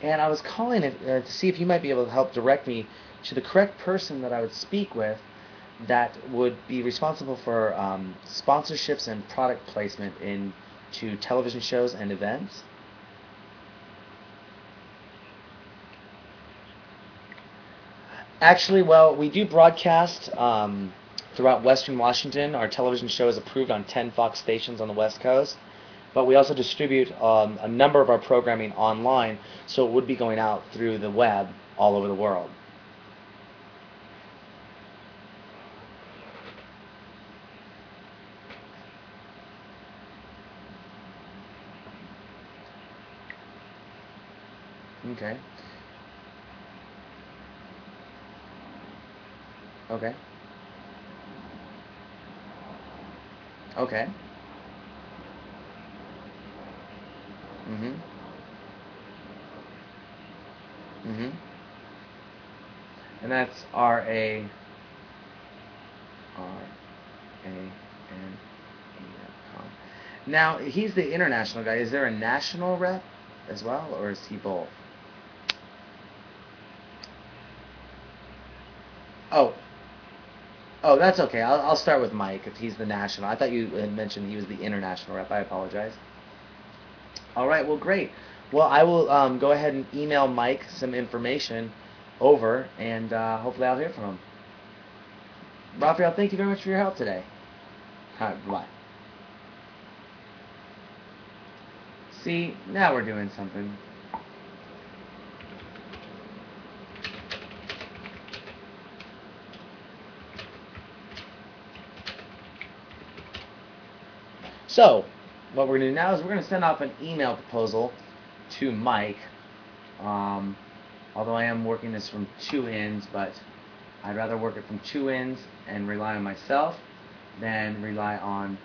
and I was calling uh, to see if you might be able to help direct me to the correct person that I would speak with that would be responsible for um, sponsorships and product placement into television shows and events. Actually, well, we do broadcast um, throughout Western Washington. Our television show is approved on 10 Fox stations on the West Coast. But we also distribute um, a number of our programming online, so it would be going out through the web all over the world. Okay. Okay. Okay. Mhm. Mhm. And that's R A R A N E com. Now he's the international guy. Is there a national rep as well, or is he both? Oh, Oh, that's okay. I'll, I'll start with Mike if he's the national. I thought you had mentioned he was the international rep. I apologize. All right. Well, great. Well, I will um, go ahead and email Mike some information over, and uh, hopefully I'll hear from him. Raphael, thank you very much for your help today. All right, bye. See, now we're doing something. So, what we're going to do now is we're going to send off an email proposal to Mike. Um, although I am working this from two ends, but I'd rather work it from two ends and rely on myself than rely on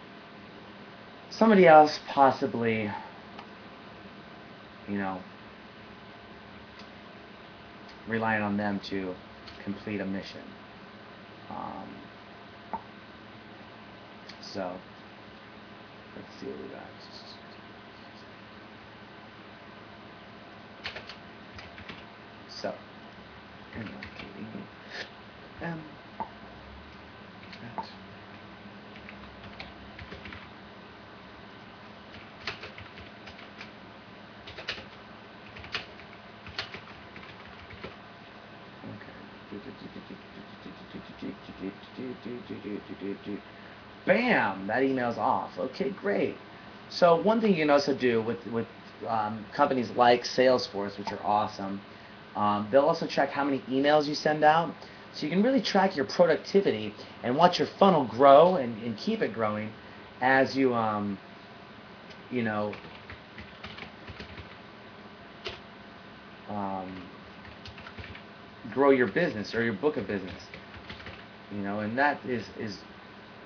somebody else, possibly, you know, relying on them to complete a mission. Um, so. Let's see got. So, M M Okay. Bam! That email's off. Okay, great. So one thing you can also do with with um, companies like Salesforce, which are awesome, um, they'll also track how many emails you send out. So you can really track your productivity and watch your funnel grow and, and keep it growing as you, um, you know, um, grow your business or your book of business. You know, and that is, is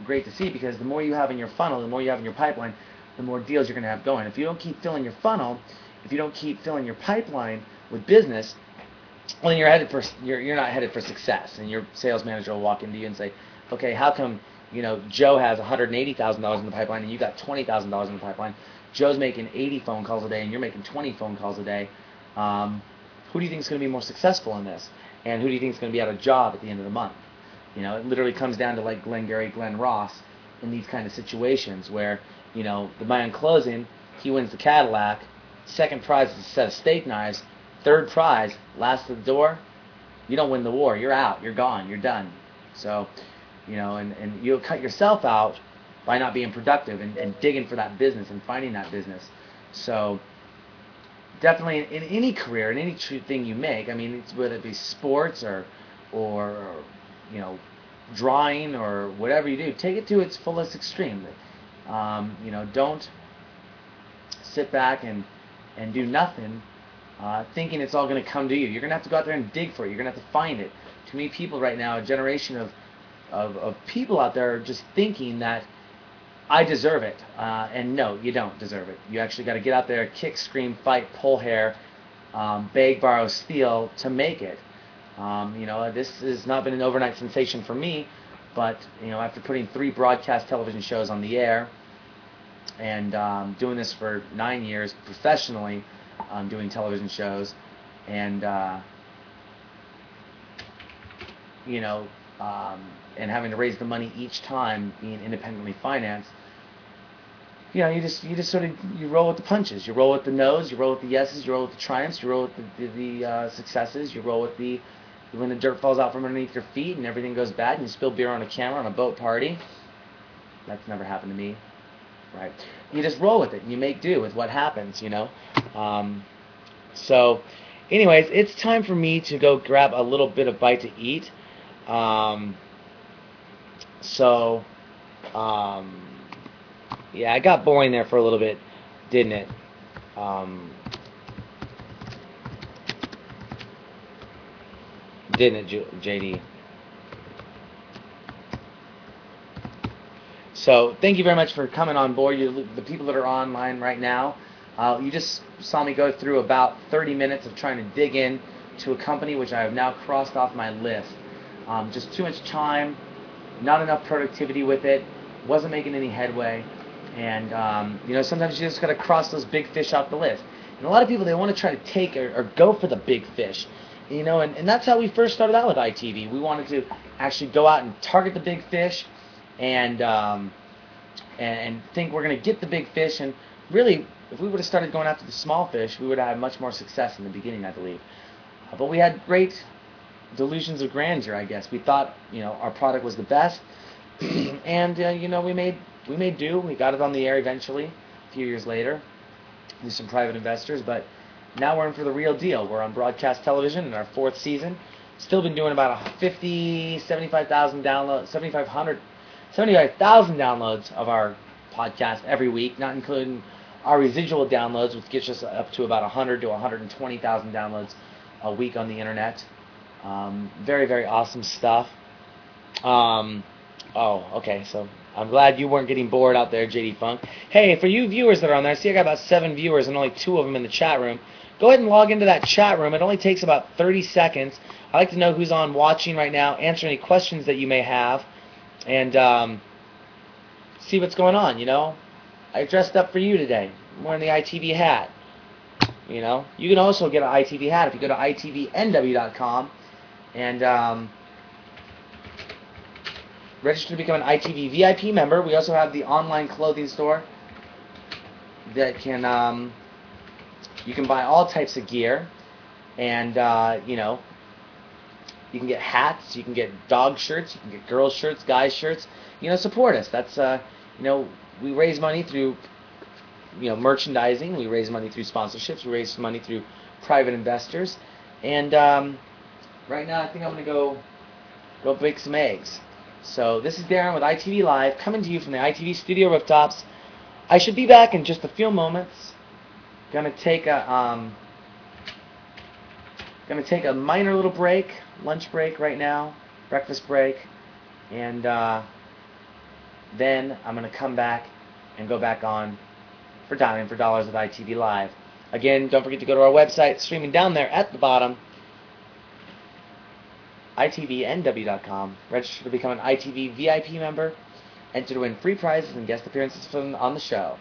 great to see because the more you have in your funnel, the more you have in your pipeline, the more deals you're going to have going. If you don't keep filling your funnel, if you don't keep filling your pipeline with business, well, then you're headed for you're you're not headed for success. And your sales manager will walk into you and say, "Okay, how come you know Joe has $180,000 in the pipeline and you got $20,000 in the pipeline? Joe's making 80 phone calls a day and you're making 20 phone calls a day. Um, who do you think is going to be more successful in this? And who do you think is going to be out of job at the end of the month?" You know, it literally comes down to like Glengarry Glen Ross in these kind of situations where, you know, the man closing, he wins the Cadillac, second prize is a set of steak knives, third prize, last of the door, you don't win the war. You're out. You're gone. You're done. So, you know, and, and you'll cut yourself out by not being productive and, and digging for that business and finding that business. So, definitely in, in any career, in any thing you make, I mean, whether it be sports or, or you know, drawing or whatever you do, take it to its fullest extreme. Um, you know, don't sit back and and do nothing, uh, thinking it's all going to come to you. You're going to have to go out there and dig for it. You're going to have to find it. Too many people right now, a generation of, of of people out there, are just thinking that I deserve it. Uh, and no, you don't deserve it. You actually got to get out there, kick, scream, fight, pull hair, um, beg, borrow, steal to make it. Um, you know, this has not been an overnight sensation for me, but you know, after putting three broadcast television shows on the air and um, doing this for nine years professionally, um, doing television shows, and uh, you know, um, and having to raise the money each time being independently financed, you know, you just you just sort of you roll with the punches. You roll with the no's, you roll with the yeses, you roll with the triumphs, you roll with the, the, the uh, successes, you roll with the when the dirt falls out from underneath your feet and everything goes bad and you spill beer on a camera on a boat party. That's never happened to me, right? You just roll with it and you make do with what happens, you know. Um, so, anyways, it's time for me to go grab a little bit of bite to eat. Um, so, um, yeah, I got boring there for a little bit, didn't it? Um, didn't it, JD? So thank you very much for coming on board. You, the people that are online right now, uh, you just saw me go through about 30 minutes of trying to dig in to a company which I have now crossed off my list. Um, just too much time, not enough productivity with it, wasn't making any headway, and um, you know sometimes you just got to cross those big fish off the list. And a lot of people they want to try to take or, or go for the big fish, you know, and, and that's how we first started out with ITV. We wanted to actually go out and target the big fish, and um, and, and think we're going to get the big fish. And really, if we would have started going after the small fish, we would have had much more success in the beginning, I believe. Uh, but we had great delusions of grandeur, I guess. We thought, you know, our product was the best, (clears throat) and uh, you know, we made we made do. We got it on the air eventually, a few years later, with some private investors. But now we're in for the real deal. We're on broadcast television in our fourth season. Still been doing about 50, 75,000 downloads, 7,500, 75,000 downloads of our podcast every week, not including our residual downloads, which gets us up to about 100 to 120,000 downloads a week on the internet. Um, very, very awesome stuff. Um, oh, okay, so I'm glad you weren't getting bored out there, JD Funk. Hey, for you viewers that are on there, I see I got about seven viewers and only two of them in the chat room. Go ahead and log into that chat room. It only takes about 30 seconds. I'd like to know who's on watching right now, answer any questions that you may have, and um, see what's going on. You know, I dressed up for you today. I'm wearing the ITV hat. You know, you can also get an ITV hat if you go to itvnw.com and um, register to become an ITV VIP member. We also have the online clothing store that can um, you can buy all types of gear, and uh, you know you can get hats, you can get dog shirts, you can get girls shirts, guys shirts. You know, support us. That's uh, you know we raise money through you know merchandising. We raise money through sponsorships. We raise money through private investors, and um, right now I think I'm gonna go go bake some eggs. So this is Darren with ITV Live, coming to you from the ITV studio rooftops. I should be back in just a few moments. Gonna take a um, gonna take a minor little break, lunch break right now, breakfast break, and uh, then I'm gonna come back and go back on for Dialing for Dollars with ITV Live. Again, don't forget to go to our website, streaming down there at the bottom, itvnw.com. Register to become an ITV VIP member. Enter to win free prizes and guest appearances from, on the show.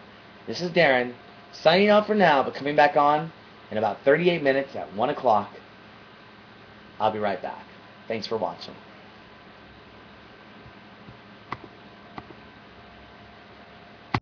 This is Darren, signing off for now, but coming back on in about 38 minutes at 1 o'clock. I'll be right back. Thanks for watching.